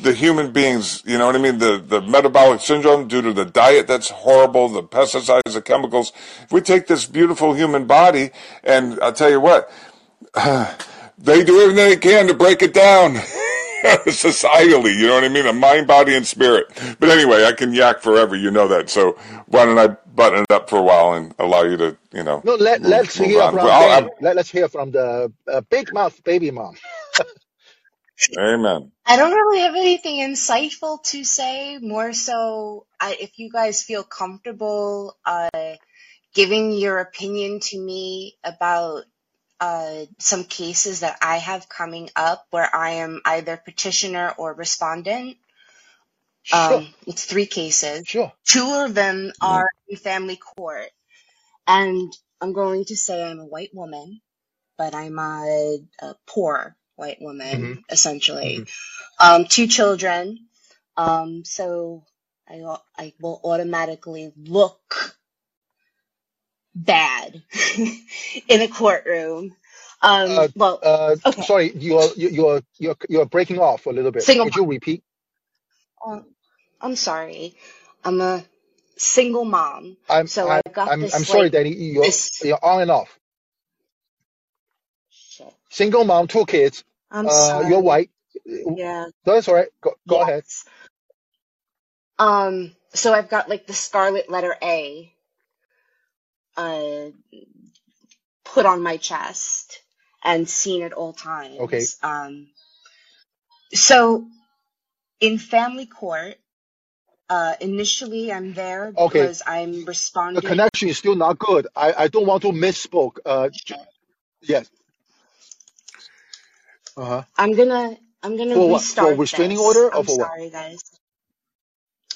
the human beings, you know what I mean? The, the metabolic syndrome due to the diet that's horrible, the pesticides, the chemicals. If we take this beautiful human body, and I'll tell you what, <sighs> they do everything they can to break it down <laughs> societally, you know what I mean? A mind, body, and spirit. But anyway, I can yak forever, you know that. So why don't I button it up for a while and allow you to, you know, No, let move, let's move hear on. from Well, Let let's hear from the uh, big mouth baby mom. I amen. I don't really have anything insightful to say. More so, I, if you guys feel comfortable uh, giving your opinion to me about uh, some cases that I have coming up where I am either petitioner or respondent. Sure, Um, it's three cases. sure. Two of them Yeah. are in family court, and I'm going to say I'm a white woman, but I'm a, a poor white woman, hmm essentially. hmm Um, two children. Um, so I, I will automatically look bad <laughs> in a courtroom. Um, Uh, well, uh, okay, sorry, you're you- you're you're you're breaking off a little bit. single Could you repeat? mom. I'm sorry. I'm a single mom. I'm So I'm I've got I'm I'm sorry, like Danny. You're this you're on and off. Single mom, two kids. I'm Uh, you're white. Yeah. That's all right. Go go ahead. Um, so I've got like the scarlet letter A uh put on my chest and seen at all times. Okay. Um, so in family court, uh, initially I'm there Okay. because I'm responding. The connection is still not good. I I don't want to misspoke. Uh, yes. Uh huh. I'm gonna I'm gonna For what? For restart restraining this. order or I'm for what? sorry, guys.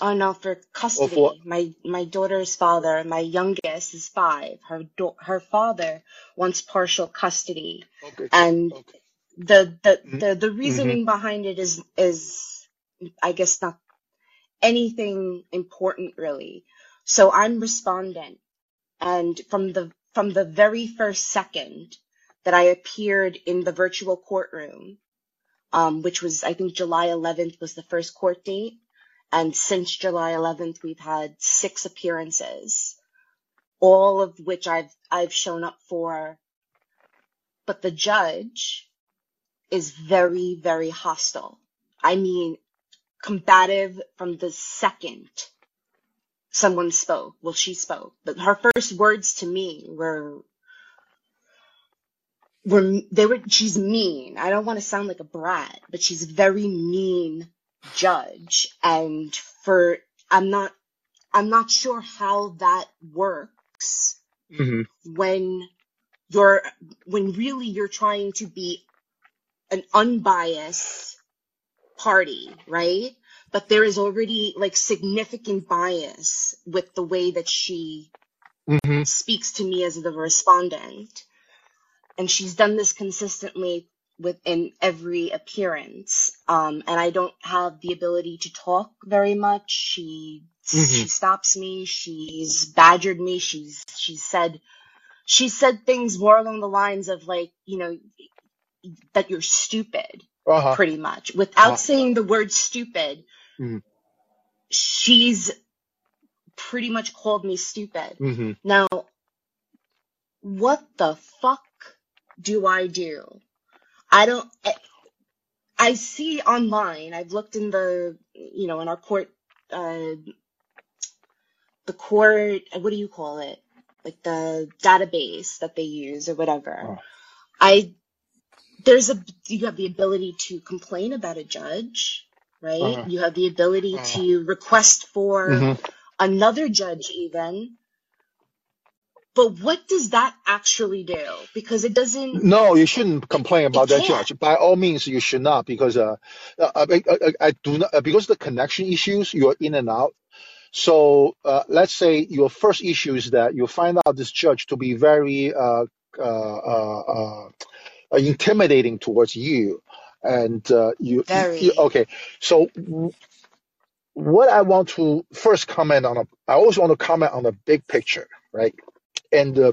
Oh no, for Or for custody. My my daughter's father, my youngest is five. Her do- her father wants partial custody, okay. and Okay. the the Mm-hmm. the the Mm-hmm. reasoning behind it is is I guess not anything important really. So I'm respondent, and from the from the very first second that I appeared in the virtual courtroom, um, which was I think July 11th was the first court date, and since July 11th we've had six appearances, all of which I've I've shown up for, but the judge is very very hostile. I mean combative from the second someone spoke. Well, she spoke, but her first words to me were were they were she's mean. I don't want to sound like a brat, but she's a very mean judge and for I'm not I'm not sure how that works hmm when you're when really you're trying to be an unbiased party, right? But there is already like significant bias with the way that she hmm speaks to me as the respondent. And she's done this consistently within every appearance. Um, and I don't have the ability to talk very much. She hmm she stops me. She's badgered me. She's she said she said things more along the lines of like, you know, that you're stupid, Uh-huh. pretty much. Without Uh, saying the word stupid, hmm she's pretty much called me stupid. hmm Now, what the fuck do I do? I don't, I see online, I've looked in the, you know, in our court, uh, the court, what do you call it? Like the database that they use or whatever. Oh. I, there's a, you have the ability to complain about a judge, right? Uh-huh. You have the ability Uh-huh. to request for hmm another judge even. But what does that actually do? Because it doesn't, No, you shouldn't complain about that can't. judge. By all means, you should not because uh, uh, I, I, I I do not uh, because the connection issues you're in and out. So uh, let's say your first issue is that you find out this judge to be very uh, uh, uh, uh, intimidating towards you, and uh, you, you okay. So what I want to first comment on, a, I always want to comment on the big picture, right? And uh,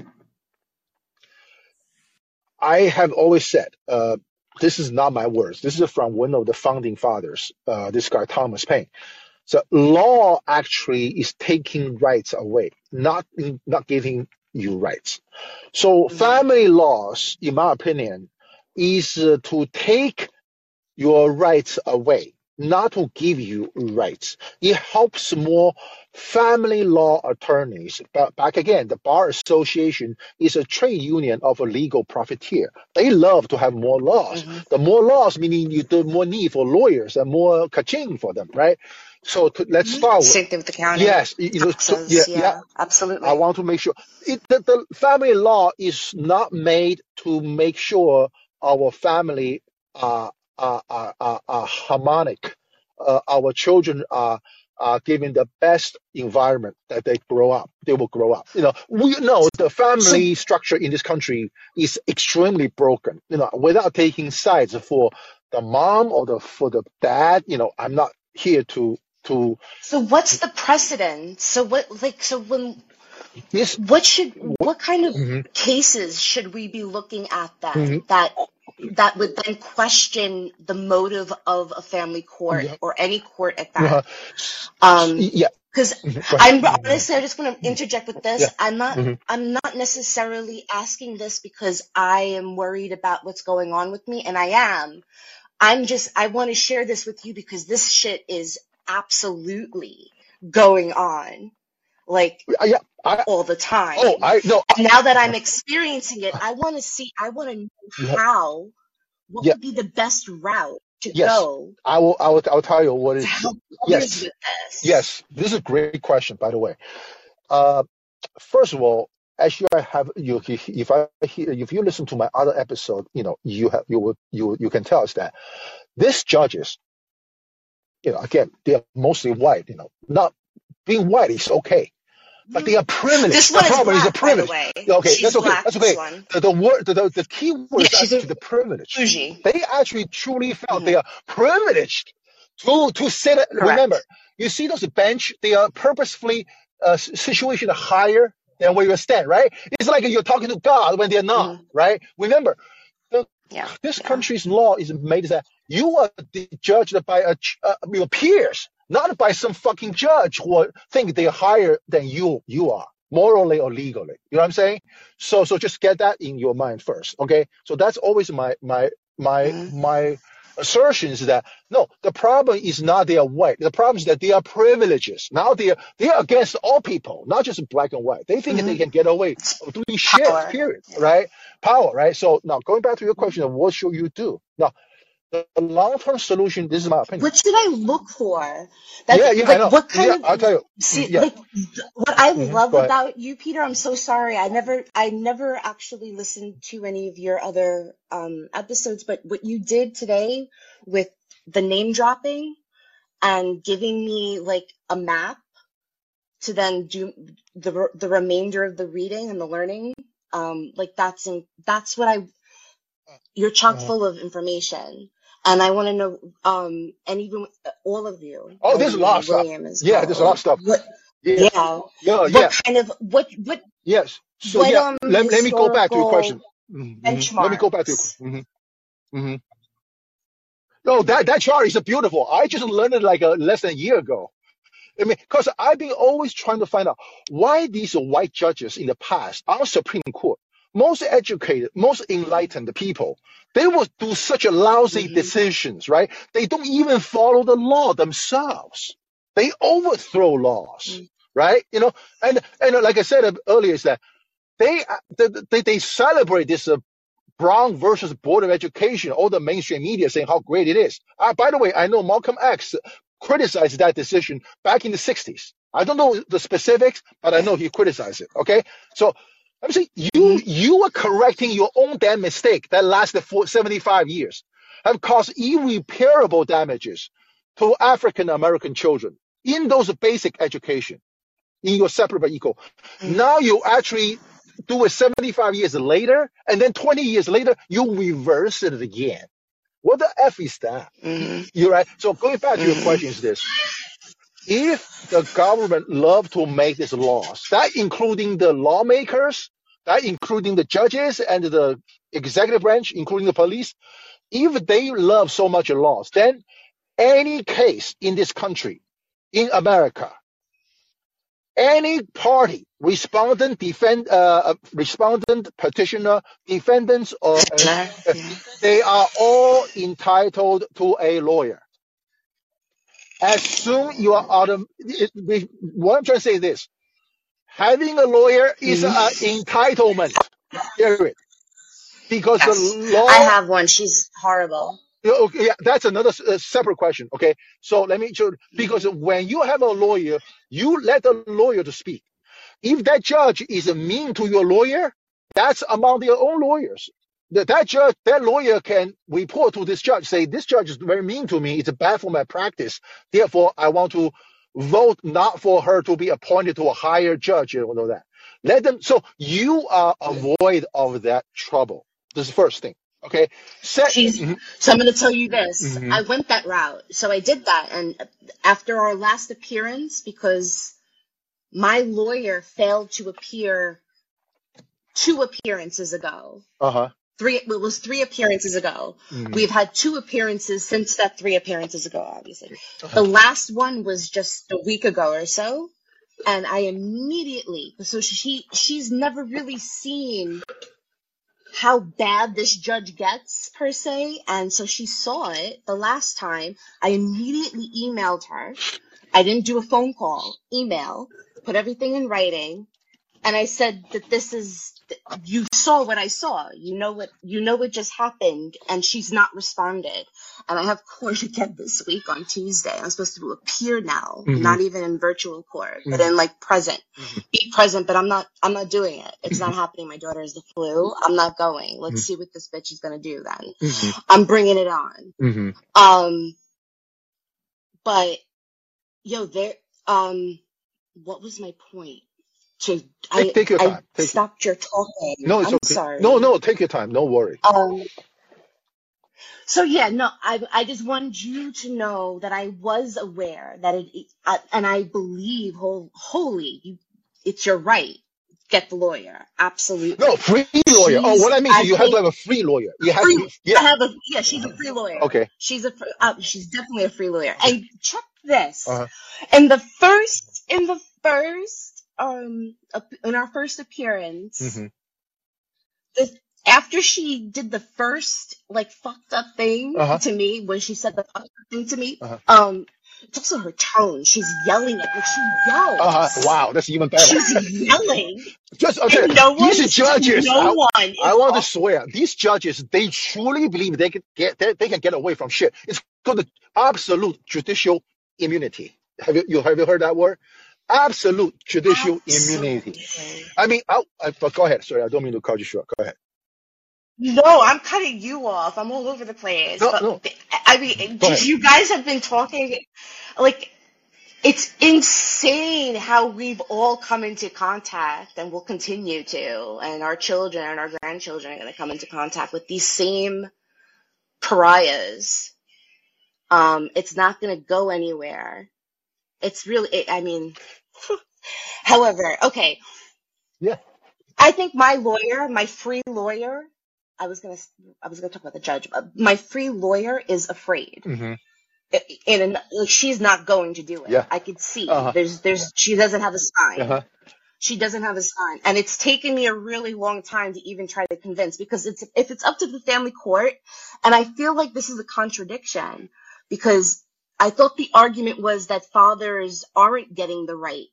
I have always said, uh, this is not my words. This is from one of the founding fathers, uh, this guy Thomas Paine. So law actually is taking rights away, not not giving you rights. So hmm family laws, in my opinion, is uh, to take your rights away, not to give you rights. It helps more family law attorneys. But back again, the Bar Association is a trade union of a legal profiteer. They love to have more laws. hmm The more laws, meaning you the more need for lawyers and more kaching for them, right? So to, let's hmm start with Same thing with accounting, yes, you you know, so, yeah, taxes. yeah. Yeah, I want to make sure it, the, the family law is not made to make sure our family are are are, are, are harmonic. Uh, our children are are given the best environment that they grow up. They will grow up. You know, we know the family structure in this country is extremely broken. You know, without taking sides for the mom or the for the dad. You know, I'm not here to to so what's the precedent? So what, like, so when, this. what should, what kind of hmm cases should we be looking at hmm that that would then question the motive of a family court Yeah. or any court at Uh-huh. that? Um, Yeah. because Mhm. Go ahead. I'm honestly, I just want to interject with this. Yeah. I'm not, hmm I'm not necessarily asking this because I am worried about what's going on with me, and I am. I'm just, I want to share this with you because this shit is absolutely going on, like Yeah. I. all the time. Oh. I no. And now that I'm experiencing it, I want to see, I want to know how, what Yeah. would be the best route to Yes. go I will. I will. I'll tell you what is. Yes. this. Yes. This is a great question, by the way. Uh, first of all, as you have you if I hear if you listen to my other episode, you know you have you will you you can tell us that these judges, you know, again they are mostly white. You know, not being white is okay, but they are This privileged. The one is problem is the black, by the privilege. Okay, She's that's okay. black, That's okay. The, the word the, the, the key word Yeah, is actually a the privilege. bougie. They actually truly felt hmm they are privileged to to sit. Remember, you see those bench, they are purposefully uh, situation higher than where you stand, right? It's like you're talking to God when they're not, hmm right? Remember, the, Yeah, this yeah. country's law is made that you are judged by a, uh, your peers, not by some fucking judge who think they're higher than you you are, morally or legally. You know what I'm saying? So so just get that in your mind first, okay? So that's always my my my hmm my assertion is that no, the problem is not they are white. The problem is that they are privileges. Now they are they are against all people, not just black and white. They think that they can get away of doing shit. power. Period. Right? Power. Right? So now going back to your question of what should you do? Now the long-term solution, this is my opinion. What should I look for? That's Yeah, yeah, I know. what kind Yeah, of I'll tell you. see Yeah. like what I hmm love about you, Peter. I'm so sorry. I never I never actually listened to any of your other um episodes, but what you did today with the name dropping and giving me like a map to then do the the remainder of the reading and the learning, um, like that's in, that's what I you're chock Uh, full of information. And I want to know, um, and even all of you, oh, there's a lot of stuff. William as Yeah, there's a lot well. of stuff. What, Yeah, yeah, yeah, yeah. what kind of, what, what, Yes. So what, yeah, um, let, let me go back to your question. historical hmm Let me go back to your benchmarks? hmm hmm No, that that chart is beautiful. I just learned it like a, less than a year ago. I mean, because I've been always trying to find out why these white judges in the past on Supreme Court, most educated, most enlightened people, they will do such a lousy hmm decisions, right? They don't even follow the law themselves. They overthrow laws, right? You know, and and like I said earlier, is that they they they, they celebrate this uh, Brown versus Board of Education, all the mainstream media saying how great it is. Uh, by the way, I know Malcolm X criticized that decision back in the 60s. I don't know the specifics, but I know he criticized it. Okay. So I'm saying you, mm-hmm. you are correcting your own damn mistake that lasted for 75 years, have caused irreparable damages to African American children in those basic education, in your separate but equal. Mm-hmm. Now you actually do it 75 years later, and then 20 years later, you reverse it again. What the F is that? hmm You're right. So going back to your mm-hmm. question is this. If the government love to make these laws, that including the lawmakers, that including the judges and the executive branch, including the police, if they love so much laws, then any case in this country, in America, any party, respondent, defend, uh, uh, respondent, petitioner, defendants, or uh, Yeah. they are all entitled to a lawyer. As soon you are out of, it, we- what I'm trying to say is this: having a lawyer is an entitlement. Period. Because the Yes. I law have one. She's horrible. Yeah, Okay, yeah, that's another s- uh, separate question. Okay, so let me show because hmm when you have a lawyer, you let the lawyer to speak. If that judge is mean to your lawyer, that's among their own lawyers. That that judge, that lawyer can report to this judge, say this judge is very mean to me. It's bad for my practice. Therefore, I want to vote not for her to be appointed to a higher judge and all that. Let them. So you are avoid of that trouble. This is the first thing. Okay. 2nd She's hmm so I'm going to tell you this. hmm I went that route. So I did that and after our last appearance because my lawyer failed to appear two appearances ago. Uh huh. Three it was three appearances ago. hmm We've had two appearances since that three appearances ago obviously. The Uh-huh. last one was just a week ago or so and I immediately so she she's never really seen how bad this judge gets per se and so she saw it the last time i immediately emailed her i didn't do a phone call email put everything in writing and i said that this is you saw what i saw you know what you know what just happened and she's not responded and i have court <laughs> again this week on tuesday i'm supposed to appear now hmm not even in virtual court but hmm in like present hmm be present, but I'm not I'm not doing it. It's not happening. My daughter has the flu. I'm not going. Let's see what this bitch is gonna do then. I'm bringing it on. Um, but yo, there um what was my point? To Take I take your I time. Take stopped your talking. no, it's I'm okay. No, sorry. no, take your time. No worry. Um so yeah, no, I I just wanted you to know that I was aware that it, uh, and I believe whole, wholly you it's your right. Get the lawyer. Absolutely. No, free lawyer. Oh, what I mean I is you have to have a free lawyer. You have to free. I yeah. have a yeah. She's a free lawyer. Okay. She's a uh, she's definitely a free lawyer. And check this. Uh-huh. In the first in the first um in our first appearance, hmm the after she did the first like fucked up thing Uh-huh. to me when she said the fucked up thing to me, Uh-huh. um, it's also her tone. She's yelling at like she yells. Uh, wow, that's even better. She's yelling. Just okay, no these judges. no I, one I want to swear, these judges, they truly believe they can get they, they can get away from shit. It's called the absolute judicial immunity. Have you, you have you heard that word? Absolute judicial immunity. I mean, I, I, go ahead. Sorry, I don't mean to cut you short. Go ahead. No, I'm cutting you off. I'm all over the place. No, but no. I mean, you guys have been talking like it's insane how we've all come into contact and will continue to, and our children and our grandchildren are going to come into contact with these same pariahs. Um, it's not going to go anywhere. It's really, it, I mean, <laughs> however, okay. Yeah. I think my lawyer, my free lawyer, I was gonna, I was gonna talk about the judge. but My free lawyer is afraid, Mm-hmm. and like, she's not going to do it. Yeah. I could see. Uh-huh. There's, there's, she doesn't have a sign. Uh-huh. She doesn't have a sign, and it's taken me a really long time to even try to convince because it's if it's up to the family court, and I feel like this is a contradiction because I thought the argument was that fathers aren't getting the right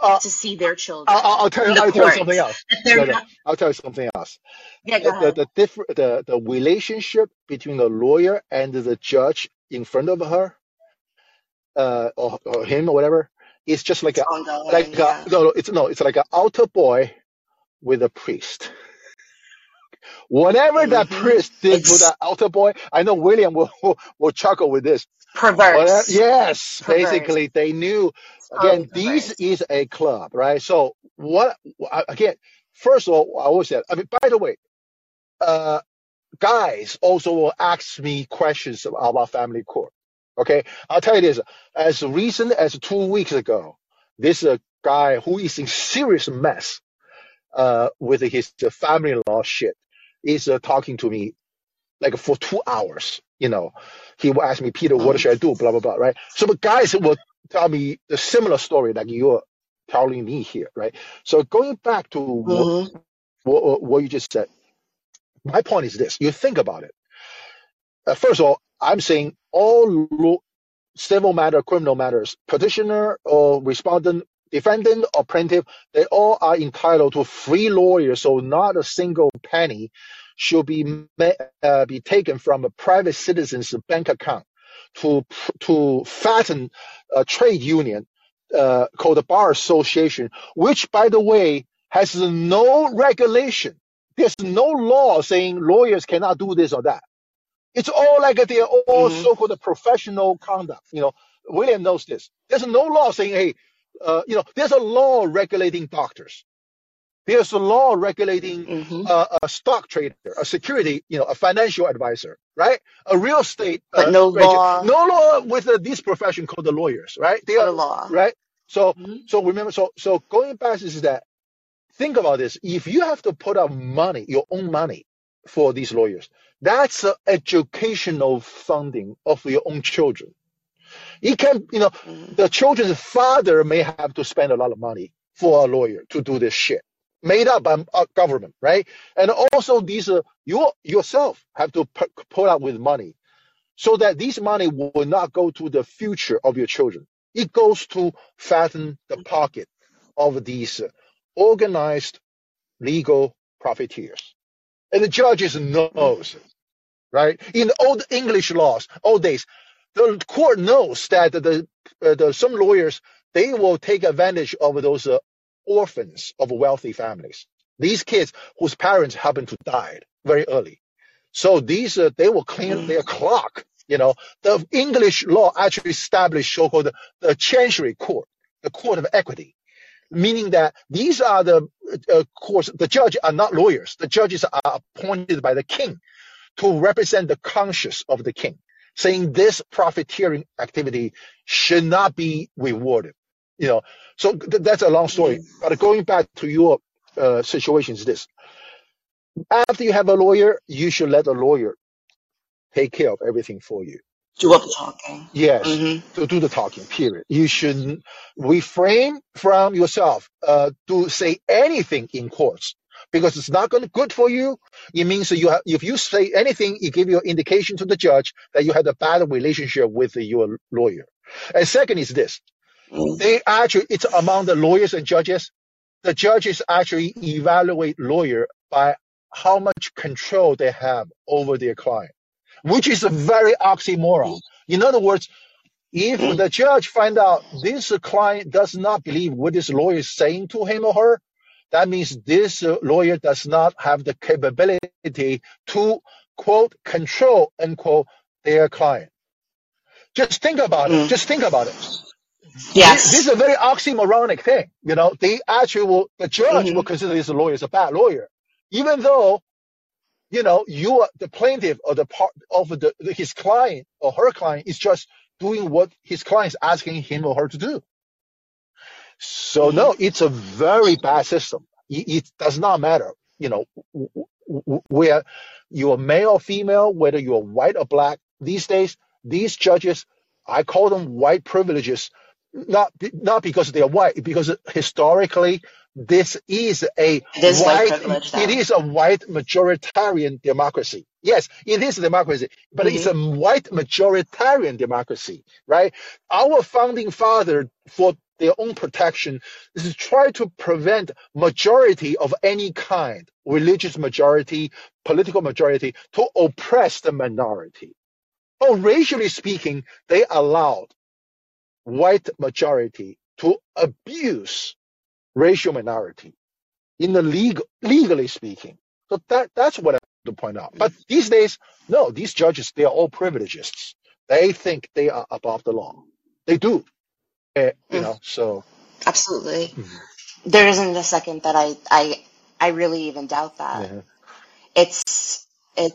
Uh, to see their children. I'll, I'll tell you. in the I'll tell you courts. something else. That they're No, no, not. I'll tell you something else. Yeah, go The ahead. the different the the relationship between the lawyer and the judge in front of her, uh, or, or him or whatever, is just like It's a ongoing. like yeah. a, no no it's no it's like an altar boy with a priest. <laughs> Whatever that Mhm. priest did to It's that altar boy, I know William will <laughs> will, will chuckle with this. Perverse. yes, Perverse. basically they knew totally again this perverse. is a club right so what again first of all i always said i mean by the way uh guys also will ask me questions about family court okay i'll tell you this as recent as two weeks ago this uh, guy who is in serious mess uh with his uh, family-in-law shit is uh, talking to me like for two hours you know. He will ask me peter what Mm. should i do? Blah blah blah right? So the guys will tell me the similar story like you're telling me here right? So going back to what, Mhm. what, what you just said my point is this. You think about it. Uh, first of all i'm saying all civil matter criminal matters petitioner or respondent defendant or plaintiff they all are entitled to free lawyers so not a single penny should be ma- uh, be taken from a private citizen's bank account to to fatten a trade union uh, called the Bar Association, which, by the way, has no regulation. There's no law saying lawyers cannot do this or that. It's all like they're all Mhm. so-called professional conduct. You know, William knows this. There's no law saying, hey, uh, you know, there's a law regulating doctors. There's a law regulating uh, a stock trader, a security, you know, a financial advisor, right? A real estate But uh, no agent. law. No law with uh, this profession called the lawyers, right? They are law. right. So, Mhm. so remember, so so going back is that think about this: if you have to put up money, your own money for these lawyers, that's uh, educational funding of your own children. You can, you know, Mhm. the children's father may have to spend a lot of money for a lawyer to do this shit made up by a government, right? And also these, uh, you yourself have to pu- put up with money so that this money will not go to the future of your children. It goes to fatten the pocket of these uh, organized legal profiteers. And the judges knows, right? In old English laws, old days, the court knows that the, uh, the some lawyers they will take advantage of those uh, orphans of wealthy families. These kids whose parents happen to die very early. So these uh, they will clean their clock. You know, the English law actually established so-called the Chancery Court, the court of equity, meaning that these are the uh, courts. The judges are not lawyers. The judges are appointed by the king to represent the conscience of the king, saying this profiteering activity should not be rewarded. You know, so th- that's a long story. But going back to your uh, situation is this: after you have a lawyer, you should let a lawyer take care of everything for you. Do up the talking. Yes, hmm to do the talking. Period. You should refrain from yourself uh, to say anything in courts because it's not going to good for you. It means you have, if you say anything, it give you an indication to the judge that you had a bad relationship with your lawyer. And second is this. They actually, it's among the lawyers and judges. The judges actually evaluate lawyer by how much control they have over their client, which is a very oxymoron. In other words, if Mm. the judge find out this client does not believe what this lawyer is saying to him or her, that means this lawyer does not have the capability to quote control unquote their client. Just think about it. Mm. Just think about it. This, this is a very oxymoronic thing. You know, they actually will, the judge hmm will consider this lawyer as a bad lawyer, even though, you know, you are the plaintiff or the part of the, his client or her client is just doing what his client is asking him or her to do. So hmm no, it's a very bad system. It, it does not matter, you know, w- w- w- where you're male or female, whether you're white or black. These days, these judges, I call them white privileges, not not because they're white, because historically this is a It is white it is a white majoritarian democracy. Yes, it is a democracy, but it's hmm a white majoritarian democracy, right? Our founding father, for their own protection, is to try to prevent majority of any kind, religious majority, political majority, to oppress the minority. Or racially speaking, they allowed white majority to abuse racial minority in the legal, legally speaking. So that that's what I want to point out. But these days, no, these judges they are all privilegists. They think they are above the law. They do, Eh, you Mm. know. So Absolutely. mhm, There isn't a second that I, I, I really even doubt that. yeah, It's, it,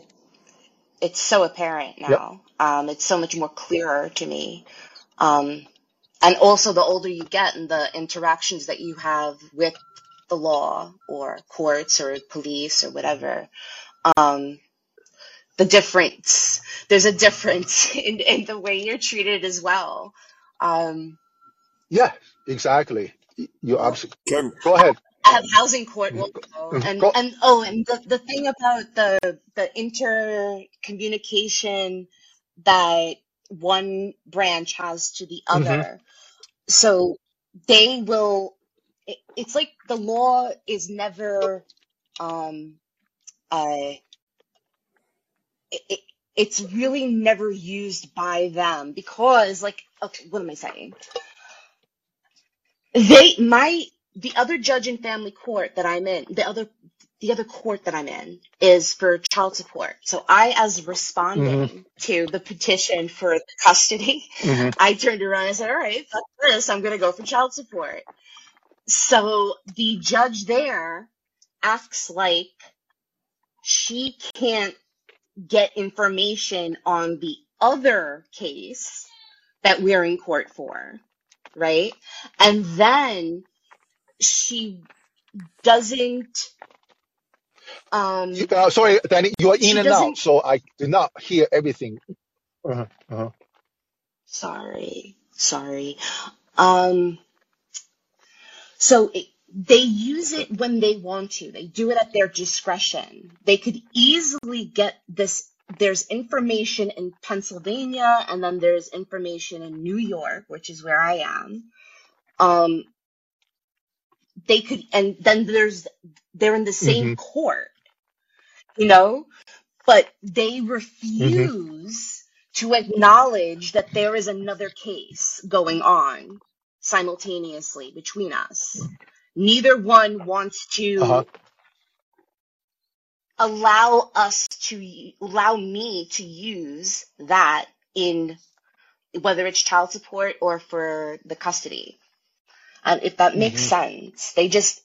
it's so apparent yep, now. Um, it's so much more clearer to me. Um, and also the older you get and the interactions that you have with the law or courts or police or whatever, um, the difference, there's a difference <laughs> in, in the way you're treated as well. Um, yeah, exactly. You absolutely go ahead. I have housing court mhm, and Go. and oh, and the the thing about the the intercommunication that one branch has to the hmm other, so they will. It, it's like the law is never um uh it, it, it's really never used by them because like okay, what am I saying? They my the other judge in family court that I'm in, the other the other court that I'm in is for child support. So I as responding to the petition for custody, hmm I turned around and said, "All right, fuck this. I'm going to go for child support." So the judge there acts like she can't get information on the other case that we're in court for, right? And then she doesn't um uh, sorry, Danny, you are in she and out, doesn't so I did not hear everything. Uh-huh, uh-huh. sorry sorry um so it, they use it when they want to they do it at their discretion they could easily get this there's information in Pennsylvania and then there's information in New York which is where I am um they could and then there's they're in the same hmm court you know but they refuse to acknowledge that there is another case going on simultaneously between us. Neither one wants Uh-huh. to allow us to allow me to use that in whether it's child support or for the custody. And if that makes hmm sense, they just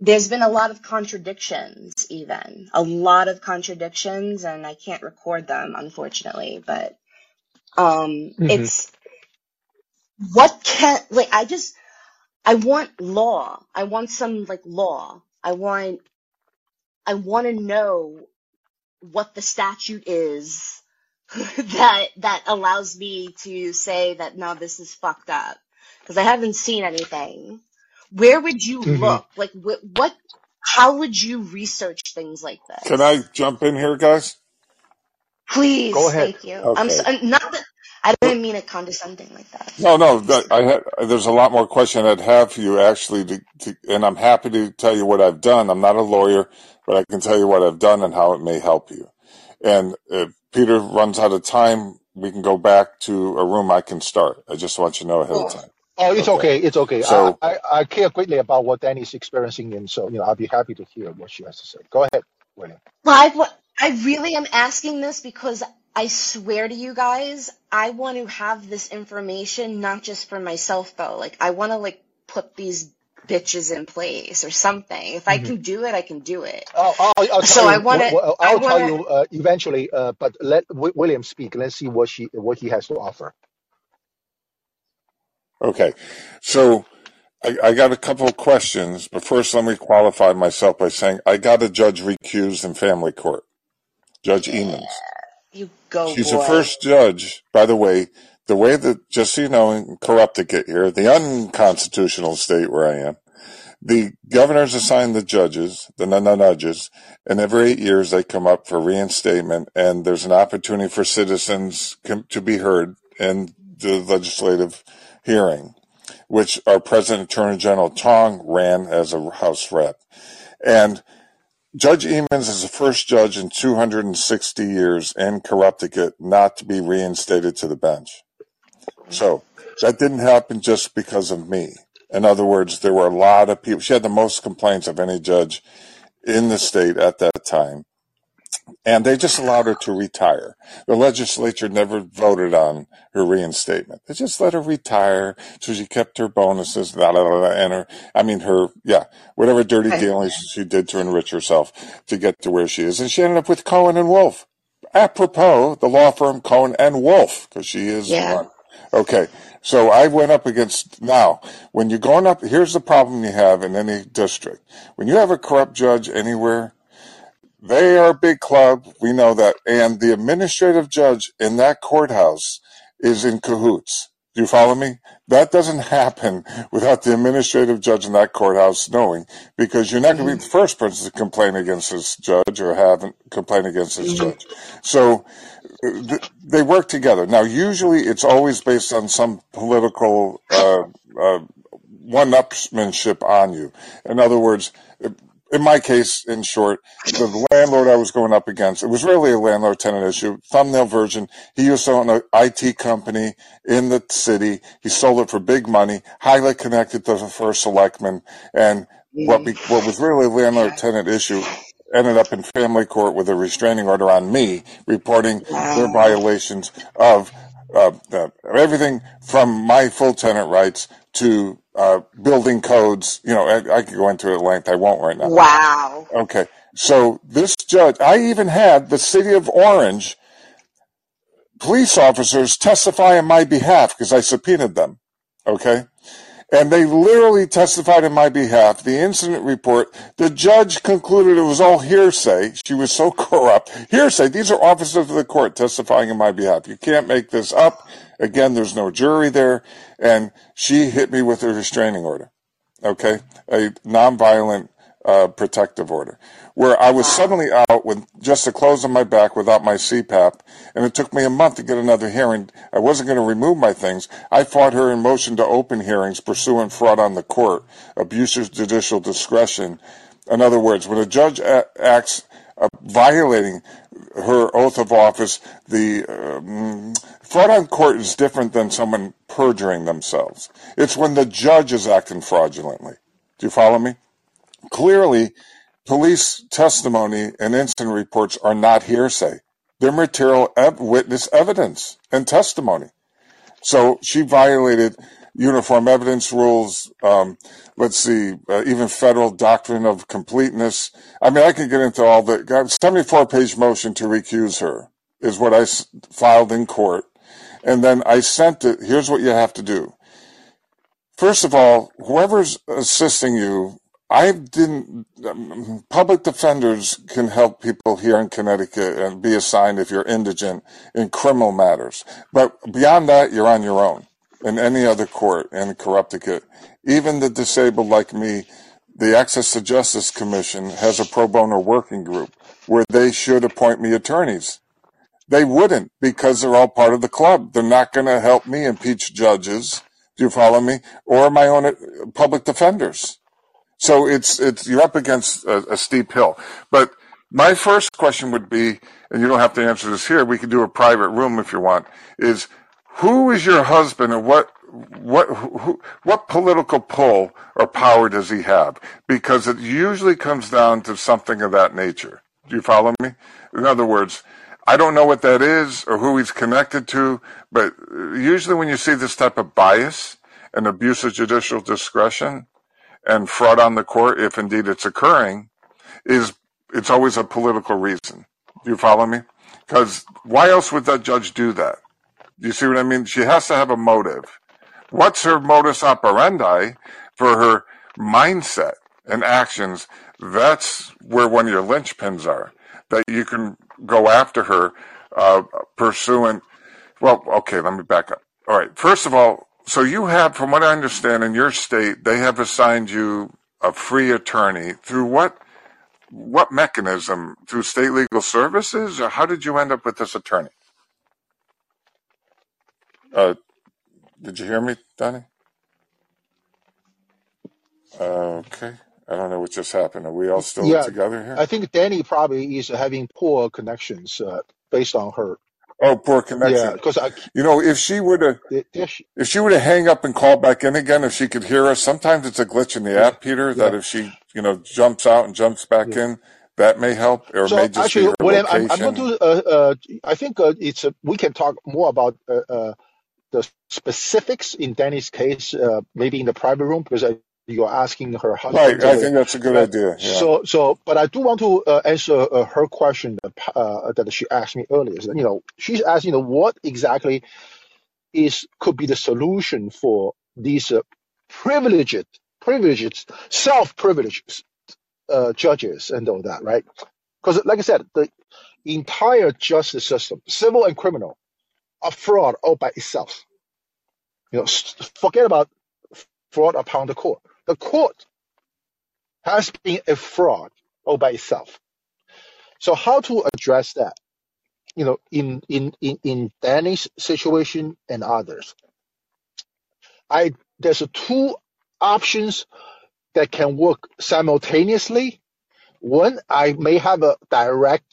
there's been a lot of contradictions even a lot of contradictions and i can't record them unfortunately but um hmm it's what can like i just i want law. I want some like law. I want i want to know what the statute is <laughs> that that allows me to say that no this is fucked up because i haven't seen anything Where would you hmm look? Like what, what how would you research things like this? Can? I jump in here, guys? Please, Go Please, ahead. thank you. I'm Okay. so, not that I didn't mean it condescending like that. No, no, that, I had, there's a lot more question I'd have for you actually, to, to, and I'm happy to tell you what I've done. I'm not a lawyer, but I can tell you what I've done and how it may help you. And if Peter runs out of time, we can go back to a room I can start. I just want you to know ahead of oh. time. Oh, it's Okay. okay. It's okay. I, So, I, I care greatly about what Danny's experiencing, and so you know I'll be happy to hear what she has to say. Go ahead, William. Well, I, I really am asking this because I swear to you guys, I want to have this information not just for myself though. Like I want to like put these bitches in place or something. If I hmm can do it, I can do it. I'll, I'll, I'll tell So I you. want to, wh- I I'll tell want to, you uh, eventually. Uh, but let w- William speak. Let's see what she what he has to offer. okay. So I, I got a couple of questions, but first let me qualify myself by saying I got a judge recused in family court, Judge yeah, Emons. you go She's the first judge, by the way, the way that, just so you know, in Corrupticate here, the unconstitutional state where I am, the governors assign the judges, the nudges, and every eight years they come up for reinstatement, and there's an opportunity for citizens to be heard in the legislative hearing, which our President Attorney General Tong ran as a House rep. And Judge Emons is the first judge in 260 years in Corrupticate not to be reinstated to the bench. So that didn't happen just because of me. In other words, there were a lot of people. She had the most complaints of any judge in the state at that time. And they just allowed her to retire. The legislature never voted on her reinstatement. They just let her retire. So she kept her bonuses, blah, blah, blah, and her, I mean, her, yeah, whatever dirty dealings she did to enrich herself to get to where she is. And she ended up with Cohen and Wolf. Apropos, the law firm Cohen and Wolf, because she is Yeah. one. Okay. So I went up against, now, when you're going up, here's the problem you have in any district. When you have a corrupt judge anywhere, they are a big club. We know that. And the administrative judge in that courthouse is in cahoots. Do you follow me? That doesn't <laughs> happen without the administrative judge in that courthouse knowing, because you're not going to hmm be the first person to complain against this judge or have complain against this hmm judge. So they work together. Now, usually it's always based on some political uh, uh, one-upsmanship on you. In other words, in my case, in short, the landlord I was going up against, it was really a landlord tenant issue. Thumbnail version. He used to own an IT company in the city. He sold it for big money, highly connected to the first selectman. And what, be, what was really a landlord tenant issue ended up in family court with a restraining order on me reporting their violations of uh, uh, everything from my full tenant rights to uh, building codes. You know, I, I could go into it at length. I won't right now. Wow. Okay. So this judge, I even had the city of Orange police officers testify on my behalf because I subpoenaed them. Okay. And they literally testified in my behalf. The incident report, the judge concluded it was all hearsay. She was so <laughs> corrupt. Hearsay. These are officers of the court testifying in my behalf. You can't make this up. Again, there's no jury there. And she hit me with a restraining order. Okay. A nonviolent, uh, protective order where I was suddenly out with just the clothes on my back without my CPAP. And it took me a month to get another hearing. I wasn't going to remove my things. I fought her in motion to open hearings pursuant fraud on the court, abuse of judicial discretion. In other words, when a judge a- acts uh, violating her oath of office, the um, fraud on court is different than someone perjuring themselves. It's when the judge is acting fraudulently. Do you follow me? Clearly, police testimony and incident reports are not hearsay. They're material ev- witness evidence and testimony. So she violated uniform evidence rules. Um, let's see, uh, even federal doctrine of completeness. I mean, I can get into all the 74 page motion to recuse her is what I s- filed in court. And then I sent it. Here's what you have to do. First of all, whoever's assisting you, I didn't. Um, public defenders can help people here in Connecticut and be assigned if you're indigent in criminal matters. But beyond that, you're on your own. in any other court in corrupting it. Even the disabled like me, the Access to Justice Commission has a pro bono working group where they should appoint me attorneys. They wouldn't because they're all part of the club. They're not going to help me impeach judges. Do you follow me? Or my own uh, public defenders. So it's it's you're up against a, a steep hill. But my first question would be, and you don't have to answer this here. We could do a private room if you want. Is who is your husband, and what what who, what political pull or power does he have? Because it usually comes down to something of that nature. Do you follow me? In other words, I don't know what that is or who he's connected to, but usually when you see this type of bias and abuse of judicial discretion and fraud on the court, if indeed it's occurring, is it's always a political reason. Do you follow me? Because why else would that judge do that? Do you see what I mean? She has to have a motive. What's her modus operandi for her mindset and actions? That's where one of your linchpins are. That you can go after her uh, pursuant. Well, okay, let me back up. All right. First of all, so you have, from what I understand, in your state, they have assigned you a free attorney through what? What mechanism? Through state legal services, or how did you end up with this attorney? Uh, did you hear me, Donnie? Okay. I don't know what just happened. Are we all still Yeah, together here? I think Danny probably is having poor connections uh, based on her. Oh, poor connection. Yeah, because I You know, if she were to she- if she were to hang up and call back in again, if she could hear us, sometimes it's a glitch in the yeah, app, Peter, that if she, you know, jumps out and jumps back yeah. in, that may help, or it may So just be actually, her William, I'm I'm going to uh, uh I think uh, it's we can talk more about uh, uh the specifics in Danny's case, uh, maybe in the private room because uh, you're asking her Right. I think that's a good right. idea. Yeah. So so, but I do want to uh, answer uh, her question that uh, that she asked me earlier. So, you know, she's asking, you know, what exactly is could be the solution for these uh, privileged privileged self privileged uh, judges and all that, right? Because, like I said, the entire justice system, civil and criminal, are fraud all by itself. You know, forget about fraud upon the court. The court has been a fraud all by itself. So, how to address that? You know, in in in, in Danny's situation and others, I there's two options that can work simultaneously. One, I may have a direct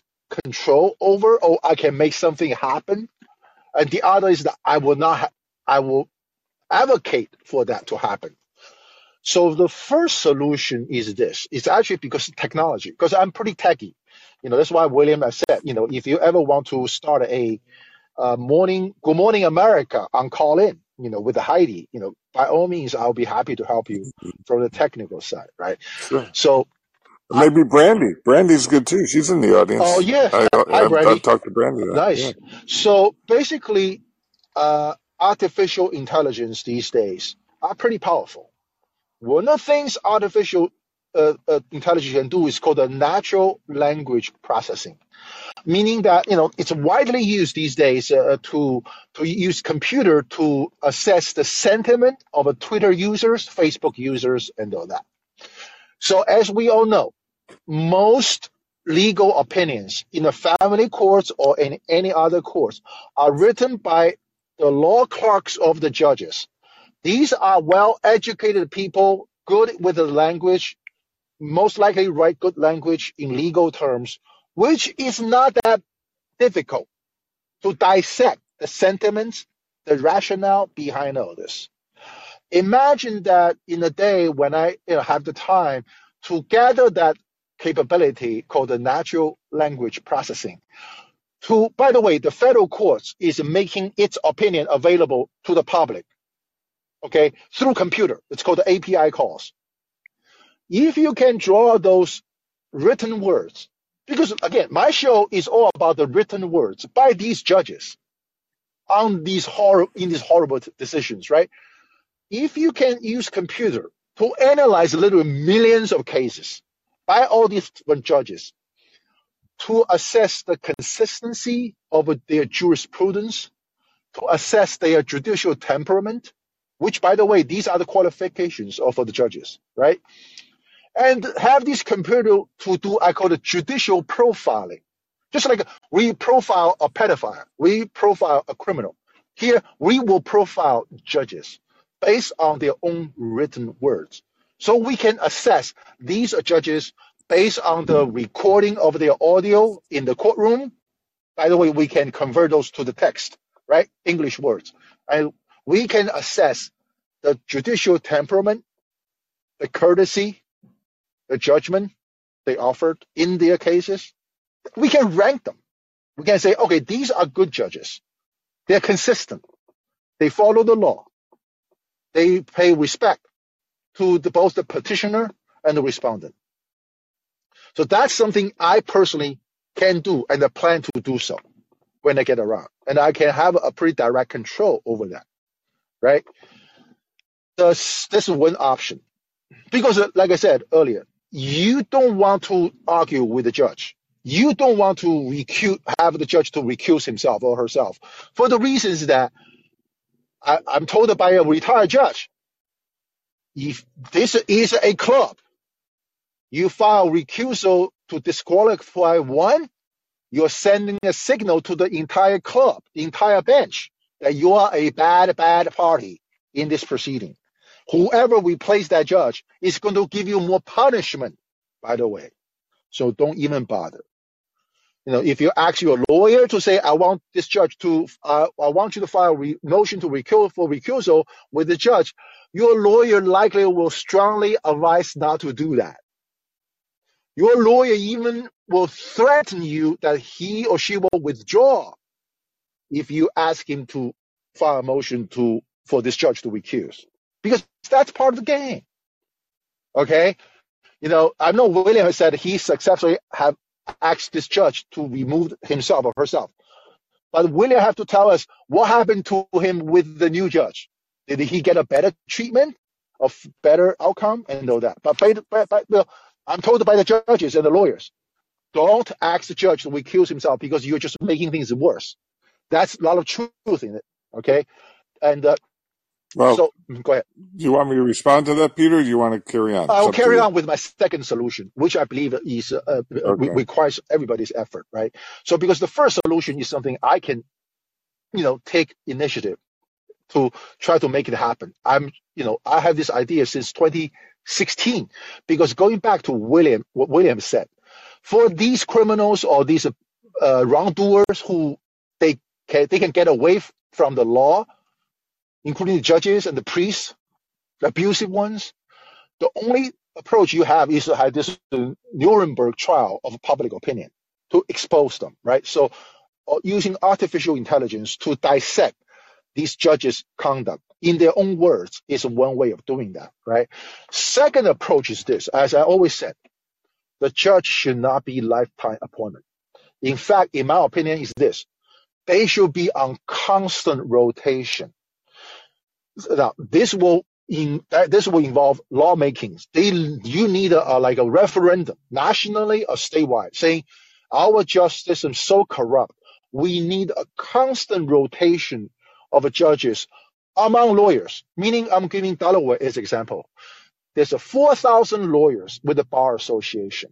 control over, or I can make something happen and the other is that I will not, ha- I will advocate for that to happen. So the first solution is this. It's actually because of technology, because I'm pretty techy. You know, that's why William has said, you know, if you ever want to start a uh, morning, Good Morning America on Callin, you know, with Heidi, you know, by all means, I'll be happy to help you from the technical side, right? Sure. So, Maybe Brandy. Brandy's good too. She's in the audience. oh yeah, I, hi I've, I've Brandy, talked to Brandy. Yeah. nice. So basically, uh, artificial intelligence these days are pretty powerful. One of the things artificial uh, uh, intelligence can do is called a natural language processing, meaning that you know it's widely used these days uh, to to use computer to assess the sentiment of a Twitter users, Facebook users, and all that. So as we all know, most legal opinions in the family courts or in any other courts are written by the law clerks of the judges. These are well educated people, good with the language, most likely write good language in legal terms, which is not that difficult to dissect the sentiments, the rationale behind all this. Imagine that in a day when I you know, have the time to gather that capability called the natural language processing. To, by the way, the federal courts is making its opinion available to the public, okay, through computer. It's called the API calls. If you can draw those written words, because again, my show is all about the written words by these judges on these horror in these horrible decisions, right? if you can use computer to analyze literally millions of cases by all these different judges to assess the consistency of their jurisprudence, to assess their judicial temperament, which by the way, these are the qualifications of the judges, right? And have these compared to, to do, I call it judicial profiling. Just like we profile a pedophile, we profile a criminal. Here, we will profile judges based on their own written words. So we can assess these judges based on the recording of their audio in the courtroom. By the way, we can convert those to the text, right? English words. And we can assess the judicial temperament, the courtesy, the judgment they offered in their cases. We can rank them. We can say, okay, these are good judges. They're consistent. They follow the law. They pay respect to the, both the petitioner and the respondent. So that's something I personally can do and I plan to do so when I get around. And I can have a pretty direct control over that, right? This, this is one option. Because uh, like I said earlier, you don't want to argue with the judge. You don't want to have the judge to recuse himself or herself for the reasons that I, I'm told by a retired judge. If this is a club, you file recusal to disqualify one, you're sending a signal to the entire club, the entire bench, that you are a bad, bad party in this proceeding. Whoever replace that judge is going to give you more punishment, by the way. So don't even bother. You know, if you ask your lawyer to say, I want this judge to, uh, I want you to file a motion to recuse for recusal with the judge, your lawyer likely will strongly advise not to do that. Your lawyer even will threaten you that he or she will withdraw if you ask him to file a motion to for this judge to recuse because that's part of the game. Okay, you know I know William has said he successfully have asked this judge to remove himself or herself, but William have to tell us what happened to him with the new judge. Did he get a better treatment, a better outcome, and all that? But, but, but, but I'm told by the judges and the lawyers, don't ask the judge to recuse himself because you're just making things worse. That's a lot of truth in it. Okay. And uh, Well, so go ahead. do you want me to respond to that, Peter? Or do you want to carry on? I'll carry on with my second solution, which I believe is uh, uh, Okay. requires everybody's effort, right? So because the first solution is something I can, you know, take initiative to try to make it happen. I'm, you know, I have this idea since 2016 because going back to William, what William said, for these criminals or these uh, wrongdoers who they can they can get away from the law, including the judges and the priests, the abusive ones. The only approach you have is to have this uh, Nuremberg trial of public opinion to expose them, right? So, uh, using artificial intelligence to dissect these judges' conduct in their own words is one way of doing that, right? Second approach is this, as I always said, the judge should not be lifetime appointment. In fact, in my opinion, is this: they should be on constant rotation. Now, this will in this will involve lawmaking. They you need a, a- like a referendum nationally or statewide saying our justice is so corrupt. We need a constant rotation of judges among lawyers. Meaning, I'm giving Delaware as example. There's a 4,000 lawyers with the bar association.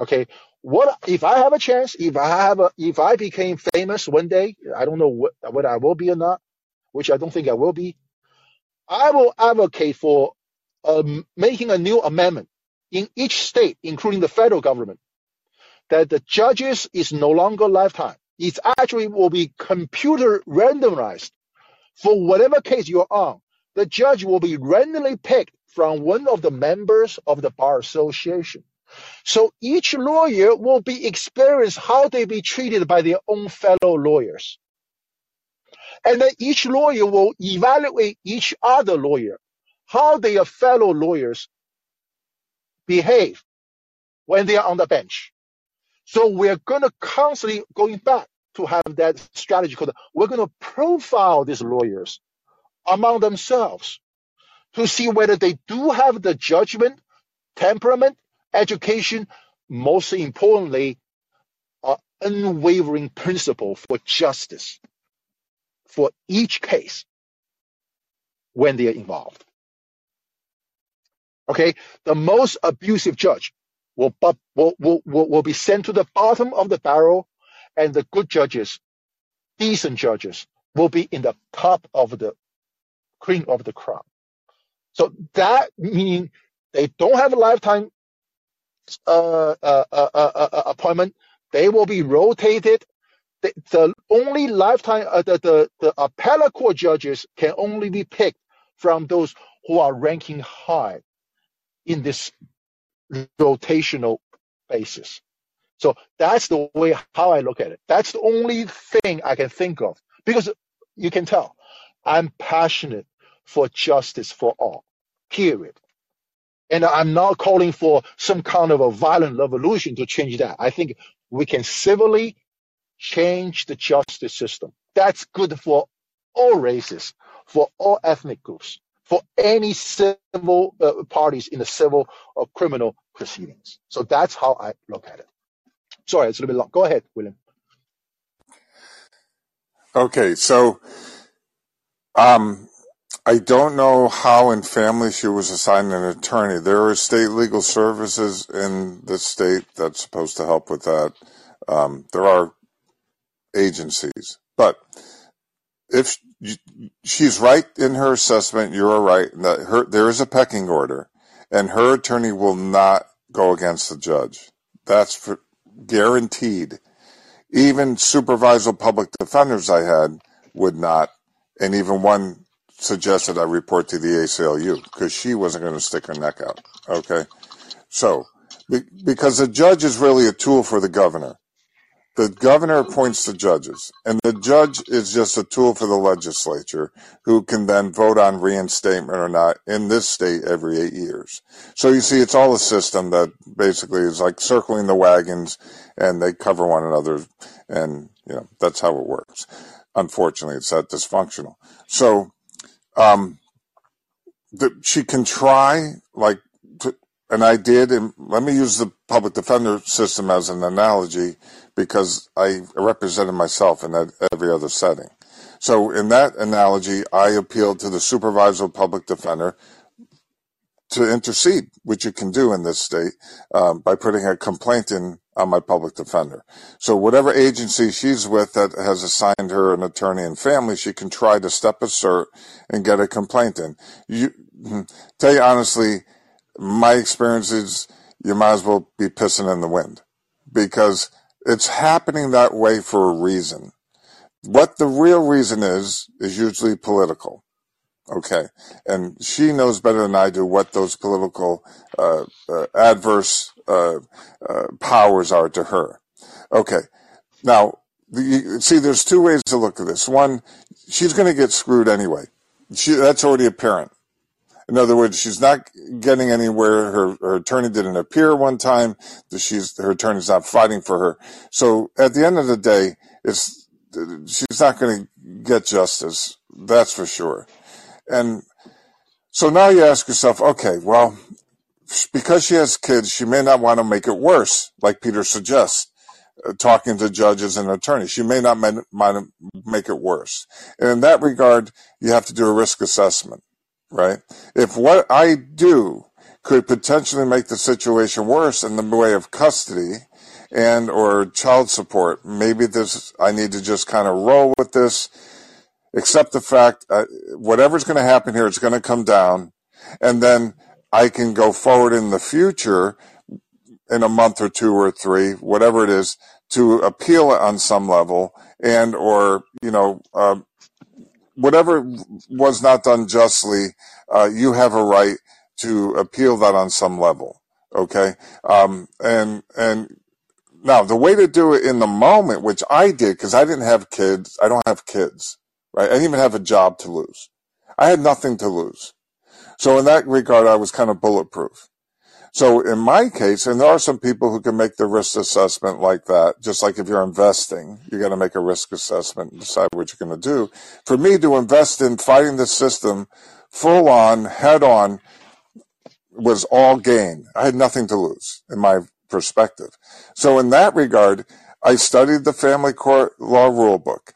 Okay, what if I have a chance? If I have a, if I became famous one day, I don't know what, whether I will be or not, which I don't think I will be. I will advocate for um, making a new amendment in each state, including the federal government, that the judges is no longer lifetime. It actually will be computer randomized for whatever case you're on. The judge will be randomly picked from one of the members of the bar association. So each lawyer will be experienced how they be treated by their own fellow lawyers. And then each lawyer will evaluate each other lawyer, how their fellow lawyers behave when they are on the bench. So we're going to constantly going back to have that strategy called we're going to profile these lawyers among themselves to see whether they do have the judgment, temperament, education, most importantly, an unwavering principle for justice for each case. when they are involved. Okay, the most abusive judge will, will, will, will be sent to the bottom of the barrel, and the good judges, decent judges, will be in the top of the cream of the crop. So that meaning they don't have a lifetime uh, uh, uh, uh, uh appointment. They will be rotated. The, the only lifetime, uh, the, the, the appellate court judges can only be picked from those who are ranking high in this rotational basis. So that's the way how I look at it. That's the only thing I can think of because you can tell I'm passionate for justice for all, period. And I'm not calling for some kind of a violent revolution to change that. I think we can civilly change the justice system. That's good for all races, for all ethnic groups for any civil uh, parties in the civil or criminal proceedings. So that's how I look at it. Sorry, it's a little bit long. Go ahead, William. Okay, so um, I don't know how in family she was assigned an attorney. There are state legal services in the state that's supposed to help with that. Um, there are agencies, but if she's right in her assessment, you're right that her there is a pecking order, and her attorney will not go against the judge. That's for, guaranteed. Even supervisor public defenders I had would not, and even one suggested I report to the ACLU because she wasn't going to stick her neck out. Okay, so because the judge is really a tool for the governor. The governor appoints the judges, and the judge is just a tool for the legislature who can then vote on reinstatement or not in this state every eight years. So you see, it's all a system that basically is like circling the wagons and they cover one another. And, you know, that's how it works. Unfortunately, it's that dysfunctional. So, um, the, she can try like and I did, and let me use the public defender system as an analogy because I represented myself in that, every other setting. So in that analogy, I appealed to the supervisor public defender to intercede, which you can do in this state um, by putting a complaint in on my public defender. So whatever agency she's with that has assigned her an attorney and family, she can try to step assert and get a complaint in. You hmm, tell you honestly, my experience is you might as well be pissing in the wind because it's happening that way for a reason. What the real reason is, is usually political. Okay. And she knows better than I do what those political uh, uh, adverse uh, uh powers are to her. Okay. Now, see, there's two ways to look at this. One, she's going to get screwed anyway. She, that's already apparent. In other words, she's not getting anywhere. Her, her attorney didn't appear one time. She's, her attorney's not fighting for her. So at the end of the day, it's, she's not going to get justice. That's for sure. And so now you ask yourself, okay, well, because she has kids, she may not want to make it worse, like Peter suggests, uh, talking to judges and attorneys. She may not make it worse. And in that regard, you have to do a risk assessment right? If what I do could potentially make the situation worse in the way of custody and or child support, maybe this I need to just kind of roll with this, accept the fact uh, whatever's going to happen here, it's going to come down, and then I can go forward in the future in a month or two or three, whatever it is, to appeal it on some level and or you know uh, whatever was not done justly, uh, you have a right to appeal that on some level. Okay. Um, and, and now the way to do it in the moment, which I did, because I didn't have kids, I don't have kids, right? I didn't even have a job to lose. I had nothing to lose. So in that regard, I was kind of bulletproof. So in my case, and there are some people who can make the risk assessment like that, just like if you're investing, you got to make a risk assessment and decide what you're going to do. For me to invest in fighting the system full on, head on, was all gain. I had nothing to lose in my perspective. So in that regard, I studied the family court law rule book,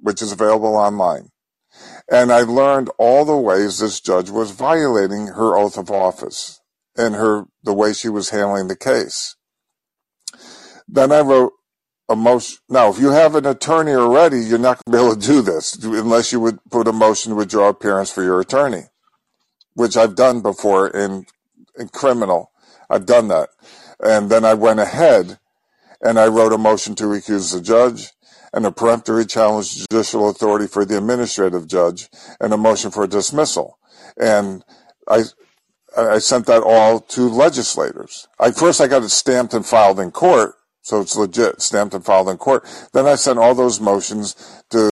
which is available online. And I learned all the ways this judge was violating her oath of office and her the way she was handling the case. Then I wrote a motion. Now, if you have an attorney already, you're not going to be able to do this unless you would put a motion to withdraw appearance for your attorney, which I've done before in, in criminal. I've done that. And then I went ahead and I wrote a motion to recuse the judge and a peremptory challenge judicial authority for the administrative judge and a motion for dismissal. And I I sent that all to legislators. I first I got it stamped and filed in court, so it's legit, stamped and filed in court. Then I sent all those motions to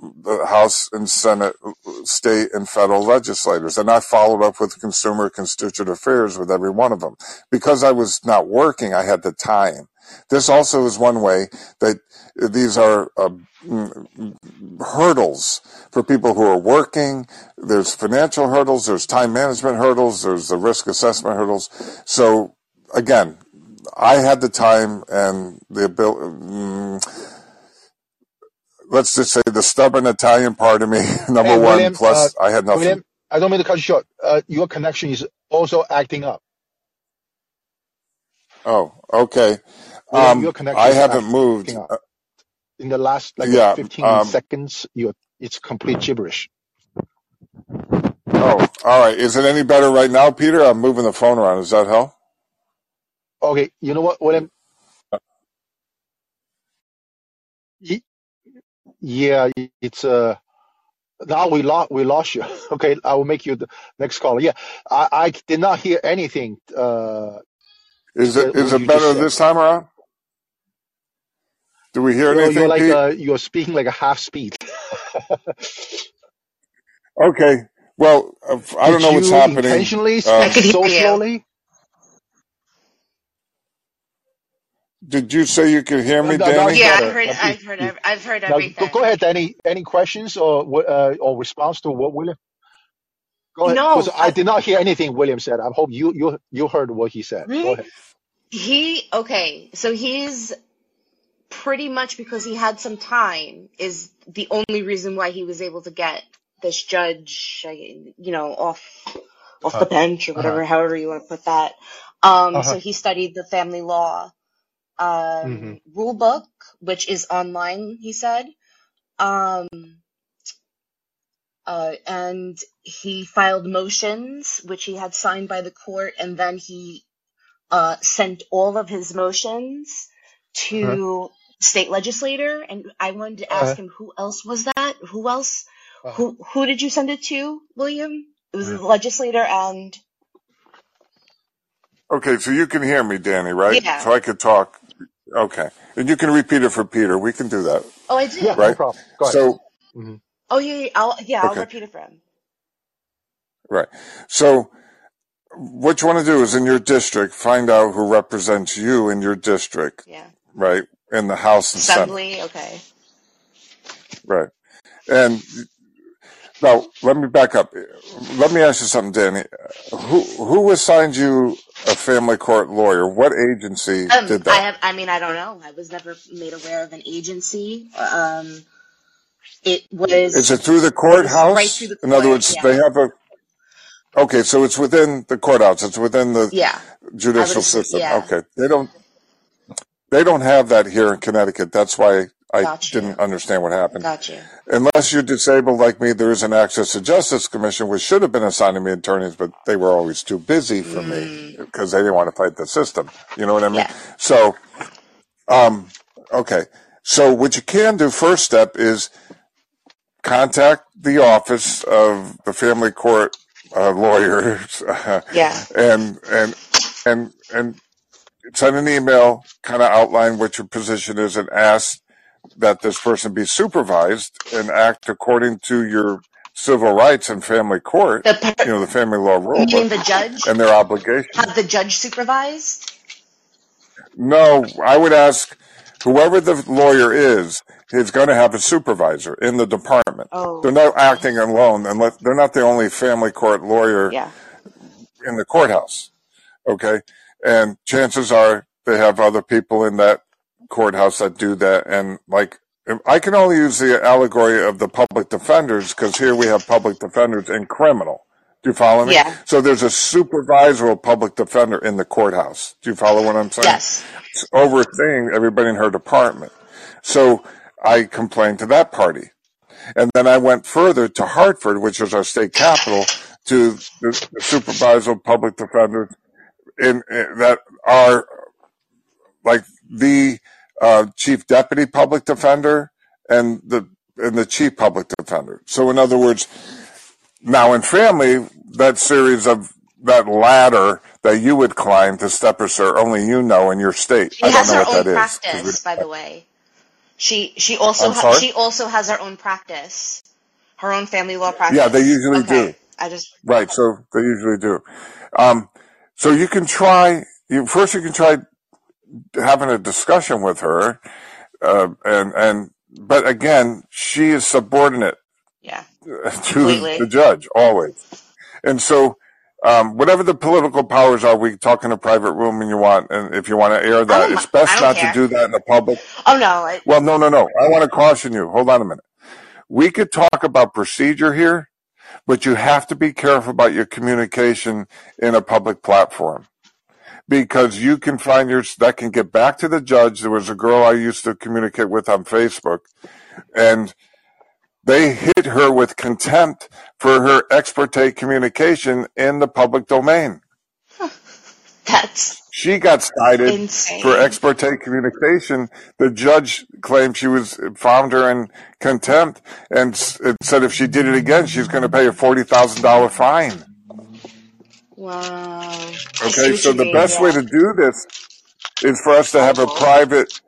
the House and Senate, state and federal legislators. And I followed up with consumer constituent affairs with every one of them. Because I was not working, I had the time. This also is one way that these are uh, hurdles for people who are working. There's financial hurdles, there's time management hurdles, there's the risk assessment hurdles. So again, I had the time and the ability. Mm, let's just say the stubborn Italian part of me, <laughs> number Hey, one. Plus, uh, I had nothing. William, I don't mean to cut you short. Uh, your connection is also acting up. Oh, okay. Your Um, connection I is haven't acting moved. up. Uh, In the last like yeah. 15 Um, seconds, you it's complete gibberish. oh, all right. Is it any better right now, Peter? I'm moving the phone around. Does that help? Okay, you know what, William? Y- Yeah, it's uh now we lost we lost you. <laughs> Okay, I will make you the next caller. Yeah, I, I did not hear anything uh Is it that is what it you just better said. this time around? Do we hear You're you're anything, like Pete? uh you're speaking like a half speed. <laughs> Okay. Well, uh, I don't Did know what's you happening. intentionally I speak Um, could hear so you. slowly? did you say you could hear Uh, me, no, now Danny? it's Yeah, I've better. heard. Uh, I've heard. you- ev- I've heard Now go, go ahead. Any any questions or wh- uh, or response to what William? Go ahead, because No, I I did not hear anything William said. I hope you you you heard what he said. Go really. ahead. He okay. So he's pretty much because he had some time is the only reason why he was able to get this judge, uh, you know, off off the Uh bench or whatever, however you want to put that. Um, Uh so he studied the family law um, rule book, which is online. He said. Um, uh, and he filed motions, which he had signed by the court, and then he uh, sent all of his motions Uh huh. To state legislator. And I wanted to Uh ask huh. him who else was that? Who else? Uh huh. Who who did you send it to, William? It was the Mhm. legislator and Okay, so you can hear me, Danny, right? yeah. So I could talk. Okay. And you can repeat it for Peter. We can do that, Oh, I Yeah, did. no right? problem. Go ahead. So, hmm Oh yeah, yeah. I'll yeah, I'll repeat it for him. right. So, what you want to do is in your district, find out who represents you in your district, Yeah. right? In the House and Senate, Okay. right? And now, let me back up. Let me ask you something, Danny. Who who assigned you a family court lawyer? What agency Um, did I that? have. I mean, I don't know. I was never made aware of an agency. Um, it was. Is it through the was right through the In other words, Yeah. they have a Okay, so it's within the courthouse. It's within the Yeah. I would judicial system. Yeah. Okay. They don't they don't have that here in Connecticut. That's why I Got didn't understand what happened. Got you. Unless you're disabled like me, there is an Access to Justice Commission, which should have been assigning me attorneys, but they were always too busy for me Mm, because they didn't want to fight the system. You know what I mean? yeah. So, um, okay. So what you can do first step is contact the office of the family court uh, lawyers <laughs> Yeah. and and and and send an email kind of outline what your position is and ask that this person be supervised and act according to your civil rights and family court The you know the family law rule meaning book the judge. and their obligation Have the judge supervised? no i would ask whoever the lawyer is is going to have a supervisor in the department Oh. they're not acting alone unless they're not the only family court lawyer Yeah. in the courthouse okay and chances are they have other people in that courthouse that do that and like I can only use the allegory of the public defenders because here we have public defenders and criminal. Do you follow me? Yeah. So there's a supervisory public defender in the courthouse. Do you follow what I'm saying? Yes. It's overseeing everybody in her department. So I complained to that party. And then I went further to Hartford, which is our state capital, to the, the supervisor public defenders in, in, that are like the uh, chief deputy public defender and the and the chief public defender. So in other words, now in family, that series of that ladder that you would climb to step sir, only you know in your state. She I don't has know her what own is. practice, we- by the way. She she also ha- she also has her own practice, her own family law practice. Yeah, they usually okay. do. I just Right, so they usually do. Um, so you can try. You first you can try having a discussion with her, uh, and and but again, she is subordinate yeah. <laughs> to Completely. the judge always, and so. Um, whatever the political powers are, we talk in a private room and you want, and if you want to air that, it's best not care. to do that in the public. Oh no, I, Well, no, no, no. I want to caution you. Hold on a minute. We could talk about procedure here, but you have to be careful about your communication in a public platform because you can find your that can get back to the judge. There was a girl I used to communicate with on Facebook, and they hit her with contempt for her exparte communication in the public domain. <laughs> that's She got cited insane. for ex parte communication. The judge claimed she was found her in contempt and said if she did it again, she's going to pay a forty thousand dollar fine. wow. Okay, so the mean, best way to do this is for us to have a private,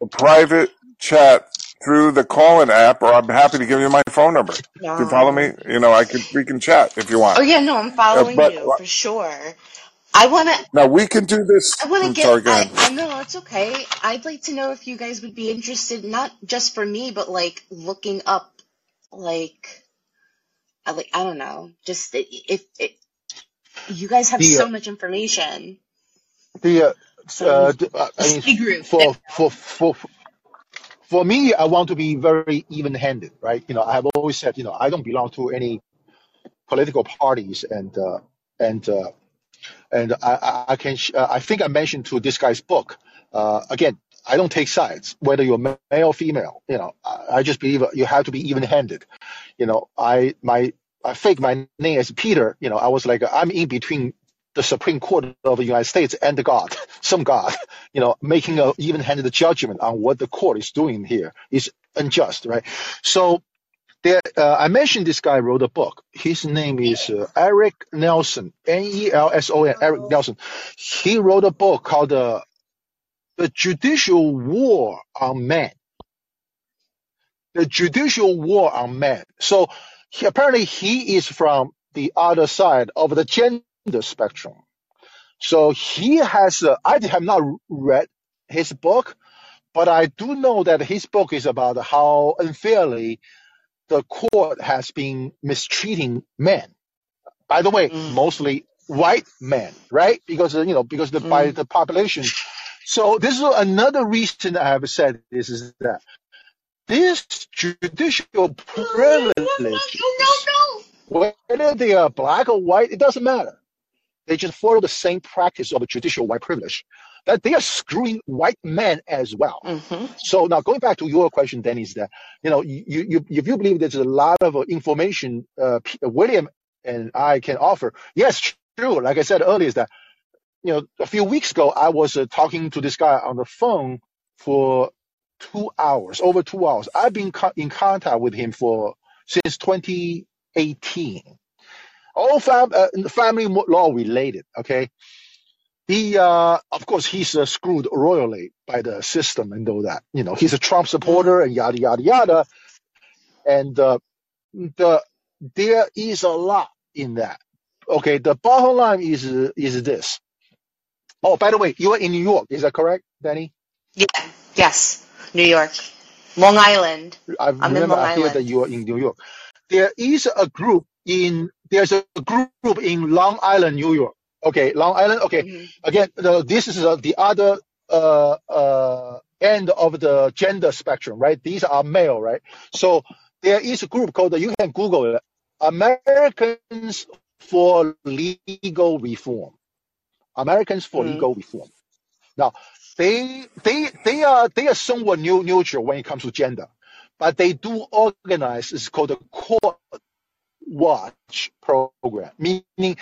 a private chat through the Callin app, or I'm happy to give you my phone number. Do you follow me? You know, I could we can chat if you want. Oh yeah, no, I'm Uh, following but you for sure. I wanna now we can do this. I wanna I'm get sorry. Go I ahead. I know it's okay. I'd like to know if you guys would be interested, not just for me, but like looking up like I like I don't know, just i- if if you guys have The uh, so much information. the uh, So uh, the, uh, a I <laughs> mean study group. for for for for me, I want to be very even-handed, right? You know, I have always said, you know, I don't belong to any political parties, and uh, and uh, and I, I can sh- uh, I think I mentioned to this guy's book. Uh, again, I don't take sides, whether you're male or female. You know, I, I just believe you have to be even-handed. You know, I my I fake my name as Peter. You know, I was like I'm in between the Supreme Court of the United States and the God, <laughs> some God. <laughs> You know, making a even-handed judgment on what the court is doing here is unjust, right? So there, uh, I mentioned this guy wrote a book. His name is uh, Eric Nelson, N-E-L-S-O-N, Eric Nelson. He wrote a book called uh, "The Judicial War on Man." The Judicial War on Man. So he, apparently he is from the other side of the gender spectrum. So he has. Uh, I have not read his book, but I do know that his book is about how unfairly the court has been mistreating men. By the way, Mm, mostly white men, right? Because you know, because the, by mm. the population. So this is another reason I have said this is that this judicial privilege, no, no, no, whether they are black or white, it doesn't matter. They just follow the same practice of a judicial white privilege. That they are screwing white men as well. Mm-hmm. So now going back to your question, then is that you know you, you if you believe there's a lot of uh, information uh, P- William and I can offer, yes, true. Like I said earlier, is that you know a few weeks ago I was uh, talking to this guy on the phone for two hours, over two hours. I've been co- in contact with him for since 2018. All fam- uh, family law related. Okay. He, uh, of course, he's uh, screwed royally by the system and all that. You know, he's a Trump supporter and yada yada yada. And uh, the there is a lot in that. Okay, the bottom line is is this. Oh, by the way, you are in New York. Is that correct, Danny? Yeah. Yes. New York. Long Island. I I'm in remember Long I hear that Island. you are in New York. There is a group in there's a group in Long Island, New York. Okay, Long Island. Okay, hmm again, the, this is uh, the other uh, uh, end of the gender spectrum, right? These are male, right? So there is a group called, you can Google it, Americans for Legal Reform. Americans for Mm. Legal Reform. Now, they they they are they are somewhat new, neutral when it comes to gender, but they do organize. It's called the Watch program, meaning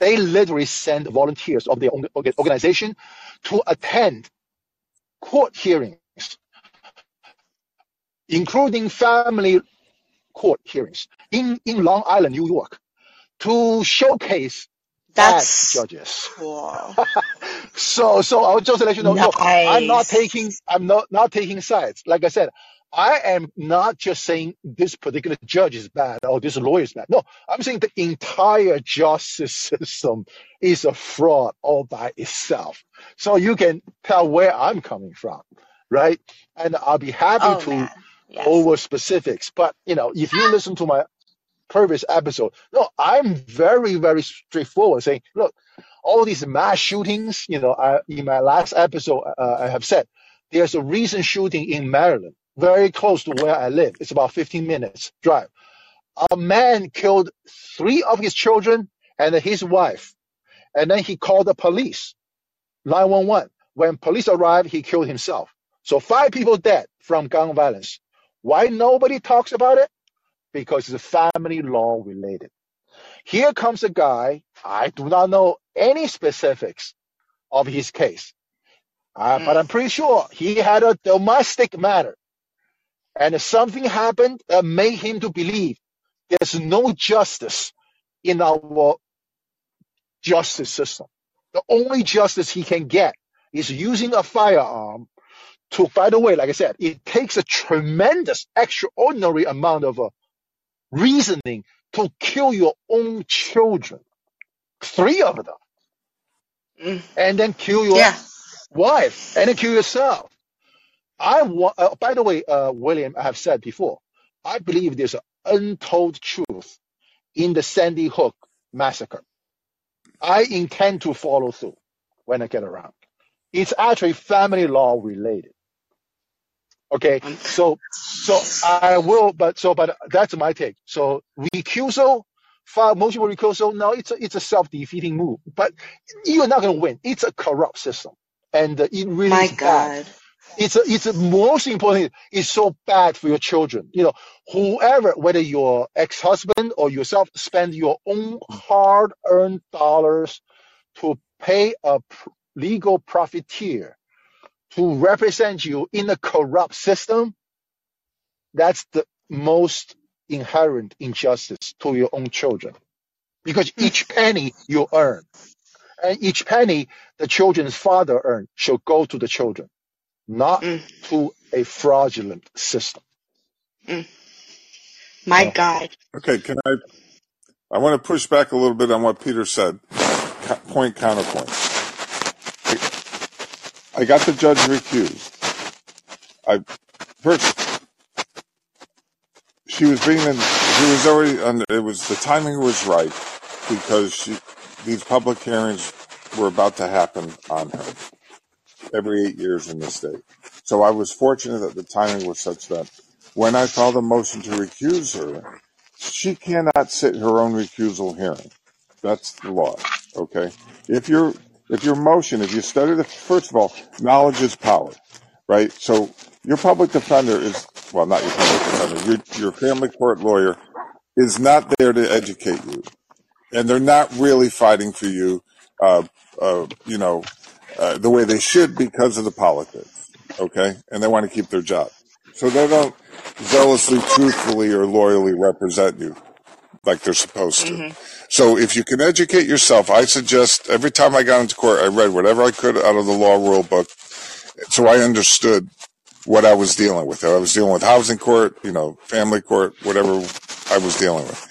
they literally send volunteers of their own organization to attend court hearings, including family court hearings in, in Long Island, New York, to showcase That's judges. cool. <laughs> So, so I'll just let you know, no, I'm not taking, I'm not, not taking sides. Like I said, I am not just saying this particular judge is bad or this lawyer is bad. No, I'm saying the entire justice <laughs> system is a fraud all by itself. So you can tell where I'm coming from, right? And I'll be happy Oh to. Yes. over specifics. But, you know, if you listen to my previous episode. No, I'm very, very straightforward saying, look, all these mass shootings, you know, I, in my last episode, uh, I have said there's a recent shooting in Maryland, very close to where I live. It's about 15 minutes drive. A man killed three of his children and his wife, and then he called the police, 911. When police arrived, he killed himself. So five people dead from gun violence. Why nobody talks about it? Because it's family law related. Here comes a guy. I do not know any specifics of his case, uh, but Mm. I'm pretty sure he had a domestic matter, and something happened that made him to believe there's no justice in our justice system. The only justice he can get is using a firearm to. By the way, like I said, it takes a tremendous, extraordinary amount of uh, reasoning to kill your own children, three of them, Mm. and then kill your Yeah. wife, and then kill yourself. I want. Uh, by the way, uh, William, I have said before, I believe there's an untold truth in the Sandy Hook massacre. I intend to follow through when I get around. It's actually family law related. Okay, Um, so so I will, but so but that's my take. So recusal, file for recusal. No, it's a it's a self defeating move. But you're not going to win. It's a corrupt system, and uh, it really my is bad. It's it's most important. It's so bad for your children. You know, whoever, whether your ex-husband or yourself, spend your own hard-earned dollars to pay a pr- legal profiteer to represent you in a corrupt system. That's the most inherent injustice to your own children, because each penny you earn and each penny the children's father earned should go to the children, not Mm. to a fraudulent system. Mm. My So, God. Okay, can I? I want to push back a little bit on what Peter said. Co- Point counterpoint. I, I got the judge recused. I first she was being in. She was already under. It was the timing was right because she these public hearings were about to happen on her every eight years in the state. So I was fortunate that the timing was such that when I filed a motion to recuse her, she cannot sit her own recusal hearing. That's the law. Okay. If your if your motion, if you study the first of all, knowledge is power, right? So your public defender is well, not your public defender. Your your family court lawyer is not there to educate you, and they're not really fighting for you, uh, uh, you know, uh, the way they should because of the politics. Okay, and they want to keep their job, so they don't zealously, truthfully, or loyally represent you like they're supposed to. hmm So if you can educate yourself, I suggest every time I got into court, I read whatever I could out of the law rule book, so I understood what I was dealing with. I was dealing with housing court, you know, family court, whatever I was dealing with.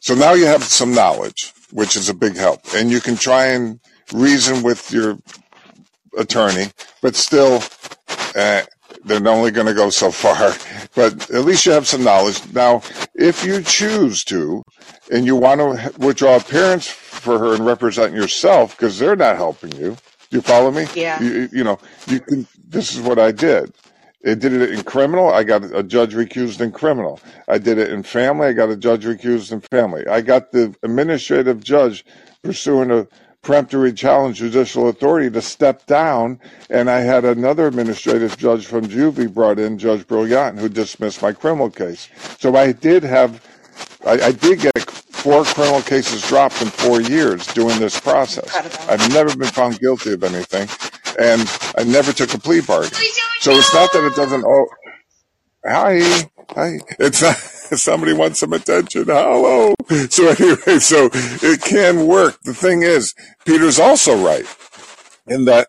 So now you have some knowledge, which is a big help, and you can try and reason with your attorney, but still, uh, they're only going to go so far. <laughs> But at least you have some knowledge. Now, if you choose to, and you want to withdraw appearance for her and represent yourself, because they're not helping you, you follow me? Yeah. You, you know, you can this is what I did. It did it in criminal. I got a judge recused in criminal. I did it in family. I got a judge recused in family. I got the administrative judge pursuing a peremptory challenge judicial authority to step down, and I had another administrative judge from Juvie brought in, Judge Brilliant, who dismissed my criminal case. So I did have, I, I did get four criminal cases dropped in four years doing this process. I've never been found guilty of anything, and I never took a plea bargain. So it's not that it doesn't. Oh, hi, hi. It's not. <laughs> Somebody wants some attention. Hello. So anyway, <laughs> so it can work. The thing is, Peter's also right in that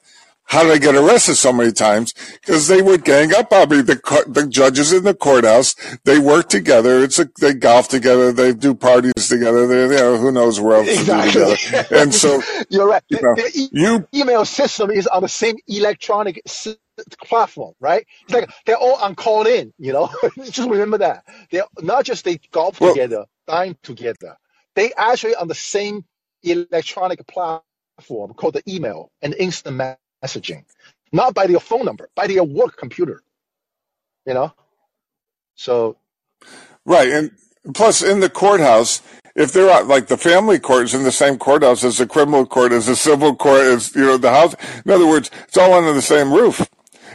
how did I get arrested so many times? Because they would gang up on me. The the judges in the courthouse, they work together. It's a, they golf together. They do parties together. They, you know, who knows where else exactly. to do together. And so <laughs> you're right. You, know, the, e- you, email system is on the same electronic platform, right? It's like they're all on Callin. You know, <laughs> just remember that they're not just they golf well, together, dine together. They actually on the same electronic platform called the email and instant messaging, not by their phone number, by their work computer. You know, so right, and plus in the courthouse, if they're like the family court is in the same courthouse as the criminal court, as the civil court, as you know the house. In other words, it's all under the same roof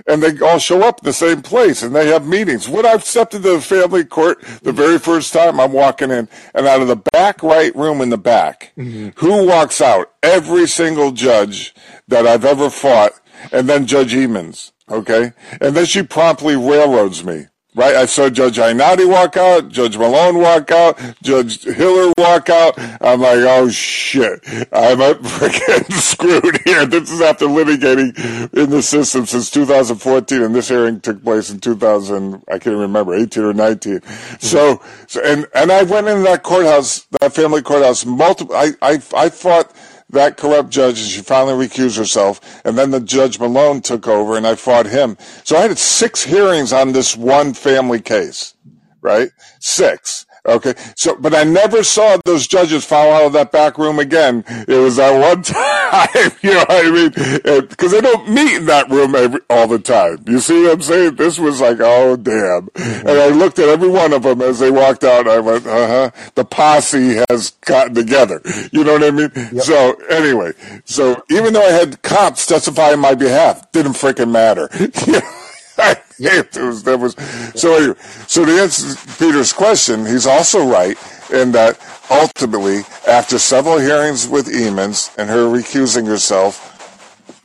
and they all show up in the same place and they have meetings. When I've stepped into the family court the very first time, I'm walking in and out of the back right room in the back, mm-hmm. who walks out? Every single judge that I've ever fought, and then Judge Emons. Okay, and then she promptly railroads me. Right, I saw Judge Iannotti walk out, Judge Malone walk out, Judge Hiller walk out. I'm like, oh shit, I'm freaking <laughs> screwed here. This is after litigating in the system since 2014, and this hearing took place in 2000. I can't remember, 18 or 19. Mm-hmm. So, so and and I went in that courthouse, that family courthouse, multiple. I I I fought that corrupt judge and she finally recused herself. And then the Judge Malone took over and I fought him. So I had six hearings on this one family case, right? Six. Okay. So, but I never saw those judges file out of that back room again. It was that one <laughs> time, you know what I mean? Because they don't meet in that room every, all the time. You see what I'm saying? This was like, oh, damn. And I looked at every one of them as they walked out. And I went, uh huh. The posse has gotten together. You know what I mean? Yep. So anyway, so even though I had cops testify on my behalf, didn't freaking matter. <laughs> <laughs> was, that was, so, so to answer Peter's question, he's also right in that ultimately, after several hearings with Emons and her recusing herself,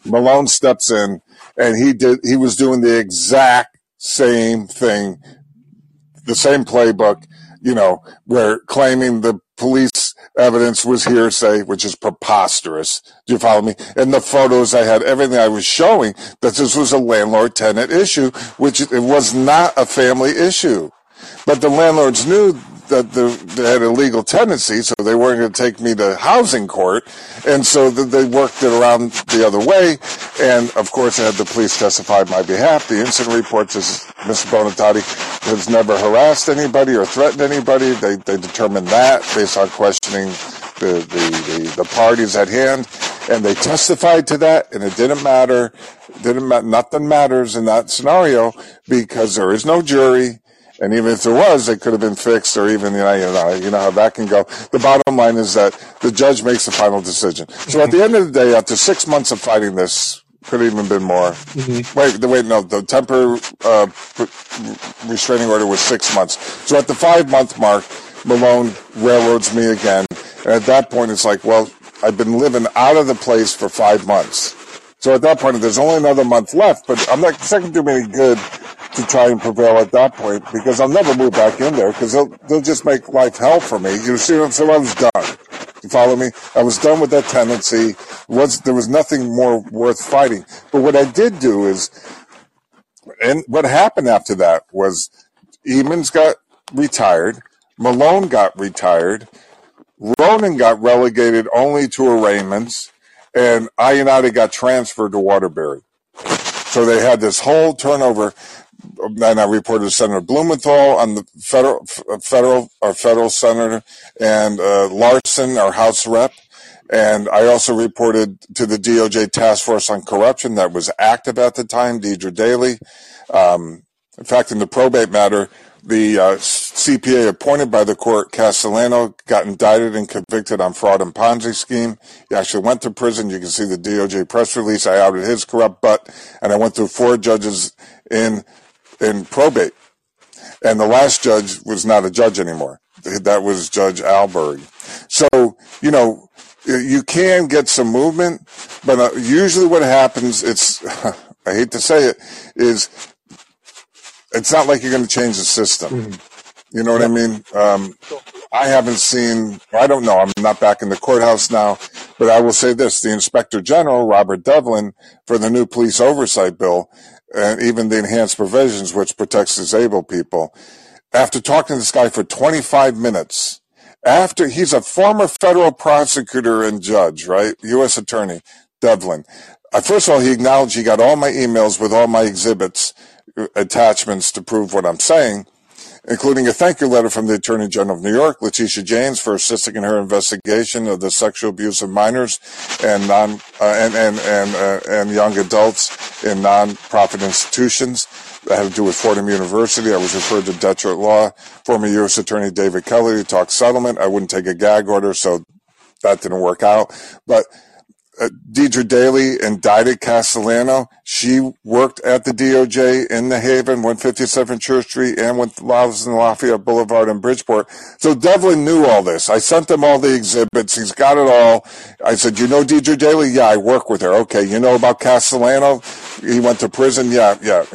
Malone steps in and he did, he was doing the exact same thing, the same playbook, you know, where claiming the police evidence was hearsay, which is preposterous. Do you follow me? In the photos I had, everything I was showing that this was a landlord tenant issue, which it was not a family issue. But the landlords knew that they had a legal tendency, so they weren't going to take me to housing court, and so they worked it around the other way. And of course, I had the police testify on my behalf. The incident report says Mr. Bonatati has never harassed anybody or threatened anybody. They they determined that based on questioning the, the, the, the parties at hand, and they testified to that, and it didn't matter. Didn't matter. Nothing matters in that scenario because there is no jury and even if there was, it could have been fixed or even, you know, you know, you know how that can go. The bottom line is that the judge makes the final decision. So at the end of the day, after six months of fighting this, could have even been more. Mm-hmm. Wait, wait, no, the temporary uh, restraining order was six months. So at the five month mark, Malone railroads me again. And at that point, it's like, well, I've been living out of the place for five months. So at that point, there's only another month left, but I'm not, it's not going to do me any good to try and prevail at that point because I'll never move back in there because they'll, they'll just make life hell for me. You see what I'm saying? I was done. You follow me? I was done with that tendency. Was there was nothing more worth fighting. But what I did do is, and what happened after that was, Emons got retired, Malone got retired, Ronan got relegated only to arraignments, and Iannotti got transferred to Waterbury. So they had this whole turnover and I reported to Senator Blumenthal on the federal, federal, our federal senator, and uh, Larson, our House rep, And I also reported to the DOJ Task Force on Corruption that was active at the time, Deirdre Daly. Um, in fact, in the probate matter, the uh, CPA appointed by the court, Castellano, got indicted and convicted on fraud and Ponzi scheme. He actually went to prison. You can see the DOJ press release. I outed his corrupt butt, and I went through four judges in in probate. And the last judge was not a judge anymore. That was Judge Alberg. So, you know, you can get some movement, but uh, usually what happens, it's, <laughs> I hate to say it, is it's not like you're going to change the system. Mm-hmm. You know what I mean? Um, I haven't seen, I don't know, I'm not back in the courthouse now, but I will say this the Inspector General, Robert Devlin, for the new police oversight bill, and even the enhanced provisions, which protects disabled people, after talking to this guy for 25 minutes, after he's a former federal prosecutor and judge, right? U.S. attorney, Devlin. Uh, first of all, he acknowledged he got all my emails with all my exhibits attachments to prove what I'm saying, including a thank you letter from the Attorney General of New York, Letitia James, for assisting in her investigation of the sexual abuse of minors and non uh, and and and, uh, and young adults in nonprofit institutions. That had to do with Fordham University. I was referred to Detroit Law, former U.S. Attorney David Kelly to talk settlement. I wouldn't take a gag order, so that didn't work out. But uh, Deirdre Daly indicted Castellano. She worked at the DOJ in the Haven, 157 Church Street, and with Laws and Lafayette Boulevard in Bridgeport. So Devlin knew all this. I sent them all the exhibits. He's got it all. I said, you know Deirdre Daly? Yeah, I work with her. Okay. You know about Castellano? He went to prison. Yeah, yeah.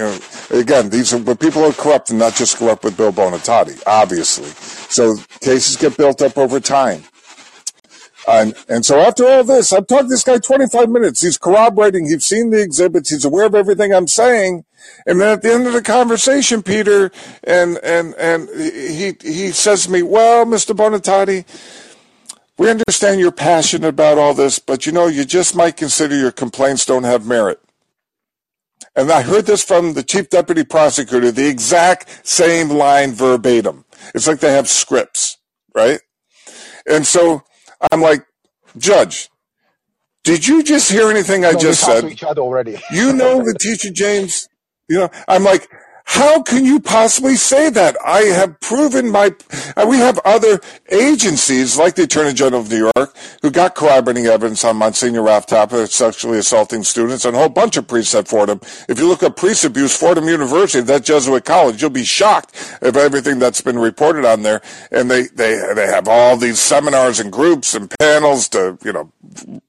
Again, these are, but people are corrupt and not just corrupt with Bill Bonatotti, obviously. So cases get built up over time. And, and so after all this, I've talked to this guy 25 minutes. He's corroborating. He's seen the exhibits. He's aware of everything I'm saying. And then at the end of the conversation, Peter, and, and, and he, he says to me, well, Mr. Bonatotti, we understand you're passionate about all this, but you know, you just might consider your complaints don't have merit. And I heard this from the chief deputy prosecutor, the exact same line verbatim. It's like they have scripts, right? And so I'm like, Judge, did you just hear anything I just said? To each other already. you know <laughs> the teacher, James. You know, I'm like, how can you possibly say that? I have proven my, uh, we have other agencies like the Attorney General of New York who got corroborating evidence on Monsignor Ralph Tapa sexually assaulting students and a whole bunch of priests at Fordham. If you look at priest abuse, Fordham University, that Jesuit college, you'll be shocked of everything that's been reported on there. And they, they, they have all these seminars and groups and panels to, you know,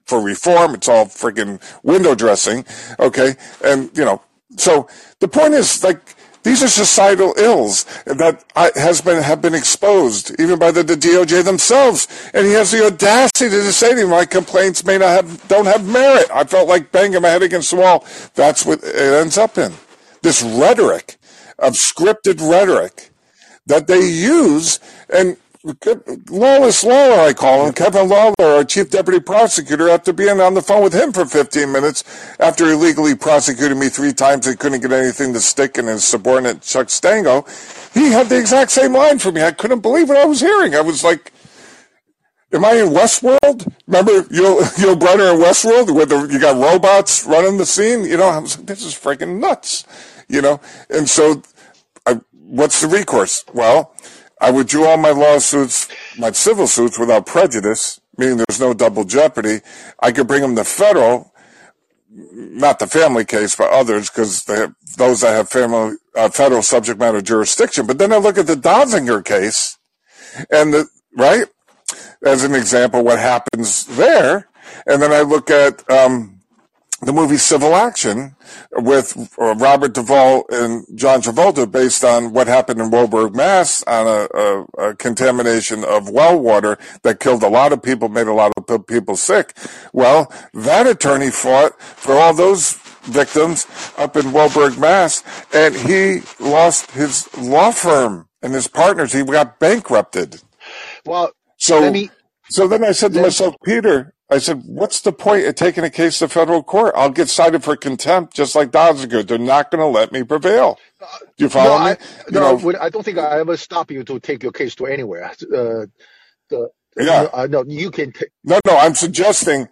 for reform. It's all freaking window dressing. Okay. And, you know, so the point is like, these are societal ills that has been have been exposed even by the, the DOJ themselves, and he has the audacity to say to me, "My complaints may not have don't have merit." I felt like banging my head against the wall. That's what it ends up in. This rhetoric of scripted rhetoric that they use, and Lawless Lawler, I call him, Kevin Lawler, our chief deputy prosecutor, after being on the phone with him for 15 minutes after illegally prosecuted me three times and couldn't get anything to stick in his subordinate Chuck Stango, he had the exact same line for me. I couldn't believe what I was hearing. I was like, Am I in Westworld? Remember Yul, Yul Brynner in Westworld where the, you got robots running the scene? You know, I was like, this is freaking nuts. You know, and so I, what's the recourse? Well, I withdrew all my lawsuits, my civil suits without prejudice, meaning there's no double jeopardy. I could bring them to federal, not the family case, but others, because those that have family, uh, federal subject matter jurisdiction. But then I look at the Donziger case, and the, right, as an example, what happens there, and then I look at, um, the movie Civil Action with uh, Robert Duvall and John Travolta based on what happened in Woburn, Mass on a, a, a, contamination of well water that killed a lot of people, made a lot of people sick. Well, that attorney fought for all those victims up in Woburn, Mass, and he lost his law firm and his partners. He got bankrupted. Well, so, me, so then I said to myself, Peter, I said, what's the point of taking a case to federal court? I'll get cited for contempt just like Donziger. They're not going to let me prevail. Do you follow no, me? I, no, know, I don't think I ever stop you to take your case to anywhere. Uh, the, Yeah. No, no you can. T- no, no. I'm suggesting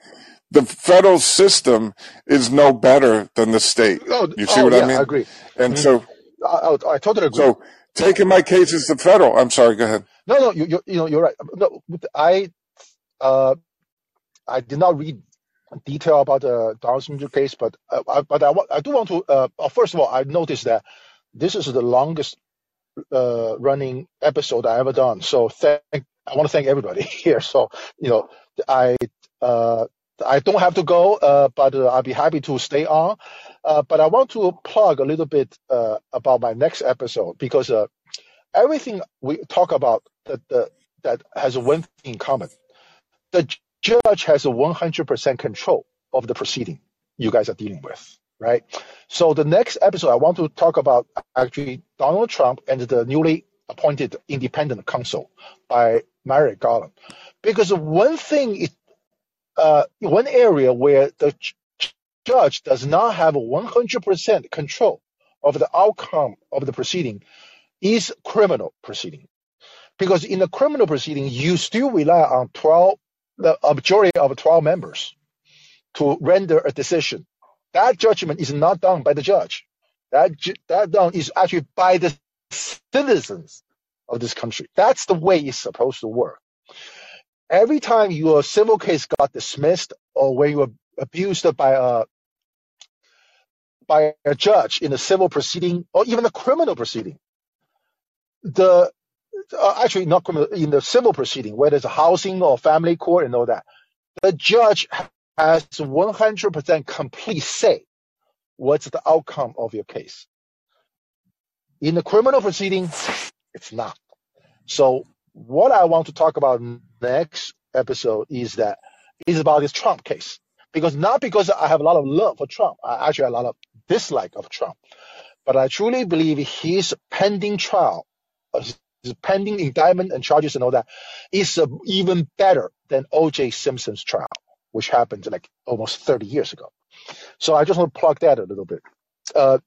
the federal system is no better than the state. Oh, you see oh, what yeah, I mean? I agree. And mm-hmm. so, I, I, totally agree. So taking my case as the federal. I'm sorry. Go ahead. No, no. You, you, you know, you're right. No, I, uh, I did not read detail about the Donziger case, but uh, I, but I, I do want to. Uh, uh, first of all, I noticed that this is the longest uh, running episode I ever done. So thank I want to thank everybody <laughs> here. So you know, I uh, I don't have to go, but I'll be happy to stay on. But I want to plug a little bit about my next episode because everything we talk about that that has one thing in common. The judge has a 100% control of the proceeding you guys are dealing with, right? So the next episode, I want to talk about actually Donald Trump and the newly appointed independent counsel by Merrick Garland, because one thing is uh, one area where the judge does not have 100% control of the outcome of the proceeding is criminal proceeding. Because in a criminal proceeding, you still rely on 12 the majority of 12 members to render a decision. That judgment is not done by the judge. That, that done is actually by the citizens of this country. That's the way it's supposed to work. Every time your civil case got dismissed or when you were abused by a by a judge in a civil proceeding or even a criminal proceeding, the uh, actually not criminal, in the civil proceeding, whether it's a housing or family court and all that, the judge has 100% complete say what's the outcome of your case. In the criminal proceeding, it's not. So what I want to talk about next episode is that is about this Trump case. Because not because I have a lot of love for Trump, I actually have a lot of dislike of Trump, but I truly believe his pending trial, pending indictment and charges and all that is uh, even better than O.J. Simpson's trial, which happened like almost 30 years ago. So I just want to plug that a little bit. Uh,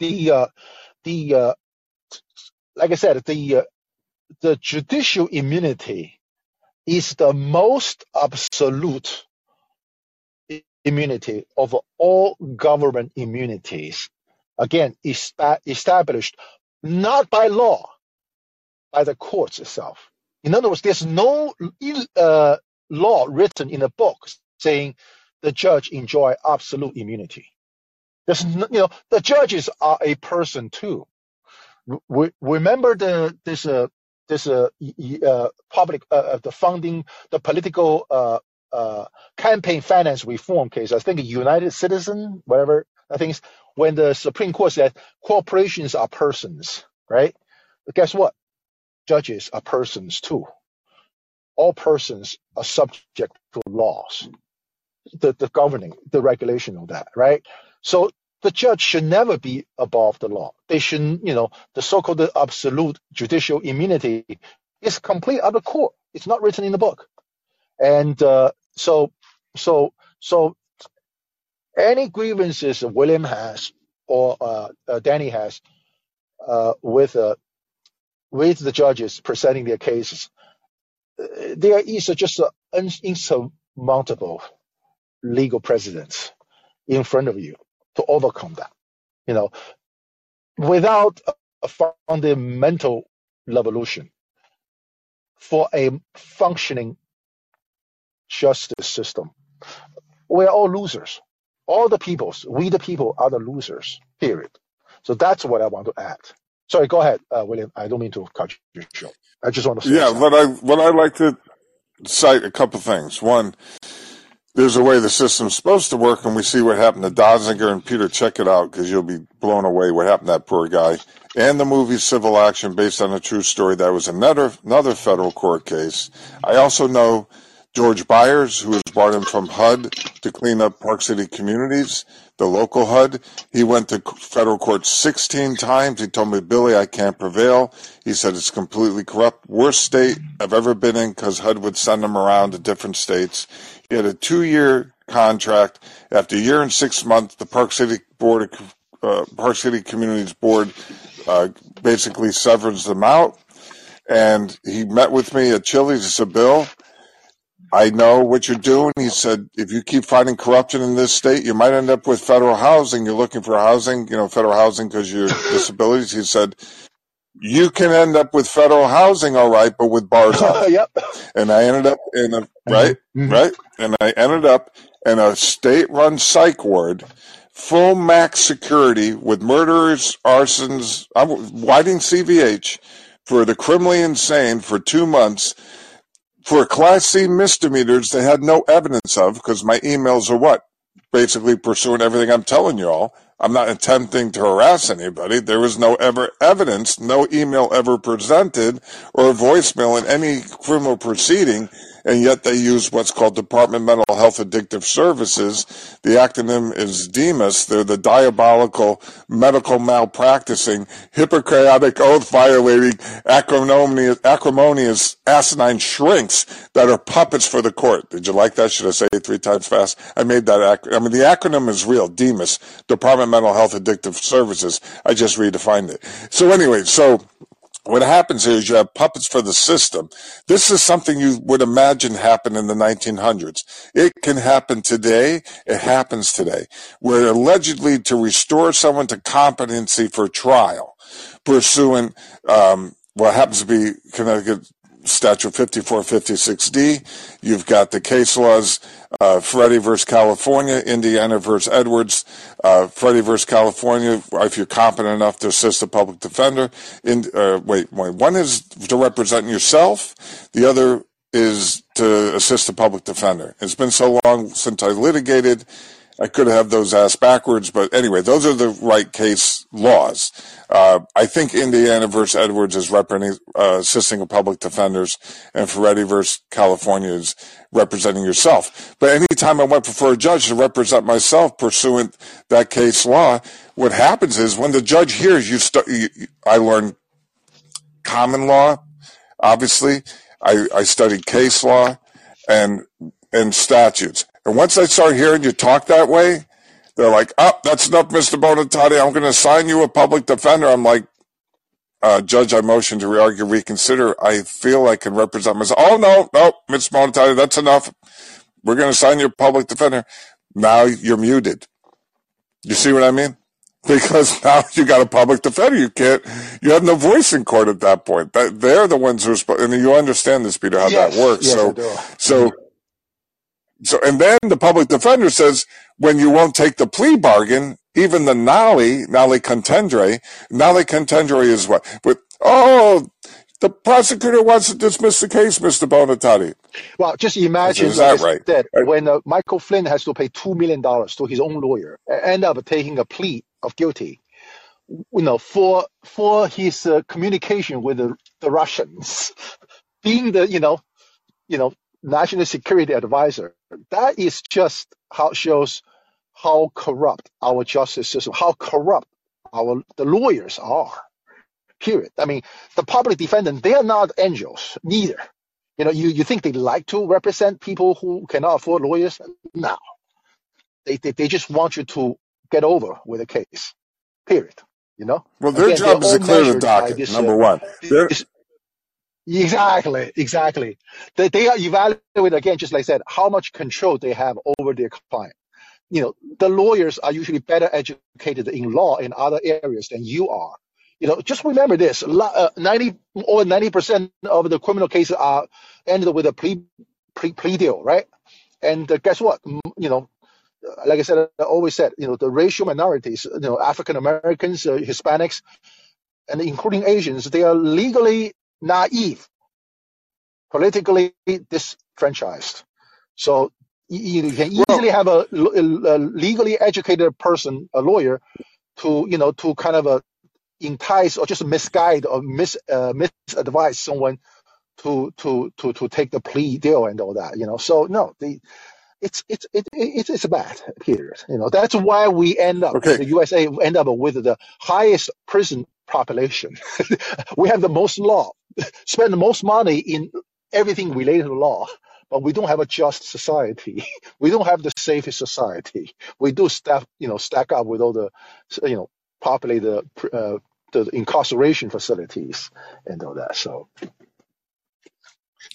the uh, the uh, like I said, the uh, the judicial immunity is the most absolute immunity of all government immunities. Again, established not by law, by the courts itself. In other words, there's no uh, law written in the book saying the judge enjoy absolute immunity. There's, no, you know, the judges are a person too. Re- remember the this uh, this uh, uh, public uh, uh, the funding the political uh, uh, campaign finance reform case. I think United Citizen, whatever I think when the Supreme Court said corporations are persons, right? But guess what? Judges are persons too. All persons are subject to laws, the, the governing, the regulation of that, right? So the judge should never be above the law. They should, you know, the so-called absolute judicial immunity is complete out of court. It's not written in the book. And uh, so, so, so any grievances William has or uh, uh, Danny has uh, with uh, with the judges presenting their cases, there is just an insurmountable legal precedent in front of you to overcome that. You know, without a fundamental revolution for a functioning justice system, we're all losers. All the peoples, we the people are the losers, period. So that's what I want to add. Sorry, go ahead, uh, William. I don't mean to cut your show. I just want to say Yeah, what I what I like to cite a couple things. One, there's a way the system's supposed to work, and we see what happened to Donziger and Peter. Check it out because you'll be blown away what happened to that poor guy. And the movie Civil Action, based on a true story, that was another another federal court case. I also know George Byers, who was brought in from HUD to clean up Park City communities the local HUD. He went to federal court 16 times. He told me, Billy, I can't prevail. He said it's completely corrupt. Worst state I've ever been in because HUD would send him around to different states. He had a two year contract. After a year and six months, the Park City Board, uh, Park City Communities Board, uh, basically severs them out. and he met with me at Chili's. He said, "Bill, I know what you're doing." He said, "If you keep fighting corruption in this state, you might end up with federal housing. You're looking for housing, you know, federal housing because your <laughs> disabilities." He said, "You can end up with federal housing, all right, but with bars <laughs> on." yep. And I ended up in a right, Mhm. right, and I ended up in a state-run psych ward full max security with murderers, arsons. I'm whiting CVH for the criminally insane for two months for Class C misdemeanors they had no evidence of because my emails are what? Basically pursuing everything I'm telling you all. I'm not attempting to harass anybody. There was no ever evidence, no email ever presented or voicemail in any criminal proceeding and yet they use what's called Department of Mental Health Addictive Services. The acronym is DMHAS. They're the diabolical, medical malpracticing, Hippocratic oath violating, acrimonious, acrimonious, asinine shrinks that are puppets for the court. Did you like that? Should I say it three times fast? I made that. Ac- I mean, the acronym is real. DMHAS, Department of Mental Health Addictive Services. I just redefined it. So anyway, so what happens is you have puppets for the system. This is something you would imagine happened in the 1900s. It can happen today. It happens today, where allegedly to restore someone to competency for trial, pursuing um, what happens to be Connecticut Statute 5456D. You've got the case laws, uh, Faretta versus California, Indiana versus Edwards, uh, Faretta versus California, if you're competent enough to assist a public defender. In, uh, wait, wait, one is to represent yourself. The other is to assist a public defender. It's been so long since I litigated. I could have those asked backwards, but anyway, those are the right case laws. Uh, I think Indiana versus Edwards is representing, uh, assisting public defenders, and Faretta versus California is representing yourself. But anytime I went before a judge to represent myself pursuant that case law, what happens is when the judge hears you, st- you I learned common law, obviously. I, I studied case law and and statutes. And once I start hearing you talk that way, they're like, "Oh, that's enough, Mr. Bonatati. I'm going to assign you a public defender." I'm like, uh, "Judge, I motion to re-argue, reconsider. I feel I can represent myself." Oh no, no, Mr. Bonatati, that's enough. We're going to assign you a public defender. Now you're muted. You see what I mean? <laughs> Because now you got a public defender. You can't. You have no voice in court at that point. That they're the ones who are. supposed. and you understand this, Peter, how Yes, that works. yes, so, do. so, so, and then the public defender says, when you won't take the plea bargain, even the nolo, nolo contendere, nolo contendere is what? But, oh, the prosecutor wants to dismiss the case, Mr. Bonatati. Well, just imagine Is that right? said, Right. when uh, Michael Flynn has to pay two million dollars to his own lawyer, and end up taking a plea of guilty, you know, for for his uh, communication with the, the Russians, <laughs> being the you know, you know, national security advisor. That is just how shows how corrupt our justice system, how corrupt our the lawyers are. Period. I mean, the public defendant, they are not angels, neither. You know, you, you think they like to represent people who cannot afford lawyers? No. They, they, they just want you to get over with a case. Period. You know? Well, their Again, job is to clear the docket, this, number uh, one. Exactly, exactly. They, they are evaluated again, just like I said, how much control they have over their client. You know, the lawyers are usually better educated in law in other areas than you are. You know, just remember this: uh, ninety over ninety percent of the criminal cases are ended with a plea plea, plea deal, right? And uh, guess what? You know, like I said, I always said, you know, the racial minorities, you know, African Americans, uh, Hispanics, and including Asians, they are legally naive, politically disfranchised. So you, can easily have a legally educated person, a lawyer, to you know to kind of uh, entice or just misguide or mis uh, misadvise someone to to to to take the plea deal and all that. You know, so no, the it's it's it, it, it's bad. Period. You know, that's why we end up okay. the USA end up with the highest prison population. <laughs> we have the most law, spend the most money in everything related to law, but we don't have a just society. <laughs> we don't have the safest society. We do staff, you know, stack up with all the, you know, populate the uh, the incarceration facilities and all that. So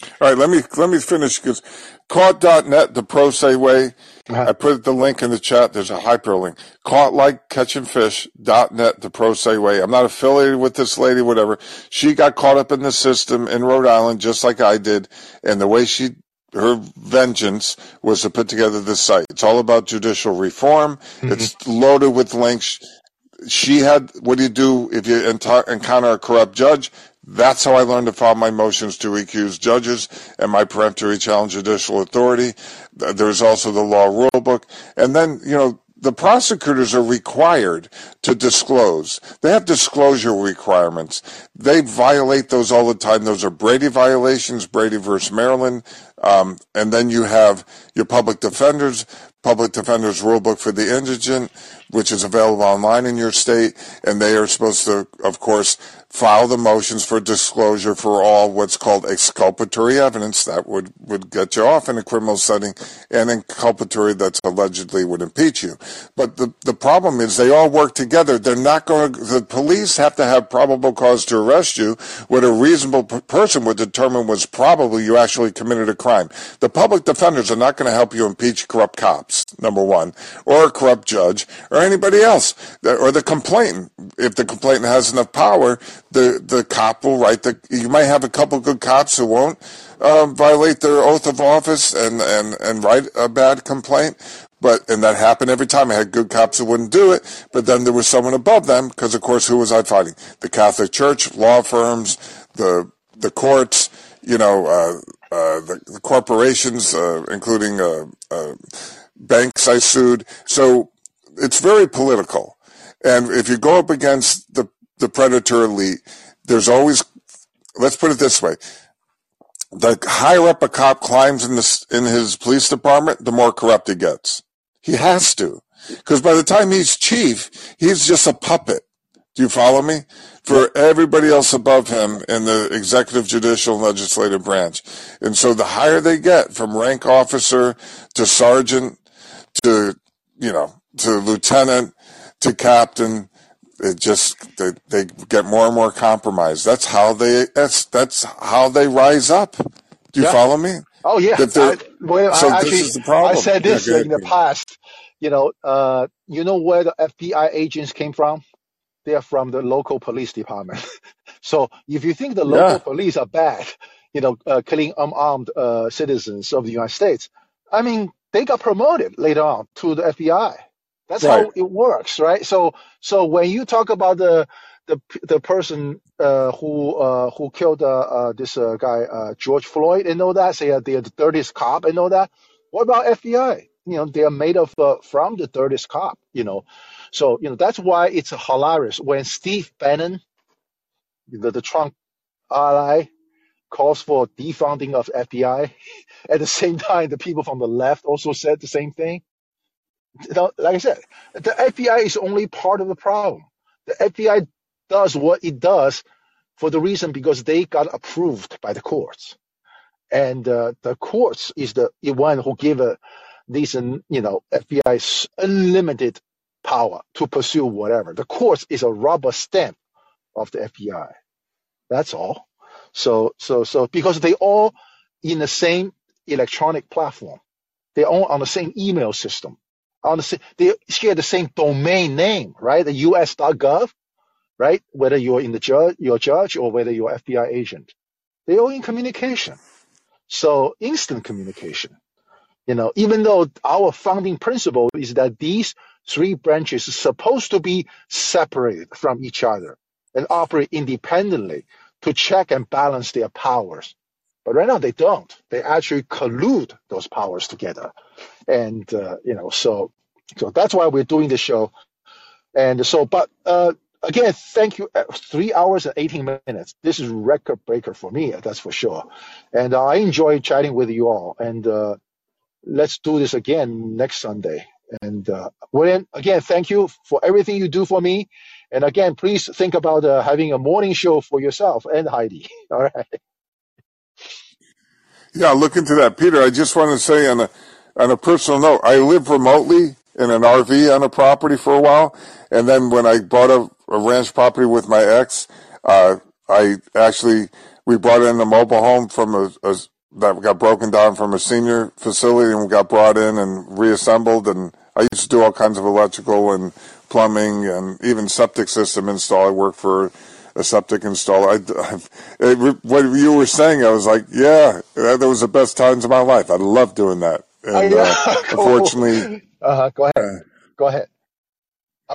All right, let me let me finish because caught.net, the pro se way. Uh-huh. I put the link in the chat. There's a hyperlink. Caught like catching fish.net, the pro se way. I'm not affiliated with this lady, whatever. She got caught up in the system in Rhode Island, just like I did. And the way she her vengeance was to put together this site. It's all about judicial reform. Mm-hmm. It's loaded with links. She had, what do you do if you encounter a corrupt judge? That's how I learned to file my motions to recuse judges and my peremptory challenge judicial authority. There's also the law rule book. And then, you know, the prosecutors are required to disclose. They have disclosure requirements. They violate those all the time. Those are Brady violations, Brady versus Maryland. Um, and then you have your public defenders, public defenders rulebook for the indigent, which is available online in your state. And they are supposed to, of course, file the motions for disclosure for all what's called exculpatory evidence that would, would get you off in a criminal setting and inculpatory that's allegedly would impeach you. But the, the problem is they all work together. They're not going to, the police have to have probable cause to arrest you. What a reasonable person would determine was probably you actually committed a crime. The public defenders are not going to help you impeach corrupt cops, number one, or a corrupt judge, or anybody else, or the complainant. If the complainant has enough power, the the cop will write the. You might have a couple good cops who won't um, violate their oath of office and and and write a bad complaint. But and that happened every time. I had good cops who wouldn't do it, but then there was someone above them because, of course, who was I fighting? The Catholic Church, law firms, the the courts, you know, uh, uh, the, the, corporations, uh, including uh, uh, banks I sued. So it's very political. And if you go up against the the predator elite, there's always, let's put it this way. The higher up a cop climbs in this, in his police department, the more corrupt he gets. He has to. Cause by the time he's chief, he's just a puppet. Do you follow me? For everybody else above him in the executive, judicial, and legislative branch. And so the higher they get from rank officer to sergeant to, you know, to lieutenant to captain it just they, they get more and more compromised. That's how they that's that's how they rise up. Do you yeah. follow me? Oh yeah. I, well, so I, actually, I said this yeah, in the past. You know, uh, you know where the FBI agents came from? They are from the local police department. <laughs> so if you think the local yeah. police are bad, you know, uh, killing unarmed uh, citizens of the United States, I mean, they got promoted later on to the FBI. That's right. how it works, right? So, so when you talk about the the the person uh, who uh, who killed uh, uh this uh, guy uh, George Floyd and all that, say they're the dirtiest cop and all that. What about FBI? You know, they are made of from the dirtiest cop. You know, so you know that's why it's hilarious when Steve Bannon, the, the Trump ally, calls for defunding of FBI. <laughs> At the same time, the people from the left also said the same thing like I said, the FBI is only part of the problem. The FBI does what it does for the reason because they got approved by the courts, and uh, the courts is the one who give a, these, you know, FBI unlimited power to pursue whatever. The courts is a rubber stamp of the FBI. That's all. So, so, so because they all in the same electronic platform, they all on the same email system on the they share the same domain name, right? The US.gov, right? Whether you're in the judge, your judge, or whether you're FBI agent, they're all in communication. So instant communication. You know, even though our founding principle is that these three branches are supposed to be separated from each other and operate independently to check and balance their powers. But right now they don't. They actually collude those powers together and uh, you know, so so that's why we're doing the show. And so, but uh, again, thank you. Uh, three hours and 18 minutes. This is record breaker for me, that's for sure. And I enjoy chatting with you all. And uh, let's do this again next Sunday. And uh, William, again, thank you for everything you do for me. And again, please think about uh, having a morning show for yourself and Heidi. <laughs> All right. Yeah, look into that, Peter. I just want to say on a on a personal note, I live remotely in an RV on a property for a while, and then when I bought a, a ranch property with my ex, uh, I actually we brought in a mobile home from a, a that got broken down from a senior facility and we got brought in and reassembled. And I used to do all kinds of electrical and plumbing and even septic system install. I worked for a septic installer. I, <laughs> it, what you were saying, I was like, yeah, that, was the best times of my life. I love doing that. And uh, <laughs> unfortunately, uh-huh. go ahead. Go ahead.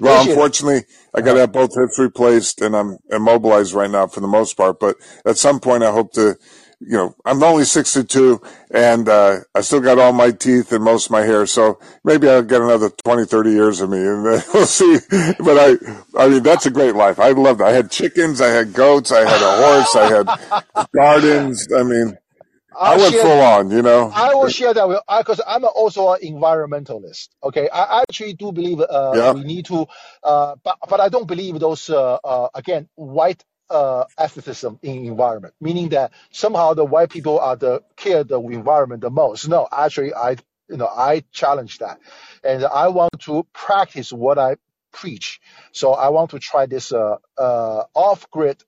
Well, unfortunately, I got to uh-huh. have both hips replaced, and I'm immobilized right now for the most part. But at some point, I hope to you know, I'm only 62 and, uh, I still got all my teeth and most of my hair. So maybe I'll get another 20, 30 years of me and then <laughs> we'll see. But I, I mean, that's a great life. I loved it. I had chickens. I had goats. I had a horse. I had <laughs> gardens. I mean, I'll i went share, full on, you know. I will share that with I because I'm also an environmentalist. Okay, I actually do believe uh, yeah. we need to, uh, but but I don't believe those uh, uh again white uh, ethicism in environment, meaning that somehow the white people are the care the environment the most. No, actually, I you know I challenge that, and I want to practice what I preach. So I want to try this uh, uh, off-grid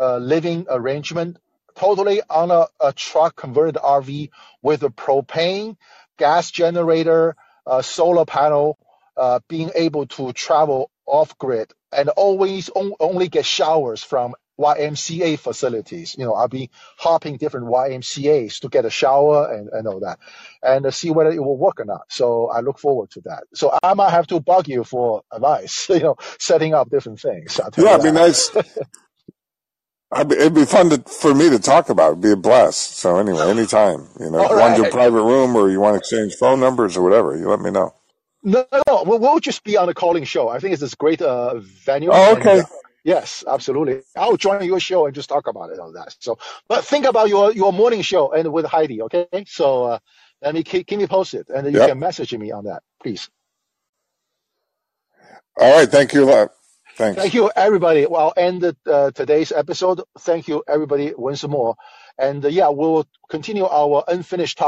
uh, living arrangement, totally on a, a, truck converted RV with a propane gas generator, solar panel, uh, being able to travel off grid and always on, only get showers from YMCA facilities. You know, I'll be hopping different YMCA's to get a shower and, and all that, and see whether it will work or not. So I look forward to that. So I might have to bug you for advice. <laughs> You know, setting up different things. Yeah, it'd be nice. it'd be fun to, for me to talk about. It'd be a blast. So anyway, anytime, you know, right. want your private room or you want to exchange phone numbers or whatever, you let me know. No, no, we'll, we'll just be on a Callin show. I think it's this great uh, venue. Oh, okay. And, uh, yes, absolutely. I'll join your show and just talk about it on that. So, but think about your your morning show and with Heidi. Okay, so uh, let me keep, keep me posted, and you yep. can message me on that, please. All right. Thank you a lot. Thanks. Thank you, everybody. Well, I'll end uh, today's episode. Thank you, everybody, once more. And uh, yeah, we'll continue our unfinished talk.